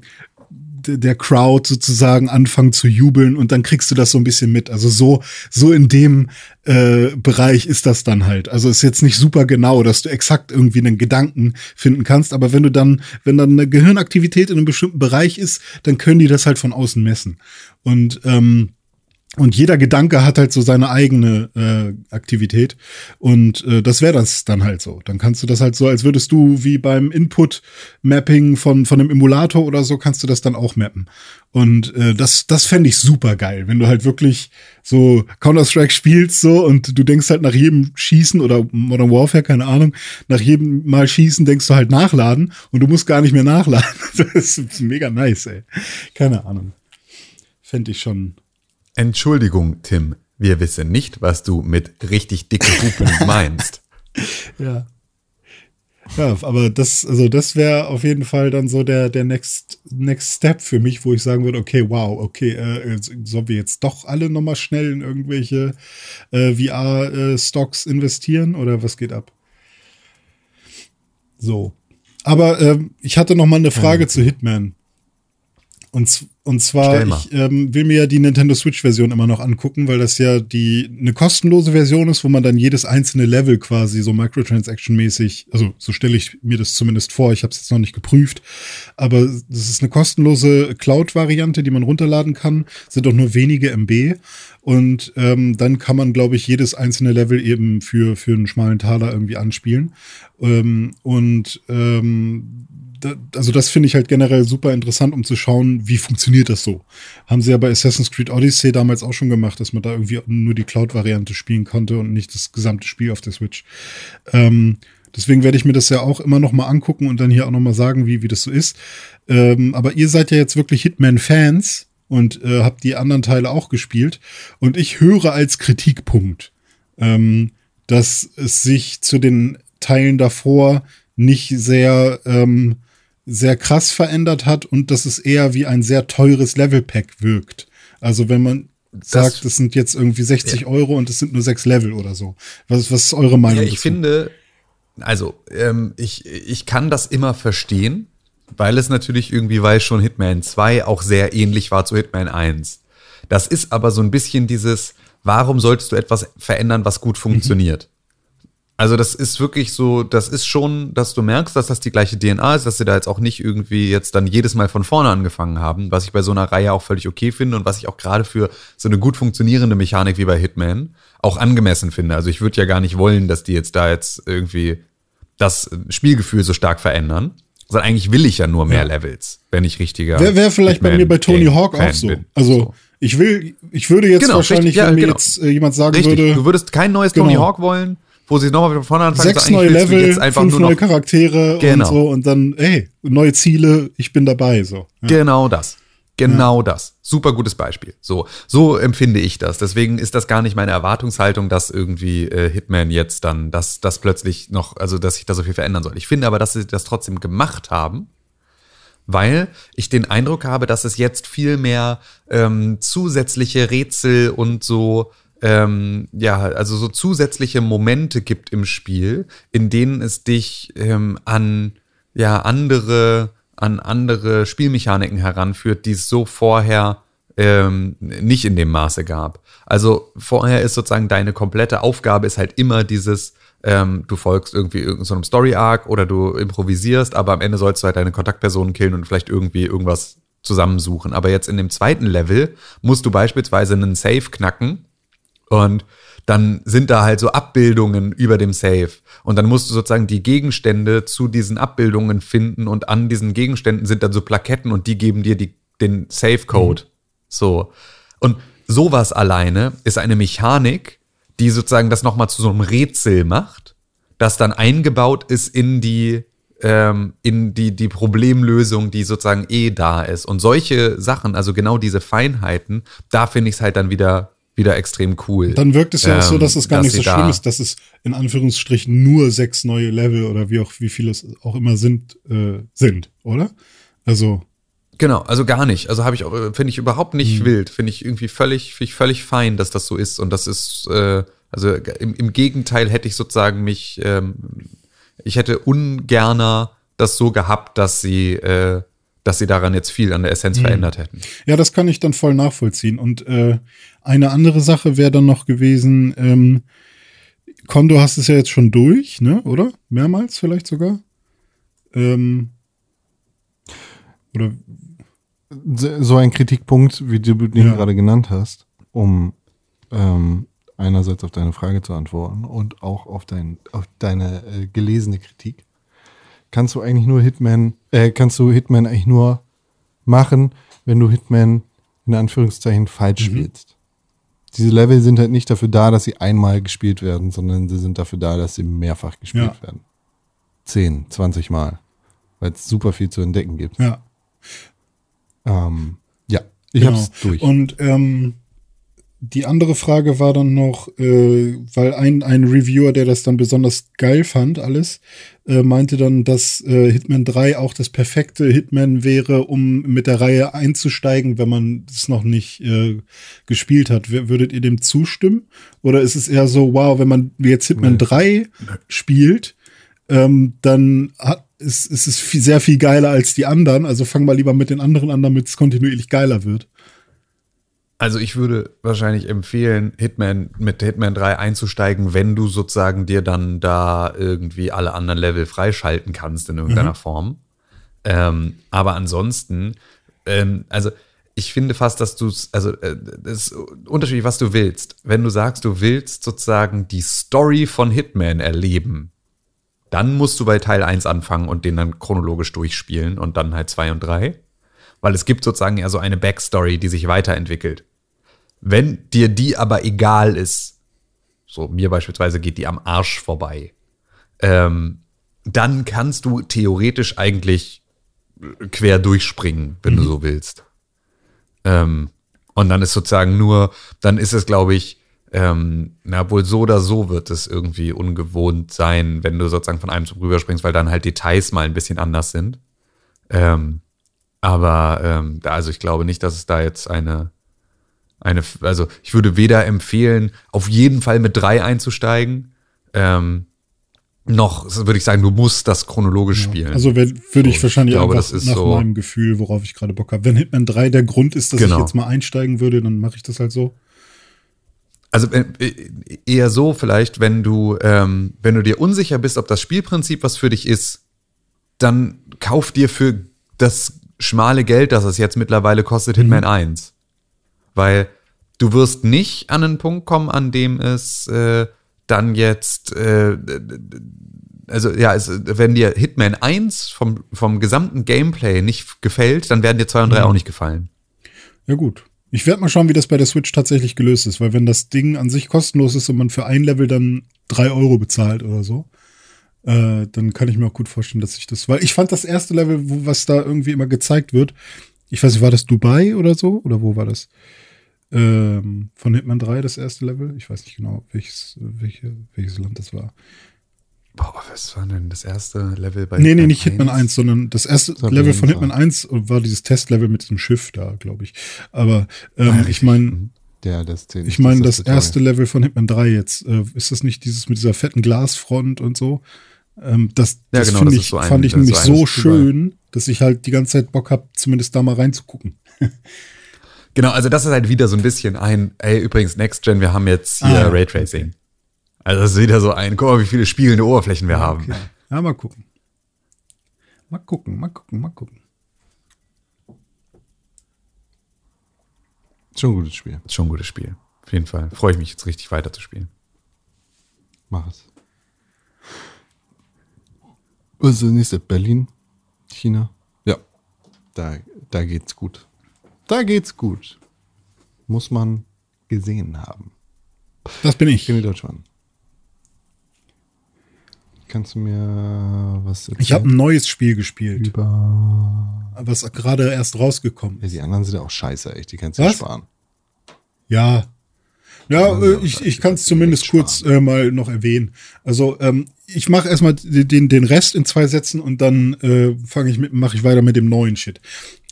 der Crowd sozusagen anfangen zu jubeln und dann kriegst du das so ein bisschen mit. Also so, so in dem äh, Bereich ist das dann halt. Also ist jetzt nicht super genau, dass du exakt irgendwie einen Gedanken finden kannst, aber wenn du dann, wenn dann eine Gehirnaktivität in einem bestimmten Bereich ist, dann können die das halt von außen messen. Und ähm, und jeder Gedanke hat halt so seine eigene äh, Aktivität. Und äh, das wäre das dann halt so. Dann kannst du das halt so, als würdest du wie beim Input-Mapping von, von einem Emulator oder so, kannst du das dann auch mappen. Und äh, das, das fände ich super geil, wenn du halt wirklich so Counter-Strike spielst so und du denkst halt nach jedem Schießen oder Modern Warfare, keine Ahnung, nach jedem Mal Schießen denkst du halt nachladen und du musst gar nicht mehr nachladen. *laughs* Das ist mega nice, ey. Keine Ahnung. Fände ich schon Entschuldigung, Tim. Wir wissen nicht, was du mit richtig dicke Hupen *laughs* meinst. Ja. Ja, aber das, also das wäre auf jeden Fall dann so der, der next, next Step für mich, wo ich sagen würde, okay, wow, okay, äh, sollen wir jetzt doch alle nochmal schnell in irgendwelche äh, VR-Stocks investieren oder was geht ab? So. Aber ähm, ich hatte noch mal eine Frage zu Hitman. Und, und zwar, ich ähm, will mir ja die Nintendo Switch-Version immer noch angucken, weil das ja die eine kostenlose Version ist, wo man dann jedes einzelne Level quasi so Microtransaction-mäßig, also so stelle ich mir das zumindest vor, ich habe es jetzt noch nicht geprüft, aber das ist eine kostenlose Cloud-Variante, die man runterladen kann, sind auch nur wenige MB und ähm, dann kann man, glaube ich, jedes einzelne Level eben für, für einen schmalen Taler irgendwie anspielen. Ähm, und ähm, also das finde ich halt generell super interessant, um zu schauen, wie funktioniert das so. Haben sie ja bei Assassin's Creed Odyssey damals auch schon gemacht, dass man da irgendwie nur die Cloud-Variante spielen konnte und nicht das gesamte Spiel auf der Switch. Ähm, deswegen werde ich mir das ja auch immer noch mal angucken und dann hier auch noch mal sagen, wie, wie das so ist. Ähm, aber ihr seid ja jetzt wirklich Hitman-Fans und äh, habt die anderen Teile auch gespielt. Und ich höre als Kritikpunkt, ähm, dass es sich zu den Teilen davor nicht sehr, ähm, sehr krass verändert hat und dass es eher wie ein sehr teures Level-Pack wirkt. Also wenn man sagt, es sind jetzt irgendwie 60 Euro und es sind nur sechs Level oder so. Was, was ist eure Meinung Ja, ich finde, also ähm, ich, ich kann das immer verstehen, weil es natürlich irgendwie, weil schon Hitman 2 auch sehr ähnlich war zu Hitman 1. Das ist aber so ein bisschen dieses, warum solltest du etwas verändern, was gut funktioniert? Also das ist wirklich so, das ist schon, dass du merkst, dass das die gleiche DNA ist, dass sie da jetzt auch nicht irgendwie jetzt dann jedes Mal von vorne angefangen haben, was ich bei so einer Reihe auch völlig okay finde und was ich auch gerade für so eine gut funktionierende Mechanik wie bei Hitman auch angemessen finde. Also ich würde ja gar nicht wollen, dass die jetzt da jetzt irgendwie das Spielgefühl so stark verändern. Sondern eigentlich will ich ja nur mehr Ja. Levels, wenn ich richtiger. Wäre wär vielleicht bei mir bei Tony Hitman-Game- Hawk auch so. bin. Also So. ich will, ich würde jetzt Genau, wahrscheinlich, richtig, ja, wenn mir genau. jetzt äh, jemand sagen Richtig, würde, du würdest kein neues Tony Genau. Hawk wollen, wo sie nochmal von vorne anfangen. sechs sondern neue Level, fünf nur neue Charaktere Genau. und so und dann, hey, neue Ziele, ich bin dabei, so. Ja. Genau das. Genau das. Super gutes Beispiel. So, so empfinde ich das. Deswegen ist das gar nicht meine Erwartungshaltung, dass irgendwie äh, Hitman jetzt dann, dass das plötzlich noch, also dass sich da so viel verändern soll. Ich finde aber, dass sie das trotzdem gemacht haben, weil ich den Eindruck habe, dass es jetzt viel mehr ähm, zusätzliche Rätsel und so ähm, ja, also so zusätzliche Momente gibt im Spiel, in denen es dich ähm, an ja andere an andere Spielmechaniken heranführt, die es so vorher ähm, nicht in dem Maße gab. Also vorher ist sozusagen deine komplette Aufgabe ist halt immer dieses, ähm, du folgst irgendwie irgendeinem so Story-Arc oder du improvisierst, aber am Ende sollst du halt deine Kontaktpersonen killen und vielleicht irgendwie irgendwas zusammensuchen. Aber jetzt in dem zweiten Level musst du beispielsweise einen Safe knacken und dann sind da halt so Abbildungen über dem Safe. Und dann musst du sozusagen die Gegenstände zu diesen Abbildungen finden und an diesen Gegenständen sind dann so Plaketten und die geben dir die, den Safe-Code. So. Und sowas alleine ist eine Mechanik, die sozusagen das nochmal zu so einem Rätsel macht, das dann eingebaut ist in die, ähm, in die, die Problemlösung, die sozusagen eh da ist. Und solche Sachen, also genau diese Feinheiten, da finde ich es halt dann wieder, wieder extrem cool. Dann wirkt es ja auch so, Ähm, dass es gar nicht so schlimm da- ist, dass es in Anführungsstrichen nur sechs neue Level oder wie auch wie viele es auch immer sind, äh, sind, oder? Also, Genau, also gar nicht. Also habe ich auch, äh, finde ich überhaupt Mhm. nicht wild. Finde ich irgendwie völlig, finde ich völlig fein, dass das so ist. Und das ist, äh, also im, im Gegenteil hätte ich sozusagen mich, ähm, ich hätte ungerner das so gehabt, dass sie, äh, dass sie daran jetzt viel an der Mhm. Essenz verändert hätten. ja, das kann ich dann voll nachvollziehen. Und äh, eine andere Sache wäre dann noch gewesen, ähm, Con, du hast es ja jetzt schon durch, ne? Oder? Mehrmals vielleicht sogar? Ähm, oder So so ein Kritikpunkt, wie du den Ja. gerade genannt hast, um ähm, einerseits auf deine Frage zu antworten und auch auf, dein, auf deine äh, gelesene Kritik, kannst du eigentlich nur Hitman, äh, kannst du Hitman eigentlich nur machen, wenn du Hitman in Anführungszeichen falsch spielst. Diese Level sind halt nicht dafür da, dass sie einmal gespielt werden, sondern sie sind dafür da, dass sie mehrfach gespielt Ja. werden. 10, 20 Mal. Weil es super viel zu entdecken gibt. ja. Ähm, ja, ich Genau. hab's durch. Und ähm, die andere Frage war dann noch, äh, weil ein, ein Reviewer, der das dann besonders geil fand, alles, äh, meinte dann, dass äh, Hitman 3 auch das perfekte Hitman wäre, um mit der Reihe einzusteigen, wenn man es noch nicht äh, gespielt hat. W würdet ihr dem zustimmen? Oder ist es eher so, wow, wenn man jetzt Hitman Nee. 3 spielt, ähm, dann hat, es, es ist viel, sehr viel geiler als die anderen. Also fang mal lieber mit den anderen an, damit es kontinuierlich geiler wird. Also ich würde wahrscheinlich empfehlen, Hitman mit Hitman 3 einzusteigen, wenn du sozusagen dir dann da irgendwie alle anderen Level freischalten kannst in irgendeiner Mhm. Form. Ähm, aber ansonsten, ähm, also ich finde fast, dass du es, also äh, das ist unterschiedlich, was du willst. Wenn du sagst, du willst sozusagen die Story von Hitman erleben, dann musst du bei Teil 1 anfangen und den dann chronologisch durchspielen und dann halt 2 und 3. Weil es gibt sozusagen ja so eine Backstory, die sich weiterentwickelt. Wenn dir die aber egal ist, so mir beispielsweise geht die am Arsch vorbei, ähm, dann kannst du theoretisch eigentlich quer durchspringen, wenn du so willst. Ähm, und dann ist sozusagen nur, dann ist es, glaube ich, ähm, na wohl so oder so wird es irgendwie ungewohnt sein, wenn du sozusagen von einem zum rüberspringst, weil dann halt Details mal ein bisschen anders sind. Ähm, aber ähm, also ich glaube nicht, dass es da jetzt eine, eine, also ich würde weder empfehlen, auf jeden Fall mit drei einzusteigen, ähm, noch würde ich sagen, du musst das chronologisch spielen. Also würde ich So, wahrscheinlich ich glaube, einfach das ist nach so- meinem Gefühl, worauf ich gerade Bock habe. Wenn Hitman 3 der Grund ist, dass Genau. ich jetzt mal einsteigen würde, dann mache ich das halt so. Also äh, äh, eher so vielleicht, wenn du, ähm, wenn du dir unsicher bist, ob das Spielprinzip was für dich ist, dann kauf dir für das schmale Geld, das es jetzt mittlerweile kostet, Hitman 1. Weil du wirst nicht an einen Punkt kommen, an dem es äh, dann jetzt, äh, also ja, es, wenn dir Hitman 1 vom, vom gesamten Gameplay nicht gefällt, dann werden dir 2 und 3 auch nicht gefallen. Ja, gut. Ich werde mal schauen, wie das bei der Switch tatsächlich gelöst ist, weil wenn das Ding an sich kostenlos ist und man für ein Level dann drei Euro bezahlt oder so, äh, dann kann ich mir auch gut vorstellen, dass ich das, weil ich fand das erste Level, wo, was da irgendwie immer gezeigt wird, ich weiß nicht, war das Dubai oder so? Oder wo war das? Ähm, von Hitman 3 das erste Level? Ich weiß nicht genau, welches, welche, welches Land das war. Boah, was war denn das erste Level bei Nee, nee, Hitman nicht Hitman 1, sondern das erste Das Level von Hitman 1 war dieses Testlevel mit dem Schiff da, glaube ich. Aber ähm, ich meine, Der, das zählt ich meine, das Tutorial. erste Level von Hitman 3 jetzt, äh, ist das nicht dieses mit dieser fetten Glasfront und so? Ähm, das Ja, das genau, finde das ich, so ein- fand ich nämlich so so schön, dass ich halt die ganze Zeit Bock habe, zumindest da mal reinzugucken. *laughs* Genau, also das ist halt wieder so ein bisschen ein, ey, übrigens, Next Gen, wir haben jetzt hier Ah, ja. Raytracing. Also das ist wieder so ein, guck mal, wie viele spielende Oberflächen wir haben. Okay. Ja, mal gucken. Mal gucken, mal gucken, mal gucken. Schon ein gutes Spiel. Schon ein gutes Spiel. Auf jeden Fall. Freue ich mich jetzt richtig weiter zu spielen. Mach es. Das nächste? Berlin? China? Ja. Da, da geht's gut. Da geht's gut. Muss man gesehen haben. Das bin ich. Kimi Deutschmann. Kannst du mir was erzählen? Ich habe ein neues Spiel gespielt, über. was gerade erst rausgekommen Ja, ist. die anderen sind ja auch scheiße, echt. Die kannst du ja sparen. Ja. Ja, Ja, äh, ich, ich kann es zumindest kurz äh, mal noch erwähnen. Also ähm, ich mache erstmal den, den Rest in zwei Sätzen und dann äh, fange ich mit, mache ich weiter mit dem neuen Shit.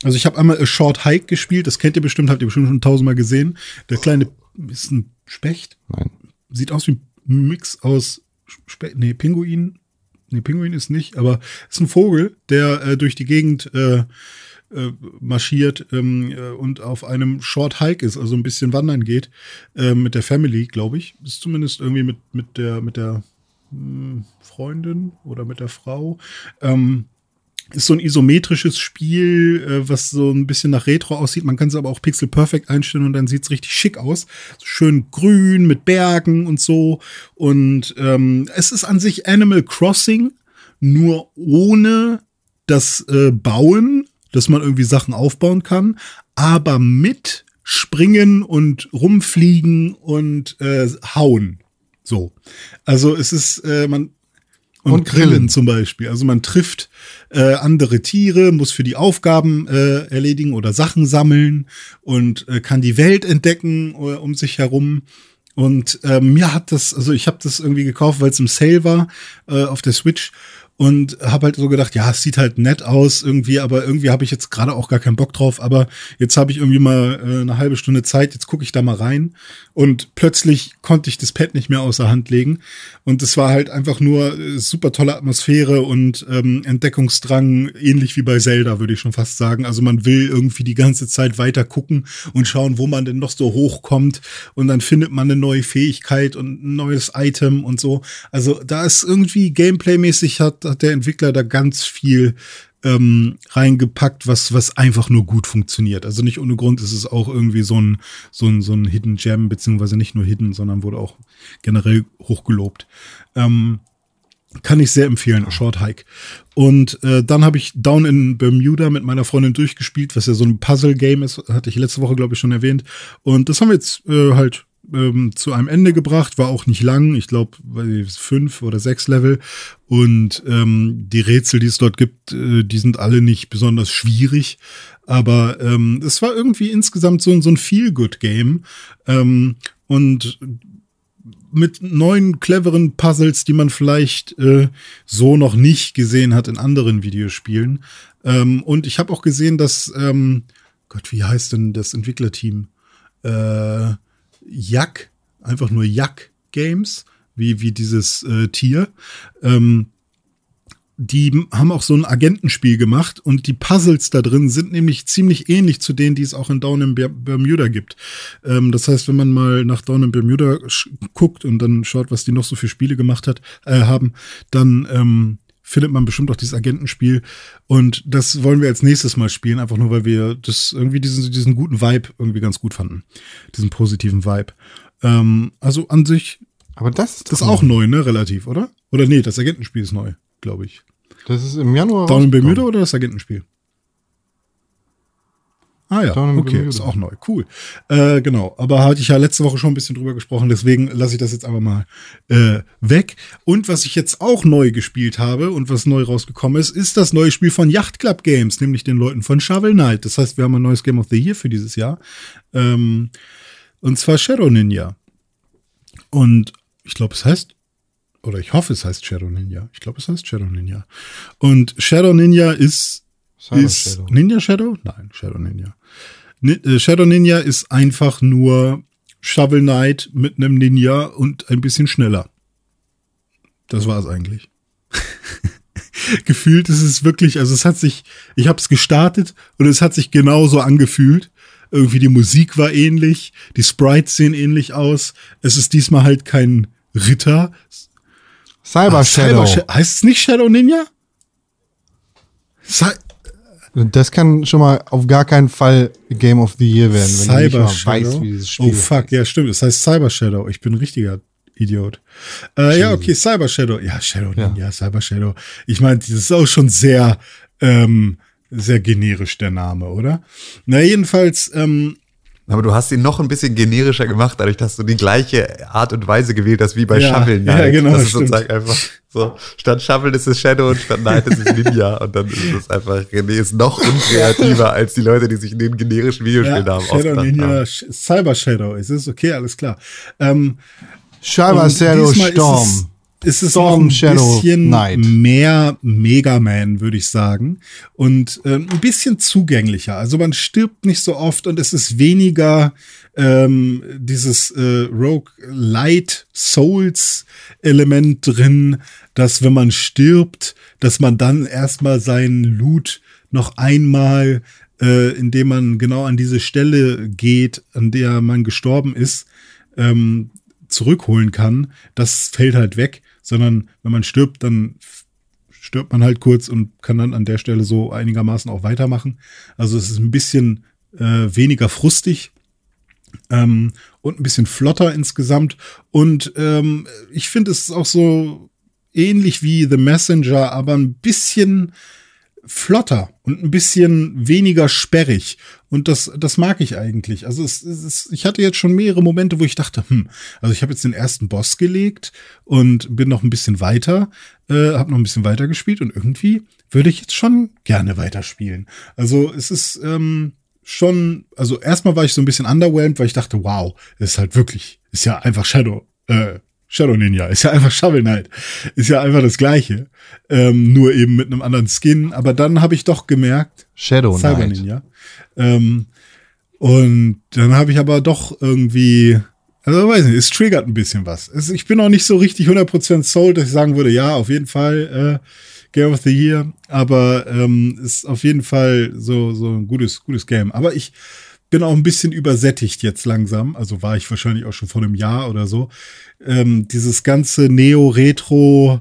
Also ich habe einmal A Short Hike gespielt, das kennt ihr bestimmt, habt ihr bestimmt schon tausendmal gesehen. Der kleine ist ein Specht, Nein. sieht aus wie ein Mix aus Spe nee, Pinguin. Nee, Pinguin ist nicht, aber ist ein Vogel, der äh, durch die Gegend äh, äh, marschiert ähm, äh, und auf einem Short Hike ist, also ein bisschen wandern geht äh, mit der Family, glaube ich. Ist zumindest irgendwie mit, mit der, mit der hm, Freundin oder mit der Frau. Ähm, ist so ein isometrisches Spiel, äh, was so ein bisschen nach Retro aussieht. Man kann es aber auch Pixel Perfect einstellen und dann sieht's richtig schick aus. Schön grün mit Bergen und so. Und ähm, es ist an sich Animal Crossing, nur ohne das äh, Bauen, dass man irgendwie Sachen aufbauen kann, aber mit Springen und rumfliegen und äh, hauen. So. Also es ist, äh, man, und, Und Grillen. Grillen. zum Beispiel. Also man trifft äh, andere Tiere, muss für die Aufgaben äh, erledigen oder Sachen sammeln und äh, kann die Welt entdecken äh, um sich herum. Und ähm, mir hat das, also ich habe das irgendwie gekauft, weil es im Sale war äh, auf der Switch. Und habe halt so gedacht, ja, es sieht halt nett aus irgendwie, aber irgendwie habe ich jetzt gerade auch gar keinen Bock drauf. Aber jetzt habe ich irgendwie mal äh, eine halbe Stunde Zeit, jetzt gucke ich da mal rein und plötzlich konnte ich das Pad nicht mehr außer Hand legen und es war halt einfach nur äh, super tolle Atmosphäre und ähm, Entdeckungsdrang, ähnlich wie bei Zelda, würde ich schon fast sagen. Also man will irgendwie die ganze Zeit weiter gucken und schauen, wo man denn noch so hochkommt und dann findet man eine neue Fähigkeit und ein neues Item und so. Also da ist irgendwie Gameplay-mäßig hat hat der Entwickler da ganz viel ähm, reingepackt, was, was einfach nur gut funktioniert. Also nicht ohne Grund ist es auch irgendwie so ein, so ein, so ein Hidden Gem, beziehungsweise nicht nur Hidden, sondern wurde auch generell hochgelobt. Ähm, kann ich sehr empfehlen, Short Hike. Und äh, dann habe ich Down in Bermuda mit meiner Freundin durchgespielt, was ja so ein Puzzle-Game ist, hatte ich letzte Woche, glaube ich, schon erwähnt. Und das haben wir jetzt äh, halt ähm, zu einem Ende gebracht, war auch nicht lang, ich glaube fünf oder sechs Level. Und ähm, die Rätsel, die es dort gibt, äh, die sind alle nicht besonders schwierig. Aber ähm, es war irgendwie insgesamt so, so ein Feel-Good-Game. Ähm, und mit neuen cleveren Puzzles, die man vielleicht äh, so noch nicht gesehen hat in anderen Videospielen. Ähm, und ich habe auch gesehen, dass ähm, Gott, wie heißt denn das Entwicklerteam? Äh, Yak, einfach nur Yak Games, wie, wie dieses äh, Tier. Ähm, die haben auch so ein Agentenspiel gemacht und die Puzzles da drin sind nämlich ziemlich ähnlich zu denen, die es auch in Down in Bermuda gibt. Ähm, das heißt, wenn man mal nach Down in Bermuda guckt und dann schaut, was die noch so für Spiele gemacht hat, äh, haben, dann ähm, findet man bestimmt auch dieses Agentenspiel. Und das wollen wir als nächstes mal spielen, einfach nur, weil wir das irgendwie diesen, diesen guten Vibe irgendwie ganz gut fanden. Diesen positiven Vibe. Ähm, also an sich. Aber das ist, das ist auch neu, ne? Relativ, oder? Oder nee, das Agentenspiel ist neu, glaube ich. Das ist im Januar. Down in Bermuda oder das Agentenspiel? Ah ja, okay, ist auch neu. Cool. Äh, genau, aber hatte ich ja letzte Woche schon ein bisschen drüber gesprochen, deswegen lasse ich das jetzt aber mal äh, weg. Und was ich jetzt auch neu gespielt habe und was neu rausgekommen ist, ist das neue Spiel von Yacht Club Games, nämlich den Leuten von Shovel Knight. Das heißt, wir haben ein neues Game of the Year für dieses Jahr. Ähm, und zwar Shadow Ninja. Und ich glaube, es heißt oder ich hoffe, es heißt Shadow Ninja. Ich glaube, es heißt Shadow Ninja. Und Shadow Ninja ist Cyber ist Shadow. Ninja Shadow? Nein, Shadow Ninja. Äh, Shadow Ninja ist einfach nur Shovel Knight mit einem Ninja und ein bisschen schneller. Das war es eigentlich. *laughs* Gefühlt ist es wirklich, also es hat sich, ich habe es gestartet und es hat sich genauso angefühlt. Irgendwie die Musik war ähnlich, die Sprites sehen ähnlich aus. Es ist diesmal halt kein Ritter. Cyber Shadow. Cyber heißt es nicht Shadow Ninja? Cy das kann schon mal auf gar keinen Fall Game of the Year werden, wenn Cyber du nicht mal weißt, wie dieses Spiel Oh fuck, ja stimmt. Das heißt Cyber Shadow. Ich bin ein richtiger Idiot. Äh, ja, okay, Cyber Shadow. Ja, Shadow, ja, ja Cyber Shadow. Ich meine, das ist auch schon sehr, ähm, sehr generisch der Name, oder? Na, jedenfalls, ähm, aber du hast ihn noch ein bisschen generischer gemacht, dadurch, dass du die gleiche Art und Weise gewählt hast wie bei ja, Shovel Knight. Ja, genau. Das ist sozusagen einfach so. Statt Shovel ist es Shadow und statt Knight ist es Ninja. Und dann ist es einfach, René ist noch unkreativer als die Leute, die sich in den generischen Videospielen ja, haben. Shadow, Ninja, haben. Cyber Shadow. Es ist okay, alles klar. Ähm, Cyber Shadow Storm ist es Storm, noch ein bisschen Night. mehr Mega Man, würde ich sagen. Und äh, ein bisschen zugänglicher. Also man stirbt nicht so oft und es ist weniger ähm, dieses äh, Rogue Light Souls Element drin, dass wenn man stirbt, dass man dann erstmal seinen Loot noch einmal, äh, indem man genau an diese Stelle geht, an der man gestorben ist, ähm, zurückholen kann. Das fällt halt weg sondern wenn man stirbt, dann stirbt man halt kurz und kann dann an der Stelle so einigermaßen auch weitermachen. Also es ist ein bisschen äh, weniger frustig ähm, und ein bisschen flotter insgesamt. Und ähm, ich finde es ist auch so ähnlich wie The Messenger, aber ein bisschen flotter und ein bisschen weniger sperrig. Und das, das mag ich eigentlich. Also es, es, ich hatte jetzt schon mehrere Momente, wo ich dachte, hm, also ich habe jetzt den ersten Boss gelegt und bin noch ein bisschen weiter, äh, habe noch ein bisschen weiter gespielt und irgendwie würde ich jetzt schon gerne weiterspielen. Also es ist ähm, schon, also erstmal war ich so ein bisschen underwhelmed, weil ich dachte, wow, ist halt wirklich, ist ja einfach Shadow, äh, Shadow Ninja ist ja einfach Shovel Knight. Ist ja einfach das gleiche. Ähm, nur eben mit einem anderen Skin. Aber dann habe ich doch gemerkt, Shadow Cyber Knight. Ninja. Ähm, und dann habe ich aber doch irgendwie, also weiß nicht, es triggert ein bisschen was. Es, ich bin auch nicht so richtig 100% sold, dass ich sagen würde, ja, auf jeden Fall äh, Game of the Year. Aber ähm, ist auf jeden Fall so, so ein gutes, gutes Game. Aber ich bin auch ein bisschen übersättigt jetzt langsam. Also war ich wahrscheinlich auch schon vor einem Jahr oder so. Ähm, dieses ganze Neo-Retro,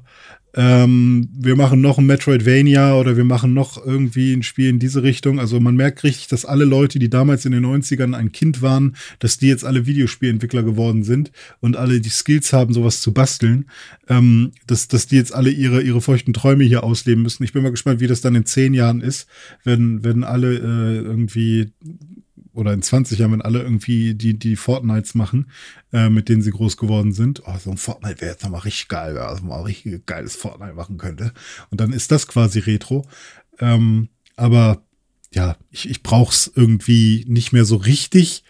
ähm, wir machen noch ein Metroidvania oder wir machen noch irgendwie ein Spiel in diese Richtung. Also man merkt richtig, dass alle Leute, die damals in den 90ern ein Kind waren, dass die jetzt alle Videospielentwickler geworden sind und alle die Skills haben, sowas zu basteln, ähm, dass, dass die jetzt alle ihre, ihre feuchten Träume hier ausleben müssen. Ich bin mal gespannt, wie das dann in zehn Jahren ist, wenn, wenn alle äh, irgendwie oder in 20 Jahren, wenn alle irgendwie die, die Fortnites machen, äh, mit denen sie groß geworden sind. Oh, so ein Fortnite wäre jetzt nochmal richtig geil, man mal richtig geiles Fortnite machen könnte. Und dann ist das quasi Retro. Ähm, aber ja, ich, ich brauche es irgendwie nicht mehr so richtig.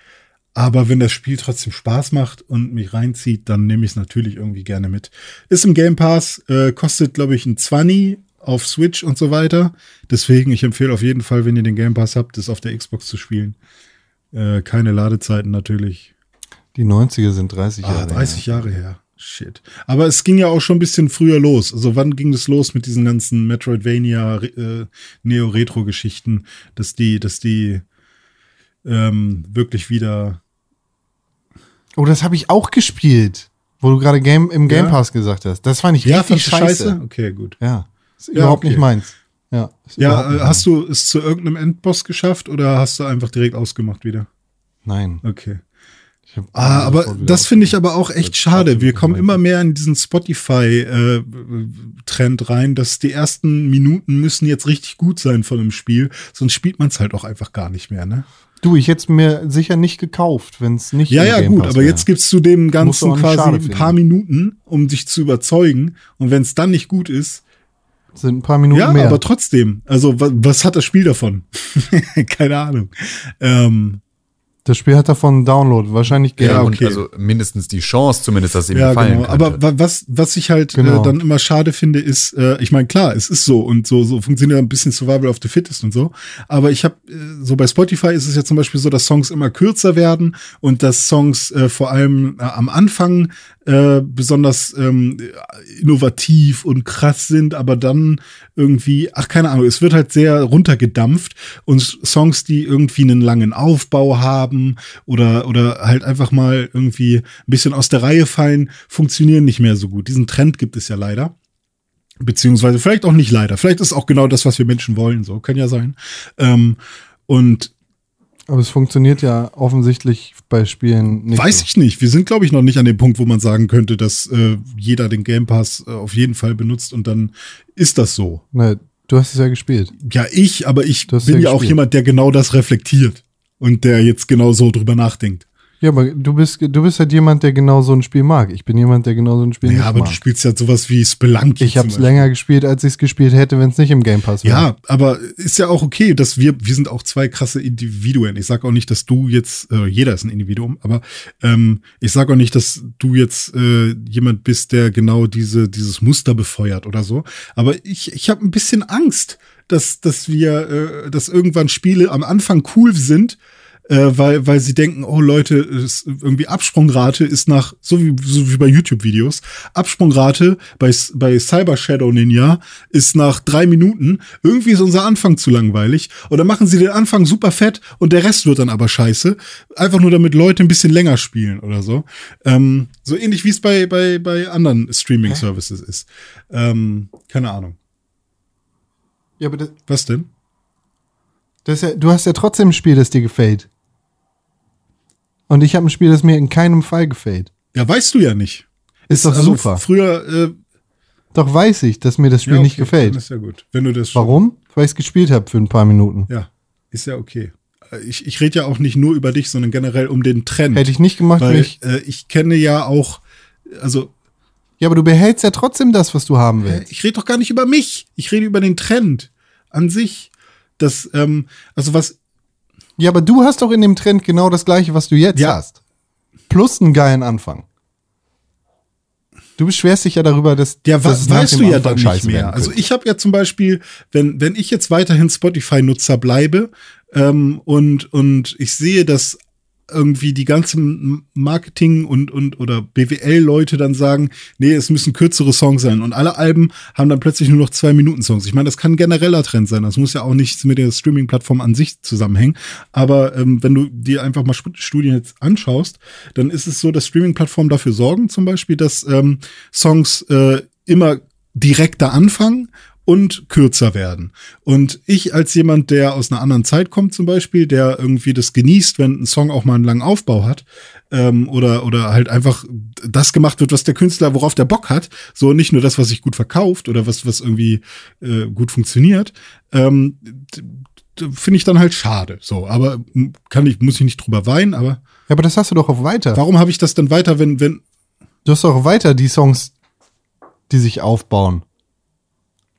Aber wenn das Spiel trotzdem Spaß macht und mich reinzieht, dann nehme ich es natürlich irgendwie gerne mit. Ist im Game Pass, äh, kostet, glaube ich, ein 20 auf Switch und so weiter. Deswegen, ich empfehle auf jeden Fall, wenn ihr den Game Pass habt, das auf der Xbox zu spielen. Äh, keine Ladezeiten natürlich. Die 90er sind 30 Ah, Jahre. 30 Jahre her. Shit. Aber es ging ja auch schon ein bisschen früher los. Also wann ging das los mit diesen ganzen Metroidvania, äh, Neo-Retro-Geschichten, dass die, dass die ähm, wirklich wieder. Oh, das habe ich auch gespielt, wo du gerade Game im Game Ja? Pass gesagt hast. Das fand ich Ja, richtig du scheiße. Okay, gut. Ja, ist Ja, überhaupt okay. nicht meins. Ja, Ja, äh, hast du es zu irgendeinem Endboss geschafft oder hast du einfach direkt ausgemacht wieder? Nein. Okay. Ah, aber das finde ich aber auch echt schade. Wir kommen immer mehr in diesen Spotify-Trend rein, dass die ersten Minuten müssen jetzt richtig gut sein von einem Spiel, sonst spielt man es halt auch einfach gar nicht mehr, ne? Du, ich hätte es mir sicher nicht gekauft, wenn es nicht Ja, ja, Game gut, Pass aber wär. jetzt gibst du dem Ganzen quasi ein paar. Minuten, um dich zu überzeugen. Und wenn es dann nicht gut ist, sind ein paar Minuten ja, mehr. aber trotzdem. Also, was, was hat das Spiel davon? *laughs* Keine Ahnung. Ähm, das Spiel hat davon Download, wahrscheinlich Geld. Ja, und okay. also mindestens die Chance zumindest, dass ihm Ja, gefallen genau. könnte. Aber wa- was, was ich halt Genau. äh, dann immer schade finde, ist, äh, ich meine, klar, es ist so und so, so funktioniert ein bisschen Survival of the Fittest und so. Aber ich habe, äh, so bei Spotify ist es ja zum Beispiel so, dass Songs immer kürzer werden und dass Songs äh, vor allem äh, am Anfang äh, besonders ähm, innovativ und krass sind, aber dann irgendwie, ach keine Ahnung, es wird halt sehr runtergedampft und Songs, die irgendwie einen langen Aufbau haben oder oder halt einfach mal irgendwie ein bisschen aus der Reihe fallen, funktionieren nicht mehr so gut. Diesen Trend gibt es ja leider. Beziehungsweise vielleicht auch nicht leider. Vielleicht ist auch genau das, was wir Menschen wollen. So kann ja sein. Ähm, und Aber es funktioniert ja offensichtlich bei Spielen nicht. Weiß so. ich nicht. Wir sind, glaube ich, noch nicht an dem Punkt, wo man sagen könnte, dass äh, jeder den Game Pass äh, auf jeden Fall benutzt und dann ist das so. Ne, du hast es ja gespielt. Ja, ich, aber ich bin ja ja auch jemand, der genau das reflektiert und der jetzt genau so drüber nachdenkt. Ja, aber du bist, du bist halt jemand, der genau so ein Spiel mag. Ich bin jemand, der genau so ein Spiel Ja, nicht aber mag. du spielst ja sowas wie Spelunky. ich habe es länger gespielt, als ich es gespielt hätte, wenn es nicht im Game Pass wäre. Ja, aber ist ja auch okay, dass wir, wir sind auch zwei krasse Individuen. Ich sage auch nicht, dass du jetzt, äh, jeder ist ein Individuum, aber ähm, ich sage auch nicht, dass du jetzt äh, jemand bist, der genau diese, dieses Muster befeuert oder so. Aber ich, ich habe ein bisschen Angst, dass, dass wir, äh, dass irgendwann Spiele am Anfang cool sind, äh, weil, weil sie denken, oh Leute, ist irgendwie Absprungrate ist nach, so wie, so wie bei YouTube-Videos, Absprungrate bei, bei Cyber Shadow Ninja ist nach drei Minuten, irgendwie ist unser Anfang zu langweilig. Oder machen sie den Anfang super fett und der Rest wird dann aber scheiße. Einfach nur damit Leute ein bisschen länger spielen oder so. Ähm, so ähnlich wie es bei, bei, bei anderen Streaming-Services ist. Ähm, keine Ahnung. ja aber das, Was denn? das ja, du hast ja trotzdem ein Spiel, das dir gefällt. Und ich habe ein Spiel, das mir in keinem Fall gefällt. Ja, weißt du ja nicht. Ist doch also super. Früher, äh, Doch weiß ich, dass mir das Spiel ja, nicht okay, gefällt. Dann ist ja gut. Wenn du das Warum? Weil ich es gespielt habe für ein paar Minuten. Ja, ist ja okay. Äh, Ich, ich rede ja auch nicht nur über dich, sondern generell um den Trend. Hätte ich nicht gemacht, Weil ich. äh, ich kenne ja auch, also Ja, aber du behältst ja trotzdem das, was du haben willst. ich rede doch gar nicht über mich. Ich rede über den Trend an sich. Das, ähm, also was, Ja, aber du hast doch in dem Trend genau das gleiche, was du jetzt Ja. hast. Plus einen geilen Anfang. Du beschwerst dich ja darüber, dass, Ja, nach weißt du ja Anfang dann nicht scheiße mehr. Also ich habe ja zum Beispiel, wenn, wenn ich jetzt weiterhin Spotify-Nutzer bleibe ähm, und, und ich sehe, dass irgendwie die ganzen Marketing und, und oder BWL-Leute dann sagen, nee, es müssen kürzere Songs sein. Und alle Alben haben dann plötzlich nur noch zwei Minuten Songs. Ich meine, das kann ein genereller Trend sein. Das muss ja auch nichts mit der Streaming-Plattform an sich zusammenhängen. Aber ähm, wenn du dir einfach mal Studien jetzt anschaust, dann ist es so, dass Streaming-Plattformen dafür sorgen, zum Beispiel, dass ähm, Songs äh, immer direkter anfangen und kürzer werden. Und ich als jemand, der aus einer anderen Zeit kommt zum Beispiel, der irgendwie das genießt, wenn ein Song auch mal einen langen Aufbau hat ähm, oder oder halt einfach das gemacht wird, was der Künstler, worauf der Bock hat, so nicht nur das, was sich gut verkauft oder was was irgendwie äh, gut funktioniert, ähm, finde ich dann halt schade. So, aber kann ich muss ich nicht drüber weinen, aber Ja, aber das hast du doch auch weiter. warum habe ich das dann weiter, wenn wenn Du hast doch auch weiter die Songs, die sich aufbauen.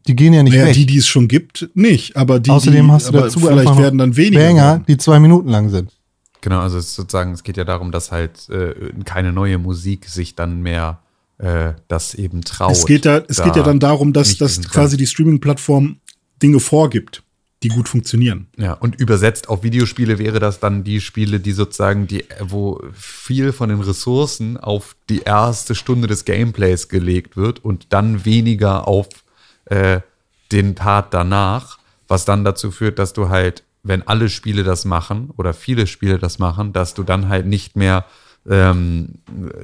Die gehen ja nicht naja, weg. die, die es schon gibt, nicht. Aber die, Außerdem die, hast du dazu vielleicht werden dann weniger. Banger, werden. die zwei Minuten lang sind. Genau, also es sozusagen, es geht ja darum, dass halt äh, keine neue Musik sich dann mehr äh, das eben traut. Es geht da, es geht ja dann darum, dass, dass quasi die Streaming-Plattform Dinge vorgibt, die gut funktionieren. Ja, und übersetzt auf Videospiele wäre das dann die Spiele, die sozusagen, die, wo viel von den Ressourcen auf die erste Stunde des Gameplays gelegt wird und dann weniger auf äh, den Part danach, was dann dazu führt, dass du halt, wenn alle Spiele das machen oder viele Spiele das machen, dass du dann halt nicht mehr ähm,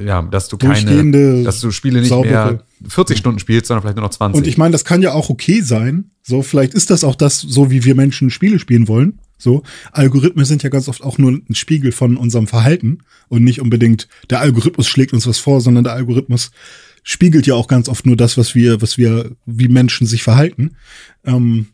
ja, dass du keine, dass du Spiele nicht saubere- mehr 40 Stunden spielst, sondern vielleicht nur noch 20. Und ich meine, das kann ja auch okay sein. So, vielleicht ist das auch das, so wie wir Menschen Spiele spielen wollen. So, Algorithmen sind ja ganz oft auch nur ein Spiegel von unserem Verhalten und nicht unbedingt der Algorithmus schlägt uns was vor, sondern der Algorithmus spiegelt ja auch ganz oft nur das, was wir, was wir, wie Menschen sich verhalten. Ähm,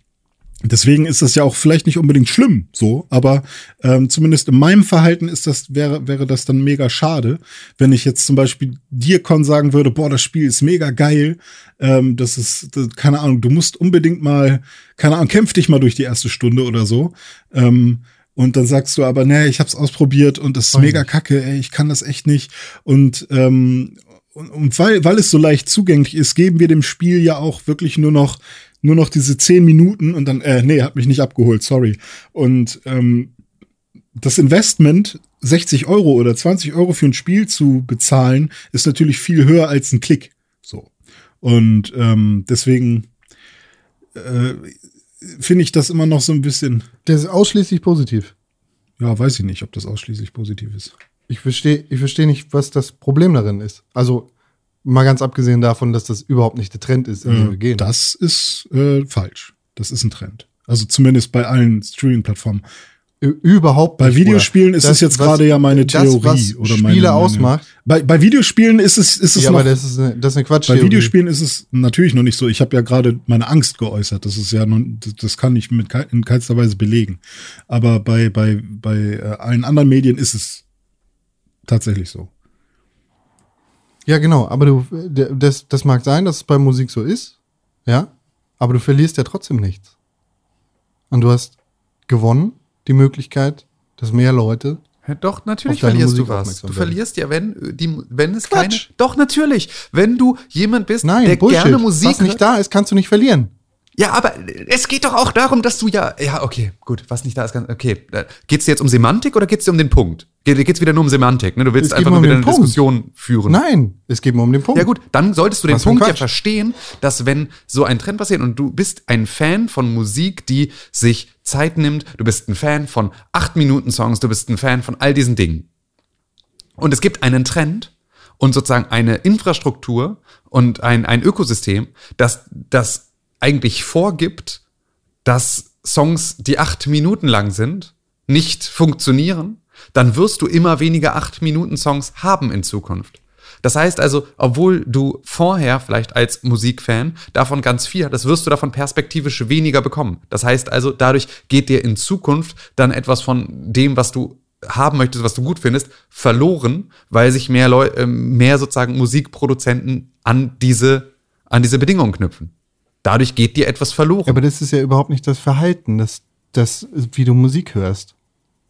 Deswegen ist das ja auch vielleicht nicht unbedingt schlimm, so, aber ähm, zumindest in meinem Verhalten ist das wäre wäre das dann mega schade, wenn ich jetzt zum Beispiel dir Con sagen würde, boah, das Spiel ist mega geil, ähm, das ist das, keine Ahnung, du musst unbedingt mal, keine Ahnung, kämpf dich mal durch die erste Stunde oder so. Ähm, und dann sagst du aber, nee, ich hab's ausprobiert und das ist mega kacke, ey, ich kann das echt nicht. Und ähm, und, und weil, weil es so leicht zugänglich ist, geben wir dem Spiel ja auch wirklich nur noch, nur noch diese zehn Minuten und dann, äh, nee, hat mich nicht abgeholt, sorry. Und ähm, das Investment, 60 Euro oder 20 Euro für ein Spiel zu bezahlen, ist natürlich viel höher als ein Klick. So. Und ähm, deswegen äh, finde ich das immer noch so ein bisschen, Der ist ausschließlich positiv. ja, weiß ich nicht, ob das ausschließlich positiv ist. Ich verstehe ich versteh nicht, was das Problem darin ist. Also, mal ganz abgesehen davon, dass das überhaupt nicht der Trend ist, in den wir Äh, gehen. das ist äh, falsch. Das ist ein Trend. Also zumindest bei allen Streaming-Plattformen. Überhaupt Bei nicht. Videospielen Bruder. ist es jetzt gerade ja meine das, Theorie was oder Spiele meine, ausmacht. Bei, bei Videospielen ist es ist es Ja, noch, aber das ist eine, das ist eine Quatsch. bei Videospielen ist es natürlich noch nicht so. Ich habe ja gerade meine Angst geäußert. Das ist ja nun, das, das kann ich mit in keinster Weise belegen. Aber bei bei bei äh, allen anderen Medien ist es tatsächlich so. Ja, genau. Aber du, das, das mag sein, dass es bei Musik so ist. Ja. Aber du verlierst ja trotzdem nichts. Und du hast gewonnen, die Möglichkeit, dass mehr Leute. Ja, doch, natürlich auf deine verlierst du Musik was. aufmerksam Du verlierst ja, wenn, äh, die, wenn es Quatsch. keine. Doch, natürlich. Wenn du jemand bist, Nein, der Bullshit. gerne Musik. Was nicht da ist, kannst du nicht verlieren. Ja, aber es geht doch auch darum, dass du ja. Ja, okay, gut. Was nicht da ist, ganz. Okay. Geht es dir jetzt um Semantik oder geht es dir um den Punkt? Geht es wieder nur um Semantik? Ne? Du willst einfach nur um wieder eine Punkt. Diskussion führen. Nein, es geht mir um den Punkt. Ja gut, dann solltest du den Was Punkt ja verstehen, dass wenn so ein Trend passiert und du bist ein Fan von Musik, die sich Zeit nimmt, du bist ein Fan von 8 Minuten Songs, du bist ein Fan von all diesen Dingen. Und es gibt einen Trend und sozusagen eine Infrastruktur und ein, ein Ökosystem, das das eigentlich vorgibt, dass Songs, die acht Minuten lang sind, nicht funktionieren, dann wirst du immer weniger acht Minuten Songs haben in Zukunft. Das heißt also, obwohl du vorher vielleicht als Musikfan davon ganz viel hattest, wirst du davon perspektivisch weniger bekommen. Das heißt also, dadurch geht dir in Zukunft dann etwas von dem, was du haben möchtest, was du gut findest, verloren, weil sich mehr Leu äh, mehr sozusagen Musikproduzenten an diese, an diese Bedingungen knüpfen. Dadurch geht dir etwas verloren. Aber das ist ja überhaupt nicht das Verhalten, das, das, wie du Musik hörst.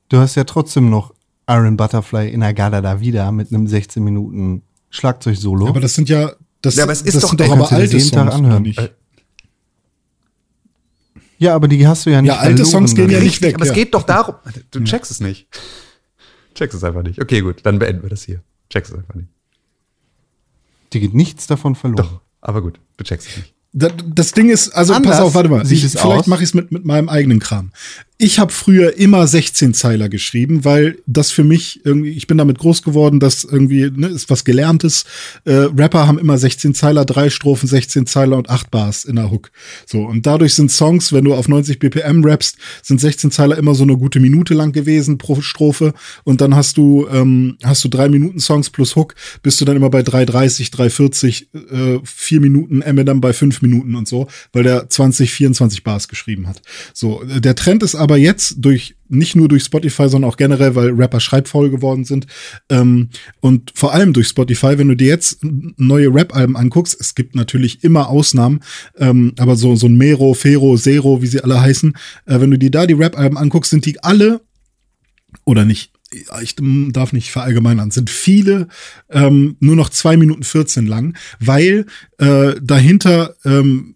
Du hast ja trotzdem noch Iron Butterfly in Agada da wieder mit einem 16 Minuten Schlagzeugsolo. Aber das sind ja Das, Ja, aber es ist das doch- sind doch aber kannst du das alte jeden Tag Songs, anhören. nicht? Ja, aber die hast du ja nicht Ja, alte verloren Songs gehen ja nicht Richtig, weg, aber ja. es geht doch darum. *laughs* Du checkst es nicht. Checkst es einfach nicht. Okay, gut, dann beenden wir das hier. Checkst es einfach nicht. Die geht nichts davon verloren. Doch, aber gut, du checkst es nicht. Das, das Ding ist, also Anders pass auf, warte mal. Ich, vielleicht mache ich es mit, mit meinem eigenen Kram. Ich habe früher immer 16-Zeiler geschrieben, weil das für mich irgendwie, ich bin damit groß geworden, dass irgendwie, ne, ist was Gelerntes. Äh, Rapper haben immer 16-Zeiler, drei Strophen, 16-Zeiler und acht Bars in der Hook. So, und dadurch sind Songs, wenn du auf 90 BPM rappst, sind 16-Zeiler immer so eine gute Minute lang gewesen pro Strophe. Und dann hast du, ähm, hast du drei Minuten Songs plus Hook, bist du dann immer bei 3,30, 3,40, äh, vier Minuten, Eminem bei fünf Minuten und so, weil der 20, 24 Bars geschrieben hat. So, der Trend ist aber jetzt durch, nicht nur durch Spotify, sondern auch generell, weil Rapper schreibfaul geworden sind, ähm, und vor allem durch Spotify, wenn du dir jetzt neue Rap-Alben anguckst, es gibt natürlich immer Ausnahmen, ähm, aber so, so ein Mero, Fero, Zero, wie sie alle heißen, äh, wenn du dir da die Rap-Alben anguckst, sind die alle oder nicht, ich darf nicht verallgemeinern, sind viele ähm, nur noch zwei Minuten 14 lang, weil äh, dahinter ähm,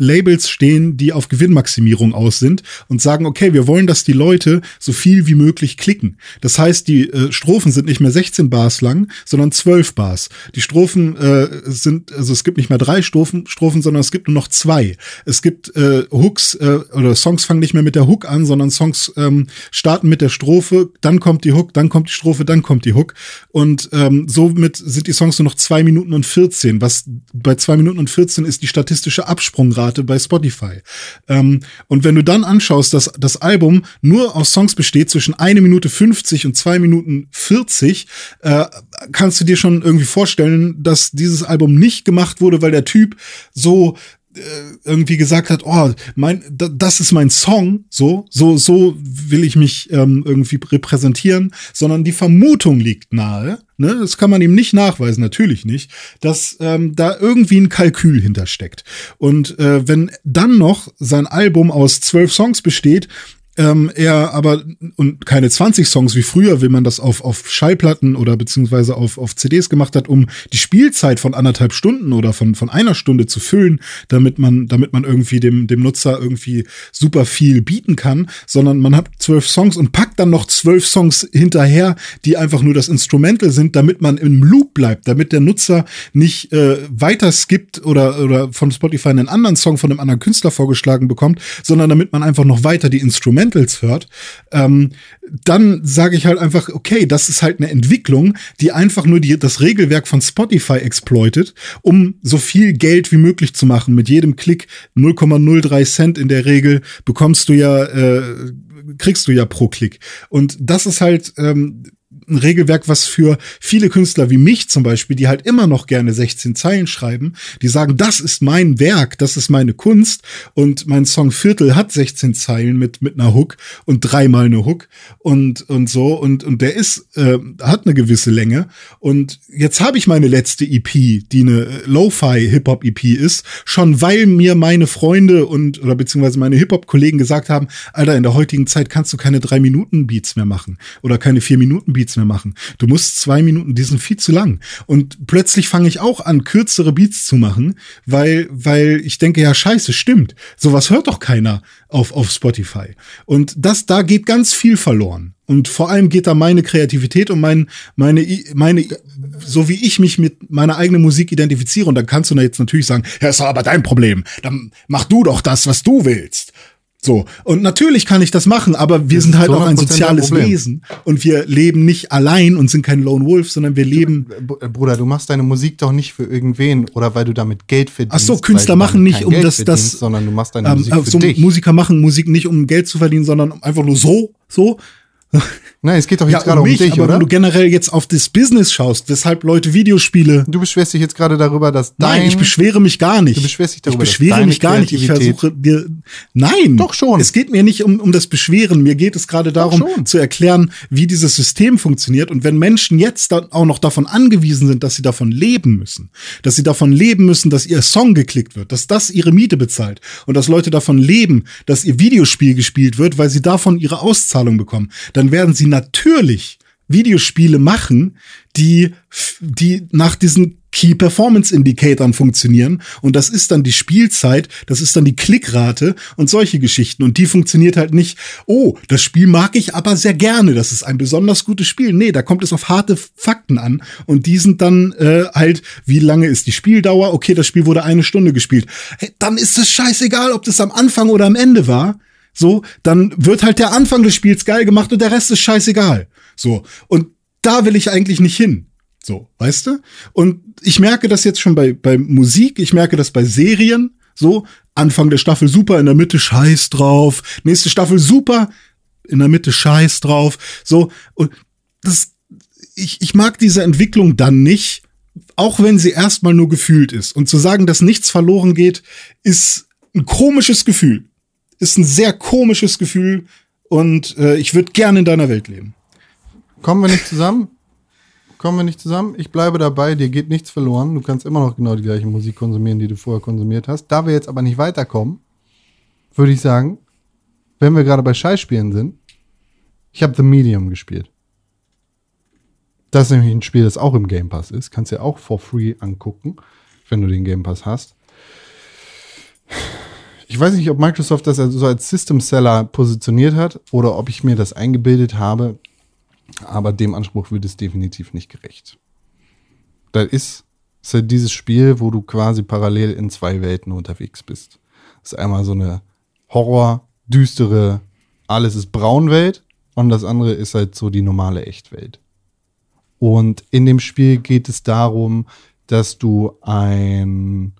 Labels stehen, die auf Gewinnmaximierung aus sind und sagen, okay, wir wollen, dass die Leute so viel wie möglich klicken. Das heißt, die äh, Strophen sind nicht mehr 16 Bars lang, sondern 12 Bars. Die Strophen äh, sind, also es gibt nicht mehr drei Strophen, Strophen, sondern es gibt nur noch zwei. Es gibt äh, Hooks äh, oder Songs fangen nicht mehr mit der Hook an, sondern Songs ähm, starten mit der Strophe, dann kommt die Hook, dann kommt die Strophe, dann kommt die Hook. Und ähm, somit sind die Songs nur noch zwei Minuten und 14, was bei zwei Minuten und 14 ist die statistische Absprungrate bei Spotify. Ähm, und wenn du dann anschaust, dass das Album nur aus Songs besteht zwischen eine Minute 50 und zwei Minuten 40, äh, kannst du dir schon irgendwie vorstellen, dass dieses Album nicht gemacht wurde, weil der Typ so irgendwie gesagt hat, oh, mein, da, das ist mein Song, so, so, so will ich mich ähm, irgendwie repräsentieren, sondern die Vermutung liegt nahe, ne, das kann man ihm nicht nachweisen, natürlich nicht, dass ähm, da irgendwie ein Kalkül hintersteckt. Und äh, wenn dann noch sein Album aus zwölf Songs besteht, ähm, er aber und keine 20 Songs wie früher, wie man das auf, auf Schallplatten oder beziehungsweise auf, auf CDs gemacht hat, um die Spielzeit von anderthalb Stunden oder von, von einer Stunde zu füllen, damit man, damit man irgendwie dem, dem Nutzer irgendwie super viel bieten kann, sondern man hat zwölf Songs und packt dann noch zwölf Songs hinterher, die einfach nur das Instrumental sind, damit man im Loop bleibt, damit der Nutzer nicht äh, weiter skippt oder, oder von Spotify einen anderen Song von einem anderen Künstler vorgeschlagen bekommt, sondern damit man einfach noch weiter die Instrumentals hört, ähm, dann sage ich halt einfach, okay, das ist halt eine Entwicklung, die einfach nur die, das Regelwerk von Spotify exploitet, um so viel Geld wie möglich zu machen. Mit jedem Klick 0,03 Cent in der Regel bekommst du ja, äh, kriegst du ja pro Klick. Und das ist halt ähm, ein Regelwerk, was für viele Künstler wie mich zum Beispiel, die halt immer noch gerne 16 Zeilen schreiben, die sagen, das ist mein Werk, das ist meine Kunst. Und mein Song Viertel hat 16 Zeilen mit, mit einer Hook und dreimal eine Hook und, und so. Und, und der ist, äh, hat eine gewisse Länge. Und jetzt habe ich meine letzte EP, die eine Lo-Fi Hip-Hop EP ist, schon weil mir meine Freunde und, oder beziehungsweise meine Hip-Hop-Kollegen gesagt haben, Alter, in der heutigen Zeit kannst du keine drei Minuten Beats mehr machen oder keine vier Minuten Beats mehr machen. Du musst zwei Minuten, die sind viel zu lang. Und plötzlich fange ich auch an, kürzere Beats zu machen, weil, weil ich denke, ja, scheiße, stimmt. Sowas hört doch keiner auf, auf Spotify. Und das, da geht ganz viel verloren. Und vor allem geht da meine Kreativität und mein, meine, meine, so wie ich mich mit meiner eigenen Musik identifiziere. Und dann kannst du da jetzt natürlich sagen, ja, ist doch aber dein Problem. Dann mach du doch das, was du willst. So. Und natürlich kann ich das machen, aber wir Das sind halt auch ein 100% soziales. Wesen. Und wir leben nicht allein und sind kein Lone Wolf, sondern wir leben. Br- Bruder, du machst deine Musik doch nicht für irgendwen oder weil du damit Geld verdienst. Ach so, Künstler machen nicht, um Geld das- das- sondern du machst deine Ähm, Musik für so dich. Musiker machen Musik nicht, um Geld zu verdienen, sondern um einfach nur so, so. *laughs* Nein, es geht doch Ja, jetzt gerade um um mich, dich, aber oder? wenn du generell jetzt auf das Business schaust, weshalb Leute Videospiele Du beschwerst dich jetzt gerade darüber, dass dein Nein, ich beschwere mich gar nicht. Du beschwerst dich darüber, Ich beschwere mich gar nicht. Ich versuche dir. Nein. Doch schon. Es geht mir nicht um, um das Beschweren. Mir geht es gerade darum, zu erklären, wie dieses System funktioniert. Und wenn Menschen jetzt dann auch noch davon angewiesen sind, dass sie davon leben müssen, dass sie davon leben müssen, dass ihr Song geklickt wird, dass das ihre Miete bezahlt und dass Leute davon leben, dass ihr Videospiel gespielt wird, weil sie davon ihre Auszahlung bekommen, dann werden sie natürlich Videospiele machen, die, die nach diesen Key Performance Indicatoren funktionieren und das ist dann die Spielzeit, das ist dann die Klickrate und solche Geschichten und die funktioniert halt nicht, oh, das Spiel mag ich aber sehr gerne, das ist ein besonders gutes Spiel. Nee, da kommt es auf harte Fakten an und die sind dann äh, halt, wie lange ist die Spieldauer? Okay, das Spiel wurde eine Stunde gespielt. Hey, dann ist es scheißegal, ob das am Anfang oder am Ende war. So, dann wird halt der Anfang des Spiels geil gemacht und der Rest ist scheißegal. So, und da will ich eigentlich nicht hin. So, weißt du? Und ich merke das jetzt schon bei, bei Musik, ich merke das bei Serien. So, Anfang der Staffel super, in der Mitte scheiß drauf. Nächste Staffel super, in der Mitte scheiß drauf. So, und das, ich, ich mag diese Entwicklung dann nicht, auch wenn sie erstmal nur gefühlt ist. Und zu sagen, dass nichts verloren geht, ist ein komisches Gefühl. Ist ein sehr komisches Gefühl und äh, ich würde gerne in deiner Welt leben. Kommen wir nicht zusammen? Kommen wir nicht zusammen? Ich bleibe dabei, dir geht nichts verloren. Du kannst immer noch genau die gleiche Musik konsumieren, die du vorher konsumiert hast. Da wir jetzt aber nicht weiterkommen, würde ich sagen, wenn wir gerade bei Scheißspielen sind, ich habe The Medium gespielt. Das ist nämlich ein Spiel, das auch im Game Pass ist. Kannst du ja auch for free angucken, wenn du den Game Pass hast. Ich weiß nicht, ob Microsoft das also so als System Seller positioniert hat oder ob ich mir das eingebildet habe, aber dem Anspruch wird es definitiv nicht gerecht. Das ist, ist halt dieses Spiel, wo du quasi parallel in zwei Welten unterwegs bist. Das ist einmal so eine Horror, düstere, alles ist braun Welt und das andere ist halt so die normale Echtwelt. Und in dem Spiel geht es darum, dass du ein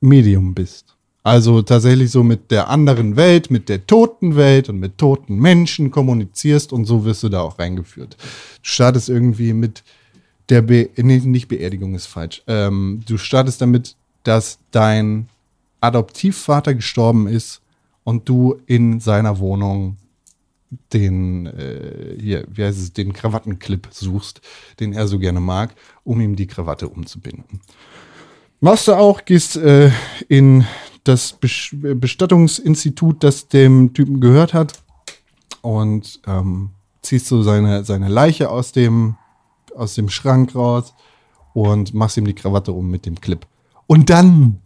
Medium bist. Also tatsächlich so mit der anderen Welt, mit der toten Welt und mit toten Menschen kommunizierst und so wirst du da auch reingeführt. Du startest irgendwie mit der Be nee, nicht Beerdigung ist falsch. Ähm, du startest damit, dass dein Adoptivvater gestorben ist und du in seiner Wohnung den, äh, hier, wie heißt es, den Krawattenclip suchst, den er so gerne mag, um ihm die Krawatte umzubinden. Machst du auch, gehst äh, in das Bestattungsinstitut, das dem Typen gehört hat und ähm, ziehst so seine, seine Leiche aus dem, aus dem Schrank raus und machst ihm die Krawatte um mit dem Clip. Und dann,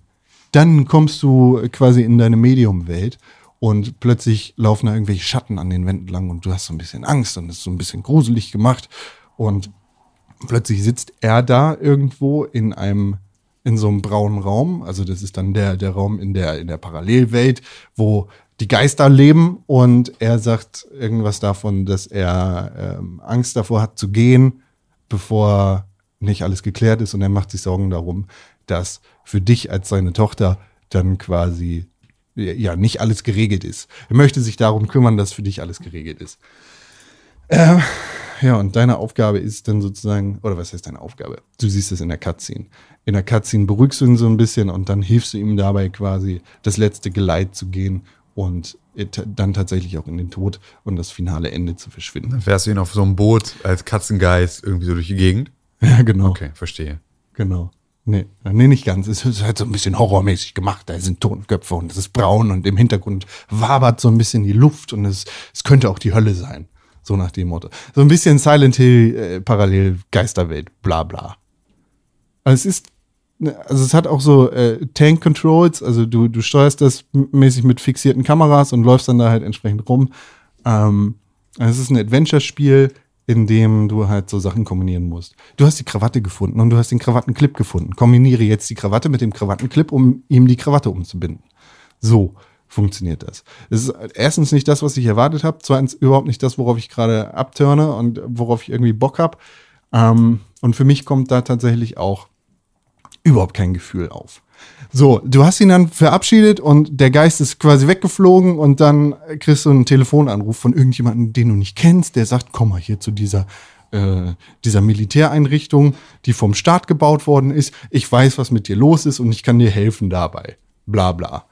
dann kommst du quasi in deine Medium-Welt und plötzlich laufen da irgendwelche Schatten an den Wänden lang und du hast so ein bisschen Angst und es ist so ein bisschen gruselig gemacht und plötzlich sitzt er da irgendwo in einem in so einem braunen Raum. Also das ist dann der, der Raum in der, in der Parallelwelt, wo die Geister leben und er sagt irgendwas davon, dass er ähm, Angst davor hat zu gehen, bevor nicht alles geklärt ist und er macht sich Sorgen darum, dass für dich als seine Tochter dann quasi ja nicht alles geregelt ist. Er möchte sich darum kümmern, dass für dich alles geregelt ist. Äh, ja, und deine Aufgabe ist dann sozusagen, oder was heißt deine Aufgabe? Du siehst es in der Cutscene. In der Cutscene beruhigst du ihn so ein bisschen und dann hilfst du ihm dabei quasi, das letzte Geleit zu gehen und dann tatsächlich auch in den Tod und das finale Ende zu verschwinden. Dann fährst du ihn auf so einem Boot als Katzengeist irgendwie so durch die Gegend? *laughs* Ja, genau. Okay, verstehe. Genau. Nee, nee, nicht ganz. Es ist halt so ein bisschen horrormäßig gemacht. Da sind Totenköpfe und es ist braun und im Hintergrund wabert so ein bisschen die Luft und es, es könnte auch die Hölle sein. So nach dem Motto. So ein bisschen Silent Hill, äh, parallel Geisterwelt, bla bla. Also es ist, ne, also es hat auch so äh, Tank Controls, also du, du steuerst das mäßig mit fixierten Kameras und läufst dann da halt entsprechend rum. Ähm, also es ist ein Adventure-Spiel, in dem du halt so Sachen kombinieren musst. Du hast die Krawatte gefunden und du hast den Krawattenclip gefunden. Kombiniere jetzt die Krawatte mit dem Krawattenclip, um ihm die Krawatte umzubinden. So funktioniert das. Es ist erstens nicht das, was ich erwartet habe, zweitens überhaupt nicht das, worauf ich gerade abturne und worauf ich irgendwie Bock habe. Ähm, und für mich kommt da tatsächlich auch überhaupt kein Gefühl auf. So, du hast ihn dann verabschiedet und der Geist ist quasi weggeflogen und dann kriegst du einen Telefonanruf von irgendjemandem, den du nicht kennst, der sagt, komm mal hier zu dieser äh, dieser Militäreinrichtung, die vom Staat gebaut worden ist. Ich weiß, was mit dir los ist und ich kann dir helfen dabei. Bla bla.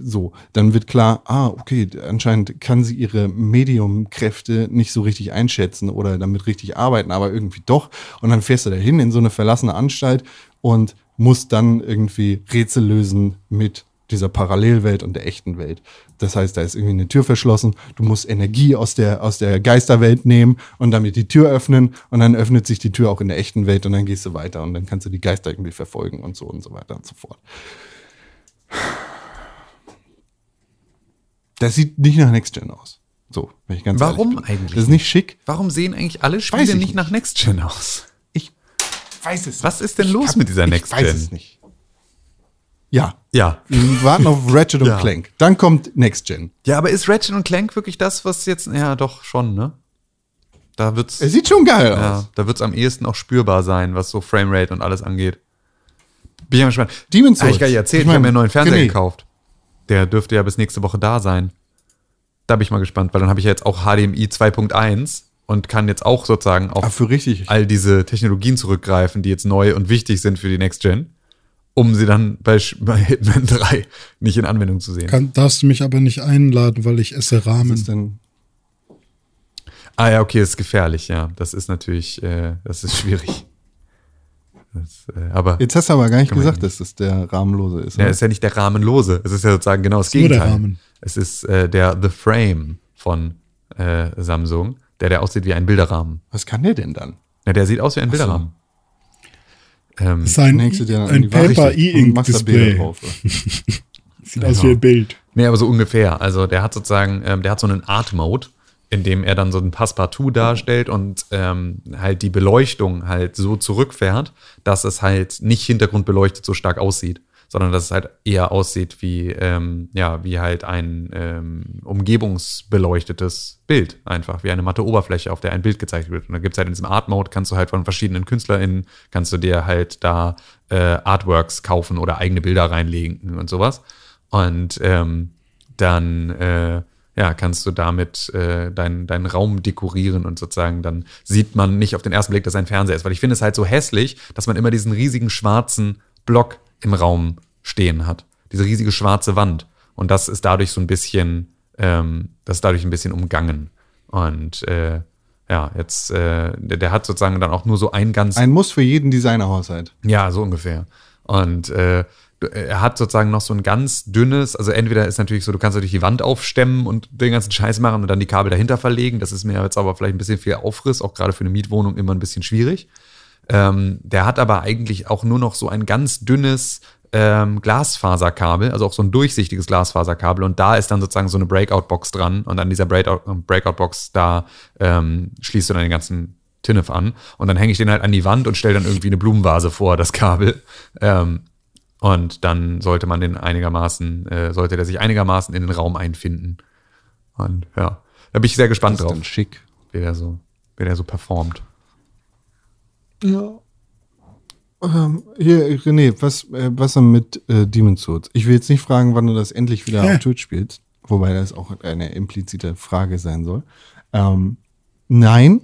So, dann wird klar, ah, okay, anscheinend kann sie ihre Mediumkräfte nicht so richtig einschätzen oder damit richtig arbeiten, aber irgendwie doch. Und dann fährst du dahin in so eine verlassene Anstalt und musst dann irgendwie Rätsel lösen mit dieser Parallelwelt und der echten Welt. Das heißt, da ist irgendwie eine Tür verschlossen. Du musst Energie aus der, aus der Geisterwelt nehmen und damit die Tür öffnen. Und dann öffnet sich die Tür auch in der echten Welt und dann gehst du weiter und dann kannst du die Geister irgendwie verfolgen und so und so weiter und so fort. Das sieht nicht nach Next Gen aus. So, wenn ich ganz Warum ehrlich bin. eigentlich Das ist nicht schick. Warum sehen eigentlich alle Spiele ich nicht nicht. nach Next Gen aus? Ich weiß es Was nicht. ist denn Ich los mit dieser Next Ich weiß Gen? es nicht. Ja. Ja. Wir warten auf Ratchet und Ja. Clank. Dann kommt Next Gen. Ja, aber ist Ratchet und Clank wirklich das, was jetzt, ja, doch schon, ne? Da wird's, Es sieht schon geil ja, aus. da wird's am ehesten auch spürbar sein, was so Framerate und alles angeht. Bin ich mal gespannt. Demon's Habe ich Souls. gar nicht erzählt, Ich ich, mein, habe mir einen neuen Fernseher René. gekauft. Der dürfte ja bis nächste Woche da sein. Da bin ich mal gespannt, weil dann habe ich ja jetzt auch HDMI 2.1 und kann jetzt auch sozusagen auf für richtig. all diese Technologien zurückgreifen, die jetzt neu und wichtig sind für die Next Gen, um sie dann bei, *laughs* bei Hitman 3 nicht in Anwendung zu sehen. Kann, darfst du mich aber nicht einladen, weil ich esse Rahmen. ist denn? Ah ja, okay, das ist gefährlich, ja. Das ist natürlich, äh, das ist *laughs* schwierig. Das, äh, aber Jetzt hast du aber gar nicht gesagt, nicht. dass das der Rahmenlose ist. ja, oder? ist ja nicht der Rahmenlose. Es ist ja sozusagen genau das Ist nur der Gegenteil. Rahmen. Es ist äh, der The Frame von äh, Samsung, der, der aussieht wie ein Bilderrahmen. Was kann der denn dann? Ja, der sieht aus wie ein Bilderrahmen. Ähm, Das ist ein, ein die Wand Paper richtig und machst da Bilder E-Ink-Display. drauf? *laughs* Sieht aus wie ein Bild. Nee, aber so ungefähr. Also der hat sozusagen, ähm, der hat so einen Art-Mode, in dem er dann so ein Passepartout darstellt und ähm, halt die Beleuchtung halt so zurückfährt, dass es halt nicht hintergrundbeleuchtet so stark aussieht, sondern dass es halt eher aussieht wie, ähm, ja, wie halt ein ähm, umgebungsbeleuchtetes Bild, einfach wie eine matte Oberfläche, auf der ein Bild gezeigt wird. Und da gibt's halt in diesem Art-Mode, kannst du halt von verschiedenen KünstlerInnen, kannst du dir halt da äh, Artworks kaufen oder eigene Bilder reinlegen und sowas. Und ähm, dann äh, ja, kannst du damit äh, deinen deinen Raum dekorieren und sozusagen dann sieht man nicht auf den ersten Blick, dass ein Fernseher ist. Weil ich finde es halt so hässlich, dass man immer diesen riesigen schwarzen Block im Raum stehen hat. Diese riesige schwarze Wand. Und das ist dadurch so ein bisschen, ähm, das ist dadurch ein bisschen umgangen. Und äh, ja, jetzt, äh, der, der hat sozusagen dann auch nur so ein ganz Ein Muss für jeden Designerhaushalt. ja, so ungefähr. Und äh, er hat sozusagen noch so ein ganz dünnes, also entweder ist natürlich so, du kannst natürlich die Wand aufstemmen und den ganzen Scheiß machen und dann die Kabel dahinter verlegen. Das ist mir jetzt aber vielleicht ein bisschen viel Aufriss, auch gerade für eine Mietwohnung immer ein bisschen schwierig. Ähm, der hat aber eigentlich auch nur noch so ein ganz dünnes ähm, Glasfaserkabel, also auch so ein durchsichtiges Glasfaserkabel und da ist dann sozusagen so eine Breakout-Box dran und an dieser Breakout- Breakout-Box, da ähm, schließt du dann den ganzen Tinnef an und dann hänge ich den halt an die Wand und stelle dann irgendwie eine Blumenvase vor, das Kabel. Ähm, und dann sollte man den einigermaßen, äh, sollte der sich einigermaßen in den Raum einfinden. Und ja, da bin ich sehr gespannt Das ist drauf, dann schick. wie der so, wie der so performt. Ja. Ähm, hier, René, was, äh, was denn mit äh, Demon's Souls? Ich will jetzt nicht fragen, wann du das endlich wieder Hä? auf Twitch spielst, wobei das auch eine implizite Frage sein soll. Ähm, nein,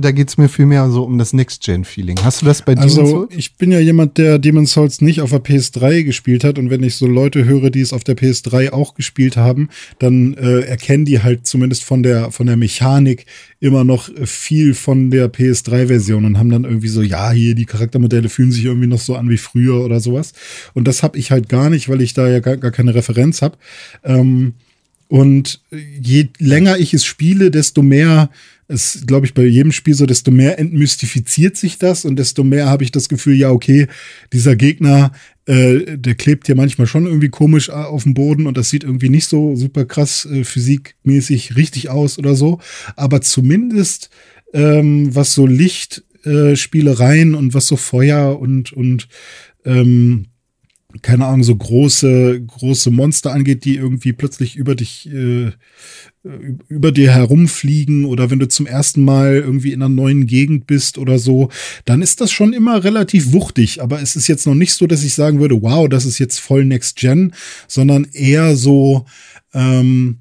da geht's mir vielmehr so um das Next-Gen-Feeling. Hast du das bei Demon's Also, Souls? ich bin ja jemand, der Demon's Souls nicht auf der PS3 gespielt hat. Und wenn ich so Leute höre, die es auf der PS3 auch gespielt haben, dann äh, erkennen die halt zumindest von der, von der Mechanik immer noch äh, viel von der PS3-Version und haben dann irgendwie so, ja, hier, die Charaktermodelle fühlen sich irgendwie noch so an wie früher oder sowas. Und das habe ich halt gar nicht, weil ich da ja gar, gar keine Referenz habe. Ähm, und je länger ich es spiele, desto mehr, es glaube ich bei jedem Spiel so, desto mehr entmystifiziert sich das und desto mehr habe ich das Gefühl, ja, okay, dieser Gegner, äh, der klebt ja manchmal schon irgendwie komisch äh, auf dem Boden und das sieht irgendwie nicht so super krass äh, physikmäßig richtig aus oder so. Aber zumindest ähm, was so Lichtspielereien äh, und was so Feuer und, und ähm, keine Ahnung, so große, große Monster angeht, die irgendwie plötzlich über dich, äh, über dir herumfliegen oder wenn du zum ersten Mal irgendwie in einer neuen Gegend bist oder so, dann ist das schon immer relativ wuchtig. Aber es ist jetzt noch nicht so, dass ich sagen würde, wow, das ist jetzt voll Next Gen, sondern eher so, ähm,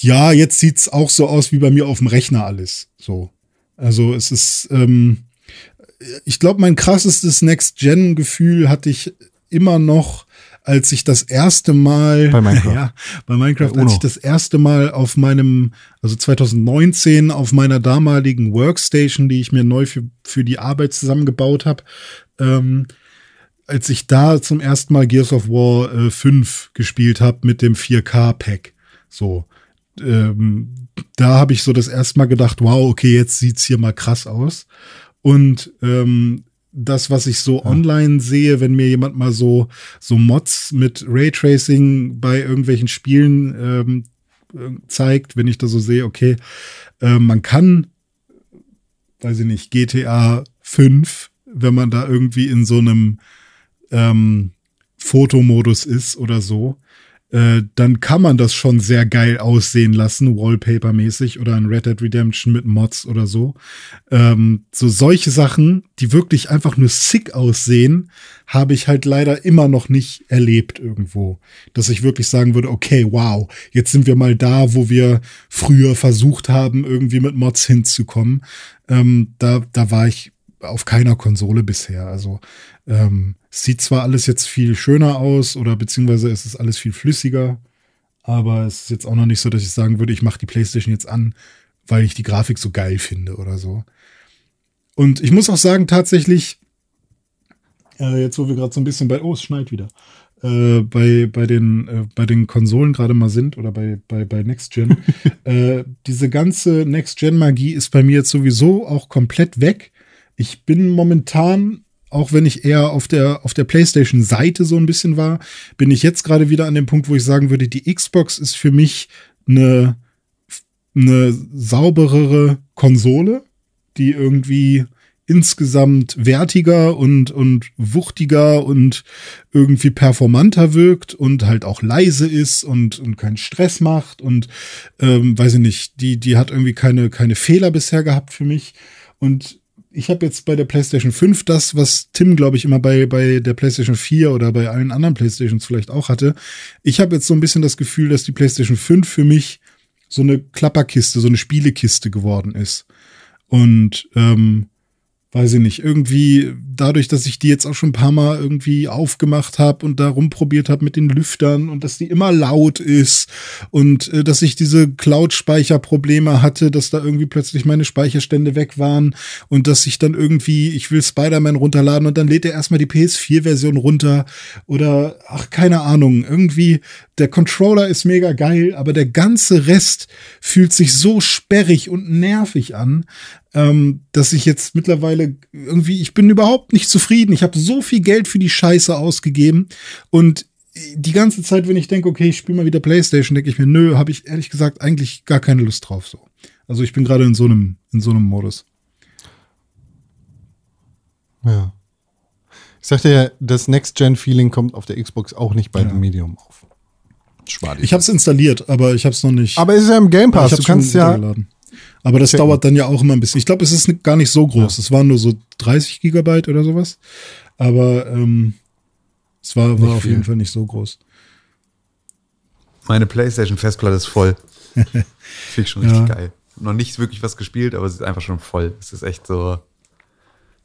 ja, jetzt sieht's auch so aus wie bei mir auf dem Rechner alles. So. Also es ist, ähm, ich glaube, mein krassestes Next-Gen-Gefühl hatte ich immer noch, als ich das erste Mal Bei Minecraft. *laughs* ja, bei Minecraft, als ich das erste Mal auf meinem, also 2019 auf meiner damaligen Workstation, die ich mir neu für, für die Arbeit zusammengebaut habe, ähm, als ich da zum ersten Mal Gears of War äh, 5 gespielt habe mit dem 4K-Pack. So. Ähm, da habe ich so das erste Mal gedacht, wow, okay, jetzt sieht's hier mal krass aus. Und ähm, das, was ich so online sehe, wenn mir jemand mal so, so Mods mit Raytracing bei irgendwelchen Spielen ähm, äh, zeigt, wenn ich da so sehe, okay, äh, man kann, weiß ich nicht, GTA 5, wenn man da irgendwie in so einem ähm, Fotomodus ist oder so, äh, dann kann man das schon sehr geil aussehen lassen, Wallpaper-mäßig oder ein Red Dead Redemption mit Mods oder so. Ähm, so solche Sachen, die wirklich einfach nur sick aussehen, habe ich halt leider immer noch nicht erlebt irgendwo. Dass ich wirklich sagen würde, okay, wow, jetzt sind wir mal da, wo wir früher versucht haben, irgendwie mit Mods hinzukommen. Ähm, da, da war ich auf keiner Konsole bisher. Also ähm, sieht zwar alles jetzt viel schöner aus oder beziehungsweise es ist alles viel flüssiger, aber es ist jetzt auch noch nicht so, dass ich sagen würde, ich mache die PlayStation jetzt an, weil ich die Grafik so geil finde oder so. Und ich muss auch sagen, tatsächlich, äh, jetzt wo wir gerade so ein bisschen bei, oh, es schneit wieder, äh, bei, bei, den, äh, bei den Konsolen gerade mal sind oder bei, bei, bei Next Gen, *laughs* äh, diese ganze Next Gen-Magie ist bei mir jetzt sowieso auch komplett weg. Ich bin momentan auch wenn ich eher auf der, auf der PlayStation-Seite so ein bisschen war, bin ich jetzt gerade wieder an dem Punkt, wo ich sagen würde, die Xbox ist für mich eine, eine sauberere Konsole, die irgendwie insgesamt wertiger und, und wuchtiger und irgendwie performanter wirkt und halt auch leise ist und, und keinen Stress macht und ähm, weiß ich nicht, die, die hat irgendwie keine, keine Fehler bisher gehabt für mich. Und ich habe jetzt bei der PlayStation 5 das, was Tim, glaube ich, immer bei, bei der PlayStation 4 oder bei allen anderen PlayStations vielleicht auch hatte. Ich habe jetzt so ein bisschen das Gefühl, dass die PlayStation 5 für mich so eine Klapperkiste, so eine Spielekiste geworden ist. Und ähm, weiß ich nicht, irgendwie dadurch, dass ich die jetzt auch schon ein paar Mal irgendwie aufgemacht habe und da rumprobiert habe mit den Lüftern und dass die immer laut ist und äh, dass ich diese Cloud-Speicherprobleme hatte, dass da irgendwie plötzlich meine Speicherstände weg waren und dass ich dann irgendwie, ich will Spider-Man runterladen und dann lädt er erstmal die PS4-Version runter oder ach, keine Ahnung, irgendwie der Controller ist mega geil, aber der ganze Rest fühlt sich so sperrig und nervig an, ähm, dass ich jetzt mittlerweile irgendwie, ich bin überhaupt nicht zufrieden. Ich habe so viel Geld für die Scheiße ausgegeben und die ganze Zeit, wenn ich denke, okay, ich spiele mal wieder Playstation, denke ich mir, nö, habe ich ehrlich gesagt eigentlich gar keine Lust drauf. So. Also ich bin gerade in so einem in so einem Modus. Ja. Ich sagte ja, das Next-Gen-Feeling kommt auf der Xbox auch nicht bei Ja. dem Medium auf. Schwade. Ich habe es installiert, aber ich habe es noch nicht. Aber es ist ja im Game ich Pass. Du kannst ja. Aber das checken. dauert dann ja auch immer ein bisschen. Ich glaube, es ist gar nicht so groß. Es waren nur so 30 Gigabyte oder sowas. Aber ähm, es war, war auf viel. jeden Fall nicht so groß. Meine PlayStation-Festplatte ist voll. *laughs* Finde ich schon richtig Ja. geil. Noch nicht wirklich was gespielt, aber es ist einfach schon voll. Es ist echt so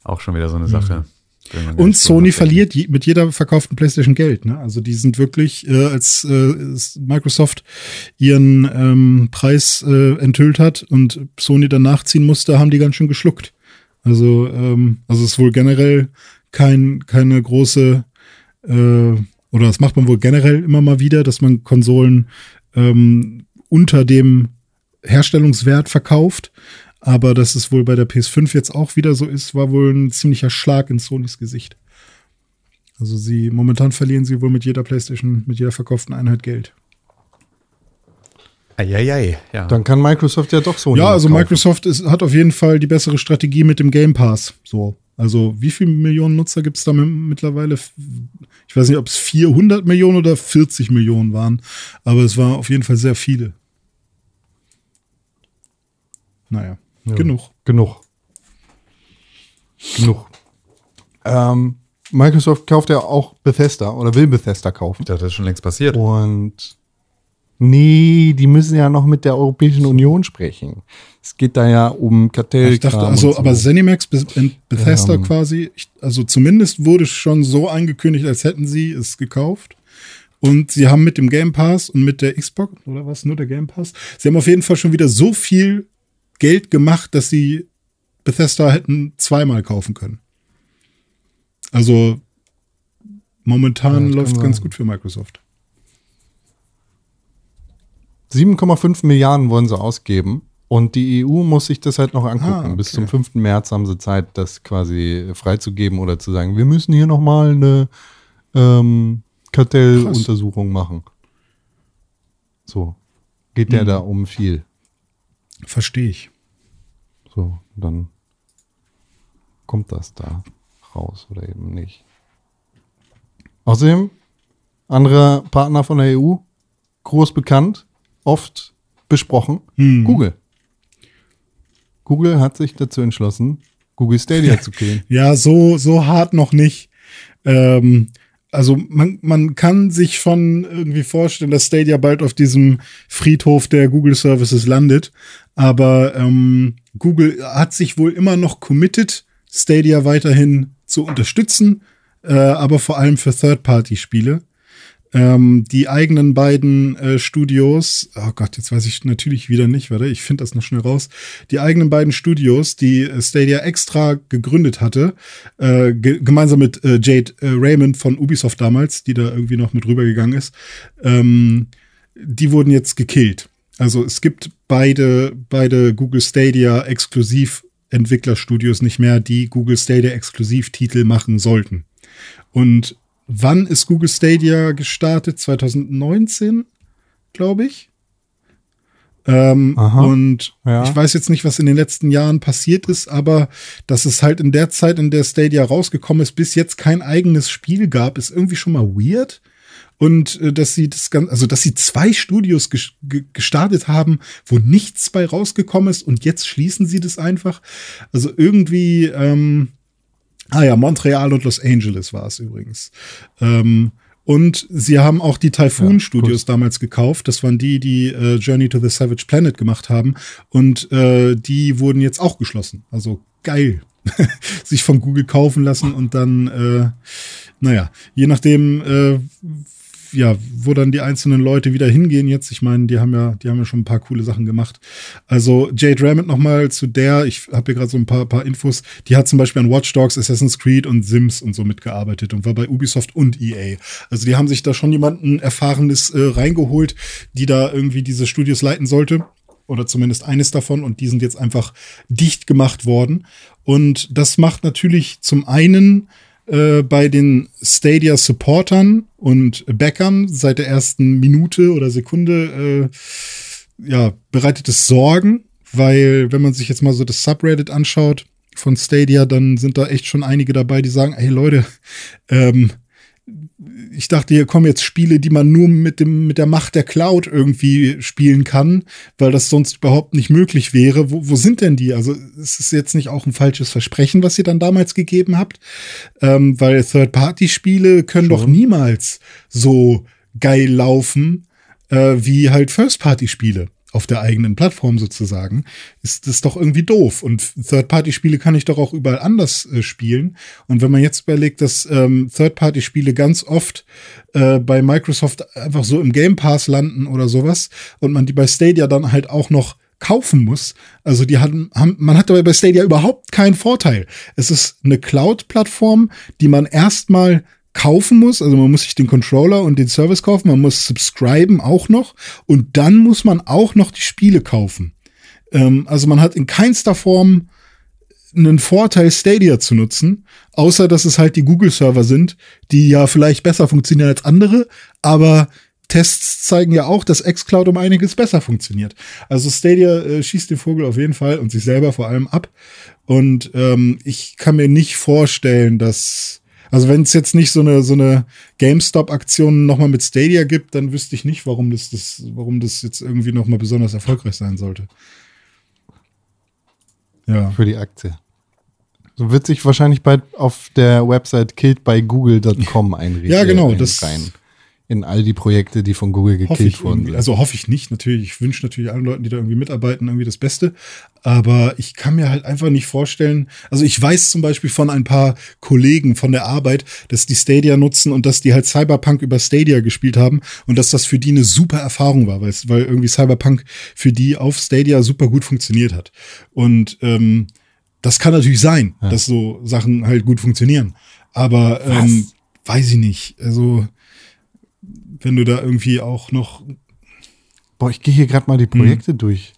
auch schon wieder so eine Sache. Mhm. Und Sony verliert je, mit jeder verkauften PlayStation Geld. Ne? Also die sind wirklich, äh, als äh, Microsoft ihren ähm, Preis äh, enthüllt hat und Sony dann nachziehen musste, haben die ganz schön geschluckt. Also, ähm, also es ist wohl generell kein, keine große, äh, oder das macht man wohl generell immer mal wieder, dass man Konsolen ähm, unter dem Herstellungswert verkauft. Aber dass es wohl bei der PS5 jetzt auch wieder so ist, war wohl ein ziemlicher Schlag in Sonys Gesicht. Also sie, momentan verlieren sie wohl mit jeder PlayStation, mit jeder verkauften Einheit Geld. Eieiei, ja. Dann kann Microsoft ja doch Sony. ja, also kaufen. Microsoft ist, hat auf jeden Fall die bessere Strategie mit dem Game Pass. So. Also wie viele Millionen Nutzer gibt es da mi- mittlerweile? Ich weiß nicht, ob es 400 Millionen oder 40 Millionen waren, aber es war auf jeden Fall sehr viele. Naja, Ja. genug. Genug. Genug. Ähm, Microsoft kauft ja auch Bethesda oder will Bethesda kaufen. Ich dachte, das ist schon längst passiert. Und nee, die müssen ja noch mit der Europäischen Union sprechen. Es geht da ja um Kartell. Ich dachte, also, aber Zenimax, Be- Bethesda quasi, ich, also zumindest wurde schon so angekündigt, als hätten sie es gekauft. Und sie haben mit dem Game Pass und mit der Xbox, oder was, nur der Game Pass, sie haben auf jeden Fall schon wieder so viel Geld gemacht, dass sie Bethesda hätten zweimal kaufen können. Also, Momentan Ja, läuft kann ganz gut für Microsoft. 7,5 Milliarden wollen sie ausgeben. Und die EU muss sich das halt noch angucken. Ah, okay. Bis zum 5. März haben sie Zeit, das quasi freizugeben oder zu sagen, wir müssen hier nochmal eine ähm, Kartelluntersuchung machen. So. Geht ja Mhm. da um viel. Verstehe ich. So, dann kommt das da raus oder eben nicht. Außerdem, anderer Partner von der EU, groß bekannt, oft besprochen, Hm. Google. Google hat sich dazu entschlossen, Google Stadia *laughs* zu killen. Ja, so, so hart noch nicht. Ähm, also man, man kann sich schon irgendwie vorstellen, dass Stadia bald auf diesem Friedhof der Google Services landet. Aber ähm, Google hat sich wohl immer noch committed, Stadia weiterhin zu unterstützen, äh, aber vor allem für Third-Party-Spiele. Ähm, die eigenen beiden äh, Studios, oh Gott, jetzt weiß ich natürlich wieder nicht, warte, ich finde das noch schnell raus. Die eigenen beiden Studios, die äh, Stadia extra gegründet hatte, äh, ge gemeinsam mit äh, Jade äh, Raymond von Ubisoft damals, die da irgendwie noch mit rübergegangen ist, ähm, die wurden jetzt gekillt. Also es gibt beide, beide Google Stadia exklusiv Entwicklerstudios nicht mehr, die Google Stadia Exklusivtitel machen sollten. Und wann ist Google Stadia gestartet? 2019, glaube ich. Ähm, und Ja. ich weiß jetzt nicht, was in den letzten Jahren passiert ist, aber dass es halt in der Zeit, in der Stadia rausgekommen ist, bis jetzt kein eigenes Spiel gab, ist irgendwie schon mal weird. Und äh, dass sie das Ganze, also dass sie zwei Studios ges ge gestartet haben, wo nichts bei rausgekommen ist und jetzt schließen sie das einfach. Also irgendwie, ähm, ah ja, Montreal und Los Angeles war es übrigens. Ähm, und sie haben auch die Typhoon Ja, Studios gut. damals gekauft. Das waren die, die äh, Journey to the Savage Planet gemacht haben. Und äh, die wurden jetzt auch geschlossen. Also geil. *laughs* Sich von Google kaufen lassen und dann, äh, naja, je nachdem, äh, ja, wo dann die einzelnen Leute wieder hingehen jetzt. Ich meine, die haben ja, die haben ja schon ein paar coole Sachen gemacht. Also Jade Raymond nochmal zu der, ich habe hier gerade so ein paar, paar Infos, die hat zum Beispiel an Watch Dogs, Assassin's Creed und Sims und so mitgearbeitet und war bei Ubisoft und EA. Also die haben sich da schon jemanden Erfahrenes äh, reingeholt, die da irgendwie diese Studios leiten sollte. Oder zumindest eines davon und die sind jetzt einfach dicht gemacht worden. Und das macht natürlich zum einen äh, bei den Stadia-Supportern und Backern seit der ersten Minute oder Sekunde äh, ja, bereitet es Sorgen, weil wenn man sich jetzt mal so das Subreddit anschaut von Stadia, dann sind da echt schon einige dabei, die sagen, hey Leute, *laughs* ähm, ich dachte, hier kommen jetzt Spiele, die man nur mit dem, mit der Macht der Cloud irgendwie spielen kann, weil das sonst überhaupt nicht möglich wäre. Wo, wo sind denn die? Also, es ist jetzt nicht auch ein falsches Versprechen, was ihr dann damals gegeben habt, ähm, weil Third-Party-Spiele können doch niemals so geil laufen, äh, wie halt First-Party-Spiele auf der eigenen Plattform sozusagen, ist das doch irgendwie doof. Und Third-Party-Spiele kann ich doch auch überall anders äh, spielen. Und wenn man jetzt überlegt, dass ähm, Third-Party-Spiele ganz oft äh, bei Microsoft einfach so im Game Pass landen oder sowas und man die bei Stadia dann halt auch noch kaufen muss. Also die hatten, haben, man hat dabei bei Stadia überhaupt keinen Vorteil. Es ist eine Cloud-Plattform, die man erstmal kaufen muss. Also man muss sich den Controller und den Service kaufen, man muss subscriben auch noch und dann muss man auch noch die Spiele kaufen. Ähm, also man hat in keinster Form einen Vorteil, Stadia zu nutzen, außer dass es halt die Google-Server sind, die ja vielleicht besser funktionieren als andere, aber Tests zeigen ja auch, dass xCloud um einiges besser funktioniert. Also Stadia äh, schießt den Vogel auf jeden Fall und sich selber vor allem ab. Und ähm, ich kann mir nicht vorstellen, dass also wenn es jetzt nicht so eine so eine GameStop-Aktion nochmal mit Stadia gibt, dann wüsste ich nicht, warum das, das warum das jetzt irgendwie nochmal besonders erfolgreich sein sollte. Ja. für die Aktie. So wird sich wahrscheinlich bald auf der Website killedbygoogle.com *laughs* einrichten. Ja, genau, ein- das-. In all die Projekte, die von Google gekillt wurden. Also hoffe ich nicht, natürlich. Ich wünsche natürlich allen Leuten, die da irgendwie mitarbeiten, irgendwie das Beste. Aber ich kann mir halt einfach nicht vorstellen. Also ich weiß zum Beispiel von ein paar Kollegen von der Arbeit, dass die Stadia nutzen und dass die halt Cyberpunk über Stadia gespielt haben und dass das für die eine super Erfahrung war, weil, weil irgendwie Cyberpunk für die auf Stadia super gut funktioniert hat. Und ähm, das kann natürlich sein, dass so Sachen halt gut funktionieren. Aber ähm, weiß ich nicht. Also, wenn du da irgendwie auch noch, Boah, ich gehe hier gerade mal die Hm. Projekte durch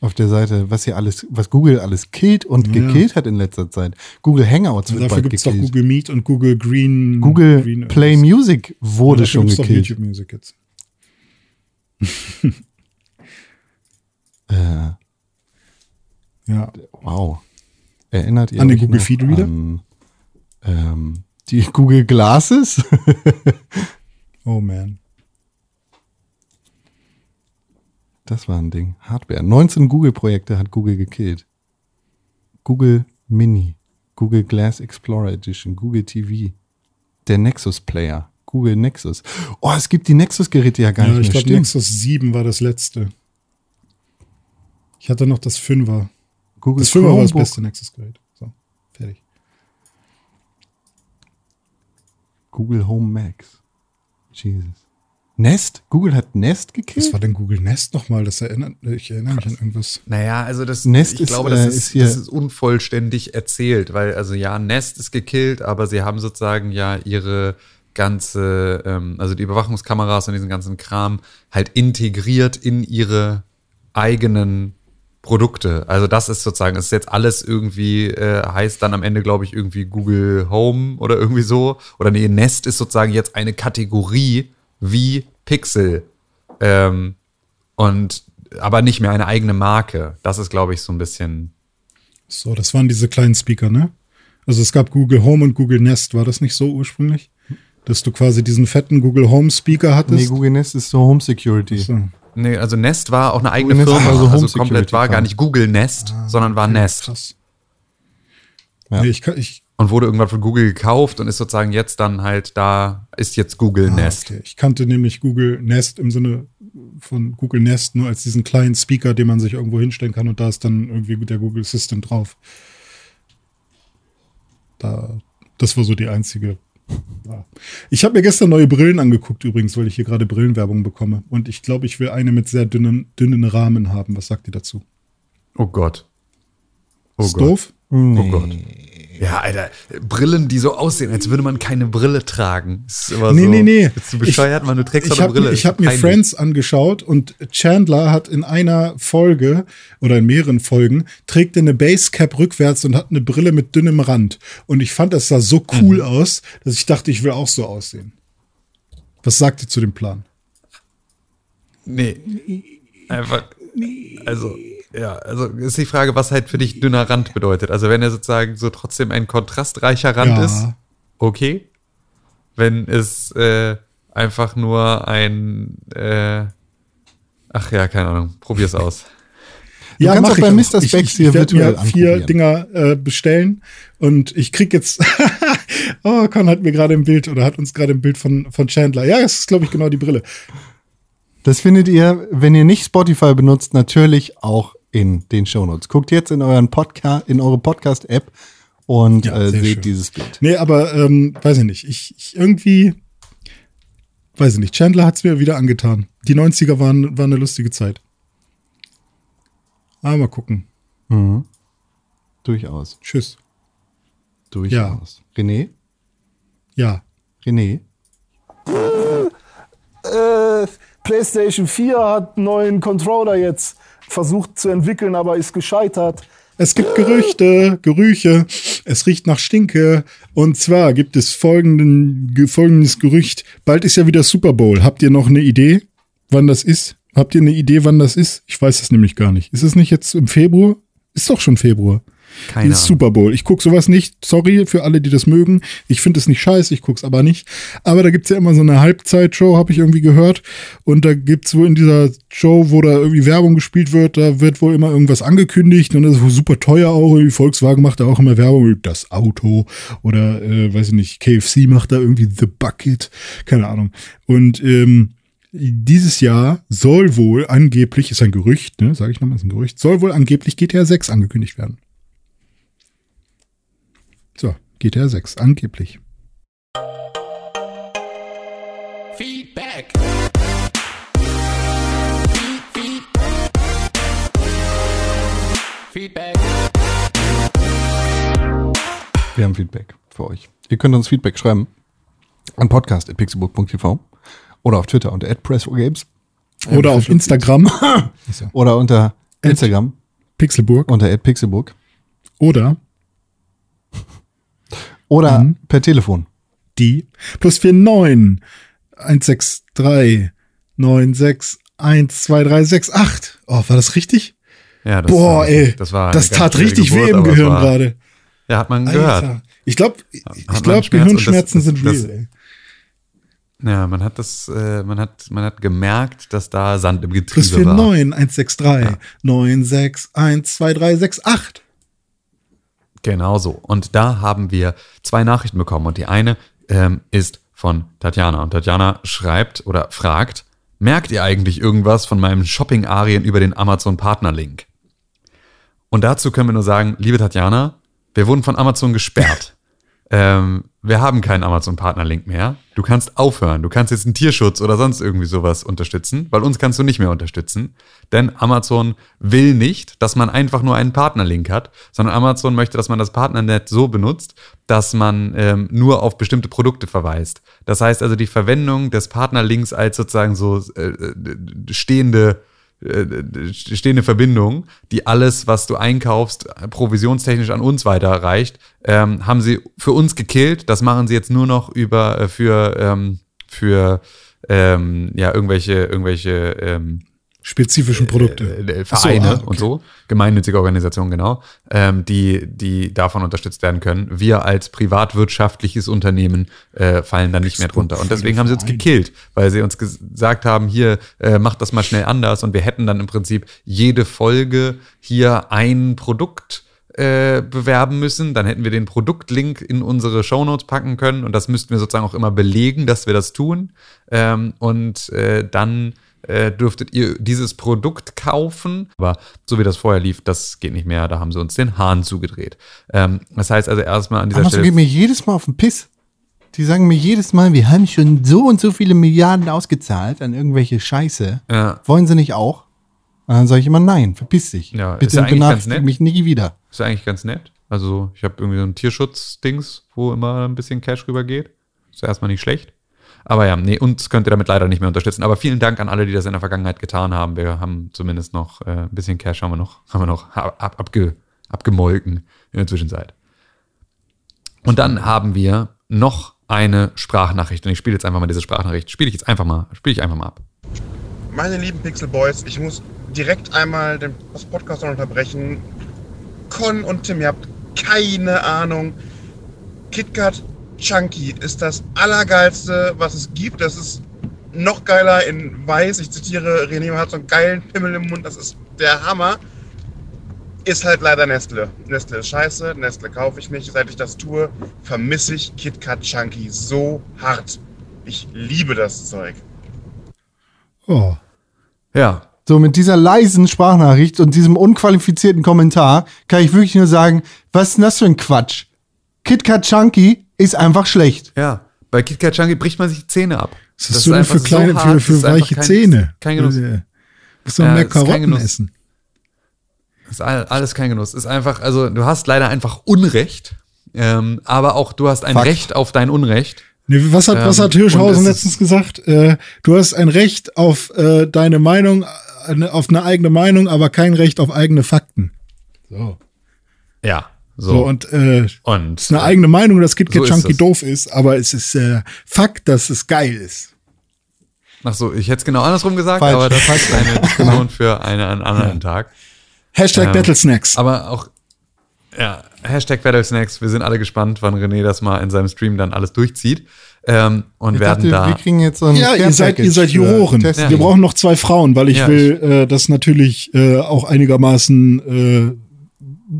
auf der Seite, was hier alles, was Google alles killt und Ja. gekillt hat in letzter Zeit. Google Hangouts wird dafür bald gibt es doch gekillt. Google Meet und Google Green. Google Green Play irgendwas. Music wurde Dafür schon gibt's doch gekillt. YouTube Music jetzt. *laughs* Äh, Ja. wow. Erinnert ihr An den Google Feed Reader? An, ähm, die Google Glasses? *laughs* Oh man. Das war ein Ding. Hardware. 19 Google-Projekte hat Google gekillt. Google Mini, Google Glass Explorer Edition, Google TV, der Nexus Player, Google Nexus. Oh, es gibt die Nexus-Geräte ja gar Ja, nicht ich mehr. glaube, Stimmt. Nexus 7 war das letzte. Ich hatte noch das 5er. Google Das 5er war das Chromebook. beste Nexus-Gerät. So, fertig. Google Home Max. Jesus. Nest? Google hat Nest Was gekillt? war denn Google Nest nochmal? Das erinnert, ich erinnere mich an irgendwas. Naja, also das, Nest ich ist, glaube, das, äh, ist, ist hier- das ist unvollständig erzählt, weil also ja, Nest ist gekillt, aber sie haben sozusagen ja ihre ganze, ähm, also die Überwachungskameras und diesen ganzen Kram halt integriert in ihre eigenen Produkte. Also das ist sozusagen, es ist jetzt alles irgendwie, äh, heißt dann am Ende, glaube ich, irgendwie Google Home oder irgendwie so. Oder nee, Nest ist sozusagen jetzt eine Kategorie wie Pixel. Ähm, und aber nicht mehr eine eigene Marke. Das ist, glaube ich, so ein bisschen. So, das waren diese kleinen Speaker, ne? Also es gab Google Home und Google Nest. War das nicht so ursprünglich? Dass du quasi diesen fetten Google Home Speaker Nee, hattest? Google Nest ist so Home Security. so. Nee, also Nest war auch eine eigene Nest Firma. Also, Home komplett Security war gar nicht Google Nest, sondern war Nest. Krass. Ja. Nee, ich, kann- ich, Und wurde irgendwann von Google gekauft und ist sozusagen jetzt dann halt da, ist jetzt Google ah, Nest. okay. ich kannte nämlich Google Nest im Sinne von Google Nest nur als diesen kleinen Speaker, den man sich irgendwo hinstellen kann und da ist dann irgendwie der Google Assistant drauf. Da, das war so die einzige. Ich habe mir gestern neue Brillen angeguckt übrigens, weil ich hier gerade Brillenwerbung bekomme. Und ich glaube, ich will eine mit sehr dünnen, dünnen Rahmen haben. Was sagt ihr dazu? Oh Gott. Oh ist Gott. doof? Nee. Oh Gott. Ja, Alter, Brillen, die so aussehen, als würde man keine Brille tragen. Ist immer Nee, so, nee, nee. Bist du bescheuert, man, du trägst ich eine habe Brille. ich ist hab mir. Friends angeschaut und Chandler hat in einer Folge oder in mehreren Folgen trägt er eine Basecap rückwärts und hat eine Brille mit dünnem Rand. Und ich fand, das sah so cool Mhm. aus, dass ich dachte, ich will auch so aussehen. Was sagt ihr zu dem Plan? Nee. Einfach. Also, ja, also ist die Frage, was halt für dich dünner Rand bedeutet. Also, wenn er sozusagen so trotzdem ein kontrastreicher Rand Ja. ist, okay. Wenn es äh, einfach nur ein. Äh, ach ja, keine Ahnung. Probier's aus. *laughs* Du kannst mach auch bei Mr. Ich, Specs hier virtuell mir vier. Dinger äh, bestellen und ich krieg jetzt. *laughs* oh, Con hat mir gerade ein Bild oder hat uns gerade ein Bild von, von Chandler. Ja, das ist, glaube ich, genau die Brille. Das findet ihr, wenn ihr nicht Spotify benutzt, natürlich auch in den Shownotes. Guckt jetzt in euren Podcast, in eure Podcast-App und Ja, äh, seht schön. dieses Bild. Nee, aber ähm, weiß ich nicht. Ich, ich irgendwie, weiß ich nicht. Chandler hat's mir wieder angetan. Die 90er waren, waren eine lustige Zeit. Aber mal gucken. Durchaus. Tschüss. Durchaus. René? Ja. René? äh, PlayStation 4 hat einen neuen Controller jetzt versucht zu entwickeln, aber ist gescheitert. Es gibt Gerüchte, Gerüche. Es riecht nach Stinke. Und zwar gibt es folgenden, ge- folgendes Gerücht. Bald ist ja wieder Super Bowl. Habt ihr noch eine Idee, wann das ist? Habt ihr eine Idee, wann das ist? Ich weiß es nämlich gar nicht. Ist es nicht jetzt im Februar? Ist doch schon Februar. Keine. Super Bowl. Ich gucke sowas nicht. Sorry für alle, die das mögen. Ich finde es nicht scheiße, ich guck's aber nicht. Aber da gibt's ja immer so eine Halbzeitshow, habe ich irgendwie gehört. Und da gibt's wohl in dieser Show, wo da irgendwie Werbung gespielt wird, da wird wohl immer irgendwas angekündigt und das ist wohl super teuer auch. Irgendwie Volkswagen macht da auch immer Werbung, das Auto oder äh, weiß ich nicht, KFC macht da irgendwie The Bucket, keine Ahnung. Und ähm, dieses Jahr soll wohl angeblich, ist ein Gerücht, ne, sage ich nochmal, ist ein Gerücht, soll wohl angeblich GTA 6 angekündigt werden. So, GTA 6, angeblich. Feedback. Feed, feed. Feedback. Wir haben Feedback für euch. Ihr könnt uns Feedback schreiben an podcast.pixelbook.tv oder auf Twitter unter @press4games Oder auf *laughs* Instagram, oder unter Instagram Pixelburg. unter @pixelbook Oder oder Mhm. per Telefon. die plus 49 163 96 12368. Oh, war das richtig? Ja, das Boah, war, ey. Das, war das tat richtig schwere weh im Geburt, Gehirn war- gerade. Ja, hat man gehört. Alter. Ich glaube, ich glaube, das- Gehirnschmerzen das- sind real. das- ey. Ja, man hat das, äh, man hat, man hat gemerkt, dass da Sand im Plus Getriebe war. 49 163 96 12368. Genau so. Und da haben wir zwei Nachrichten bekommen. Und die eine ähm, ist von Tatjana. Und Tatjana schreibt oder fragt, merkt ihr eigentlich irgendwas von meinem Shopping-Arien über den Amazon-Partner-Link? Und dazu können wir nur sagen, liebe Tatjana, wir wurden von Amazon gesperrt. Ähm, wir haben keinen Amazon-Partner-Link mehr. Du kannst aufhören. Du kannst jetzt einen Tierschutz oder sonst irgendwie sowas unterstützen, weil uns kannst du nicht mehr unterstützen. Denn Amazon will nicht, dass man einfach nur einen Partnerlink hat, sondern Amazon möchte, dass man das Partnernet so benutzt, dass man ähm, nur auf bestimmte Produkte verweist. Das heißt also die Verwendung des Partnerlinks als sozusagen so äh, äh, stehende äh, stehende Verbindung, die alles, was du einkaufst, provisionstechnisch an uns weiterreicht, ähm, haben sie für uns gekillt. Das machen sie jetzt nur noch über äh, für ähm, für ähm, ja irgendwelche irgendwelche ähm, Spezifischen Produkte. äh, so, Vereine ah, okay. und so, gemeinnützige Organisationen, genau, ähm, die, die davon unterstützt werden können. Wir als privatwirtschaftliches Unternehmen äh, fallen dann nicht mehr drunter. Und deswegen haben sie uns gekillt, weil sie uns ges- gesagt haben, hier, äh, macht das mal schnell anders und wir hätten dann im Prinzip jede Folge hier ein Produkt äh, bewerben müssen, dann hätten wir den Produktlink in unsere Shownotes packen können und das müssten wir sozusagen auch immer belegen, dass wir das tun. Ähm, und äh, dann äh, dürftet ihr dieses Produkt kaufen. Aber so wie das vorher lief, das geht nicht mehr. Da haben sie uns den Hahn zugedreht. Ähm, das heißt also erstmal an dieser Amazon Stelle. geht mir jedes Mal auf den Piss. Die sagen mir jedes Mal, wir haben schon so und so viele Milliarden ausgezahlt an irgendwelche Scheiße. Ja. Wollen sie nicht auch? Und dann sage ich immer, nein, verpiss dich. Ja, ist Bitte ja eigentlich ganz benachrichtige nett. mich nie wieder. Ist ja eigentlich ganz nett. Also ich habe irgendwie so ein Tierschutz-Dings, wo immer ein bisschen Cash rübergeht. Ist ja erstmal nicht schlecht. Aber ja, nee, uns könnt ihr damit leider nicht mehr unterstützen. Aber vielen Dank an alle, die das in der Vergangenheit getan haben. Wir haben zumindest noch äh, ein bisschen Cash haben wir noch, haben wir noch ab, ab, abge, abgemolken in der Zwischenzeit. Und dann haben wir noch eine Sprachnachricht. Und ich spiele jetzt einfach mal diese Sprachnachricht. Spiele ich jetzt einfach mal, spiele ich einfach mal ab. Meine lieben Pixel Boys, ich muss direkt einmal den Podcast unterbrechen. Con und Tim, ihr habt keine Ahnung. KitKat Chunky ist das Allergeilste, was es gibt. Das ist noch geiler in weiß. Ich zitiere, René man hat so einen geilen Pimmel im Mund. Das ist der Hammer. Ist halt leider Nestle. Nestle ist scheiße. Nestle kaufe ich nicht. Seit ich das tue, vermisse ich KitKat Chunky so hart. Ich liebe das Zeug. Oh. Ja, So, mit dieser leisen Sprachnachricht und diesem unqualifizierten Kommentar kann ich wirklich nur sagen, was ist denn das für ein Quatsch? KitKat Chunky ist einfach schlecht. ja. Bei KitKat Chunky bricht man sich die Zähne ab. Was du denn einfach für kleine, hart, für, das für ist weiche kein- Zähne? Kein Genuss. Du musst doch Ja, mehr ist Karotten essen. Ist all- alles kein Genuss. Ist einfach, also du hast leider einfach Unrecht, ähm, aber auch du hast ein Fakt. Recht auf dein Unrecht. Nee, was hat, was Ähm, hat Hirschhausen und es letztens gesagt? Äh, du hast ein Recht auf äh, deine Meinung, eine, auf eine eigene Meinung, aber kein Recht auf eigene Fakten. So. Ja, so. So, und äh, und ist eine eigene Meinung, dass KitKat So ist Chunky doof ist, aber es ist äh, Fakt, dass es geil ist. ach so, ich hätte es genau andersrum gesagt, Falsch. aber das ist eine Diskussion für eine, einen anderen Tag. Hashtag Ähm, Battle Snacks. Aber auch, ja, Hashtag Battlesnacks, wir sind alle gespannt, wann René das mal in seinem Stream dann alles durchzieht. Ähm, und Ich werden dachte, wir da. kriegen jetzt so ein Ja, ihr seid, ihr seid Juroren. Testing. Wir brauchen noch zwei Frauen, weil ich Ja, will äh, das natürlich äh, auch einigermaßen äh,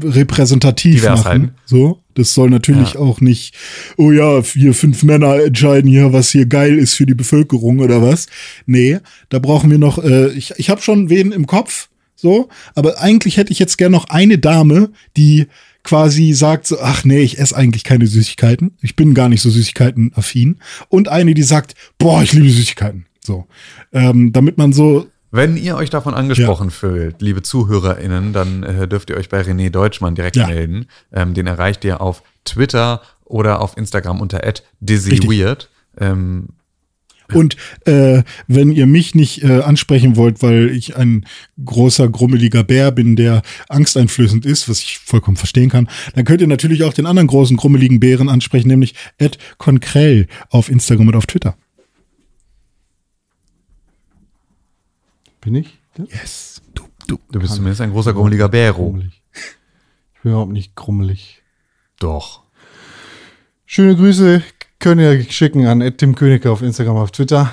repräsentativ machen. halten. So, das soll natürlich Ja. auch nicht, oh ja, vier, fünf Männer entscheiden hier, was hier geil ist für die Bevölkerung oder was. Nee, da brauchen wir noch, äh, ich, ich habe schon wen im Kopf, so, aber eigentlich hätte ich jetzt gern noch eine Dame, die quasi sagt so, ach nee, ich esse eigentlich keine Süßigkeiten. Ich bin gar nicht so Süßigkeiten-affin. Und eine, die sagt, boah, ich liebe Süßigkeiten. So. Ähm, damit man so, Wenn ihr euch davon angesprochen fühlt, liebe ZuhörerInnen, dann äh, dürft ihr euch bei René Deutschmann direkt Ja. melden. Ähm, den erreicht ihr auf Twitter oder auf Instagram unter @dizzyweird. Ähm, Und äh, wenn ihr mich nicht äh, ansprechen wollt, weil ich ein großer, grummeliger Bär bin, der angsteinflößend ist, was ich vollkommen verstehen kann, dann könnt ihr natürlich auch den anderen großen, grummeligen Bären ansprechen, nämlich Ed Konkrell auf Instagram und auf Twitter. Bin ich? das? Yes. Du, du. du bist zumindest ein großer grummeliger Bäro. Grummelig. Ich bin überhaupt nicht grummelig. Doch. Schöne Grüße könnt ihr schicken an Tim Königke auf Instagram, auf Twitter.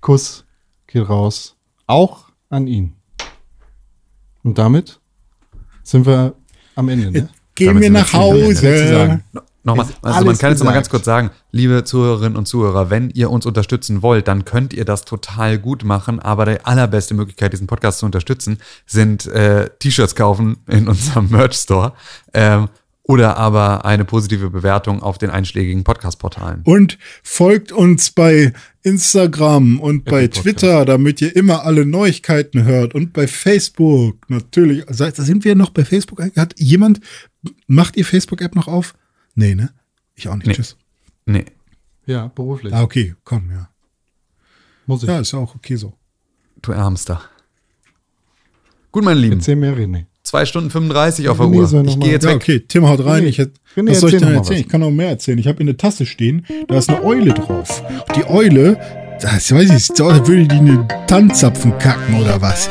Kuss geht raus. Auch an ihn. Und damit sind wir am Ende. Ne? Gehen Damit wir nach Hause. Nochmal, also man kann jetzt noch mal ganz kurz sagen, liebe Zuhörerinnen und Zuhörer, wenn ihr uns unterstützen wollt, dann könnt ihr das total gut machen, aber die allerbeste Möglichkeit, diesen Podcast zu unterstützen, sind äh, T-Shirts kaufen in unserem *laughs* Merch-Store ähm, oder aber eine positive Bewertung auf den einschlägigen Podcast-Portalen. Und folgt uns bei Instagram und bei. Twitter, damit ihr immer alle Neuigkeiten hört. Und bei Facebook natürlich. Also, Da sind wir noch bei Facebook. Hat jemand, macht ihr Facebook-App noch auf? Nee, ne? Ich auch nicht. Nee. Tschüss. Nee. Ja, beruflich. Ah, okay, komm, ja. Muss ich. Ja, ist ja auch okay so. Du Ärmster. Gut, meine Lieben. Erzähl mehr, René. Zwei Stunden 35 auf der René Uhr. Ich gehe jetzt Ja, weg. okay, Tim haut rein. René, Ich René, was soll ich erzähl denn erzählen? was. Ich kann noch mehr erzählen. Ich habe in der Tasse stehen, da ist eine Eule drauf. Die Eule, das weiß ich, würde die eine Tanzapfen kacken oder was.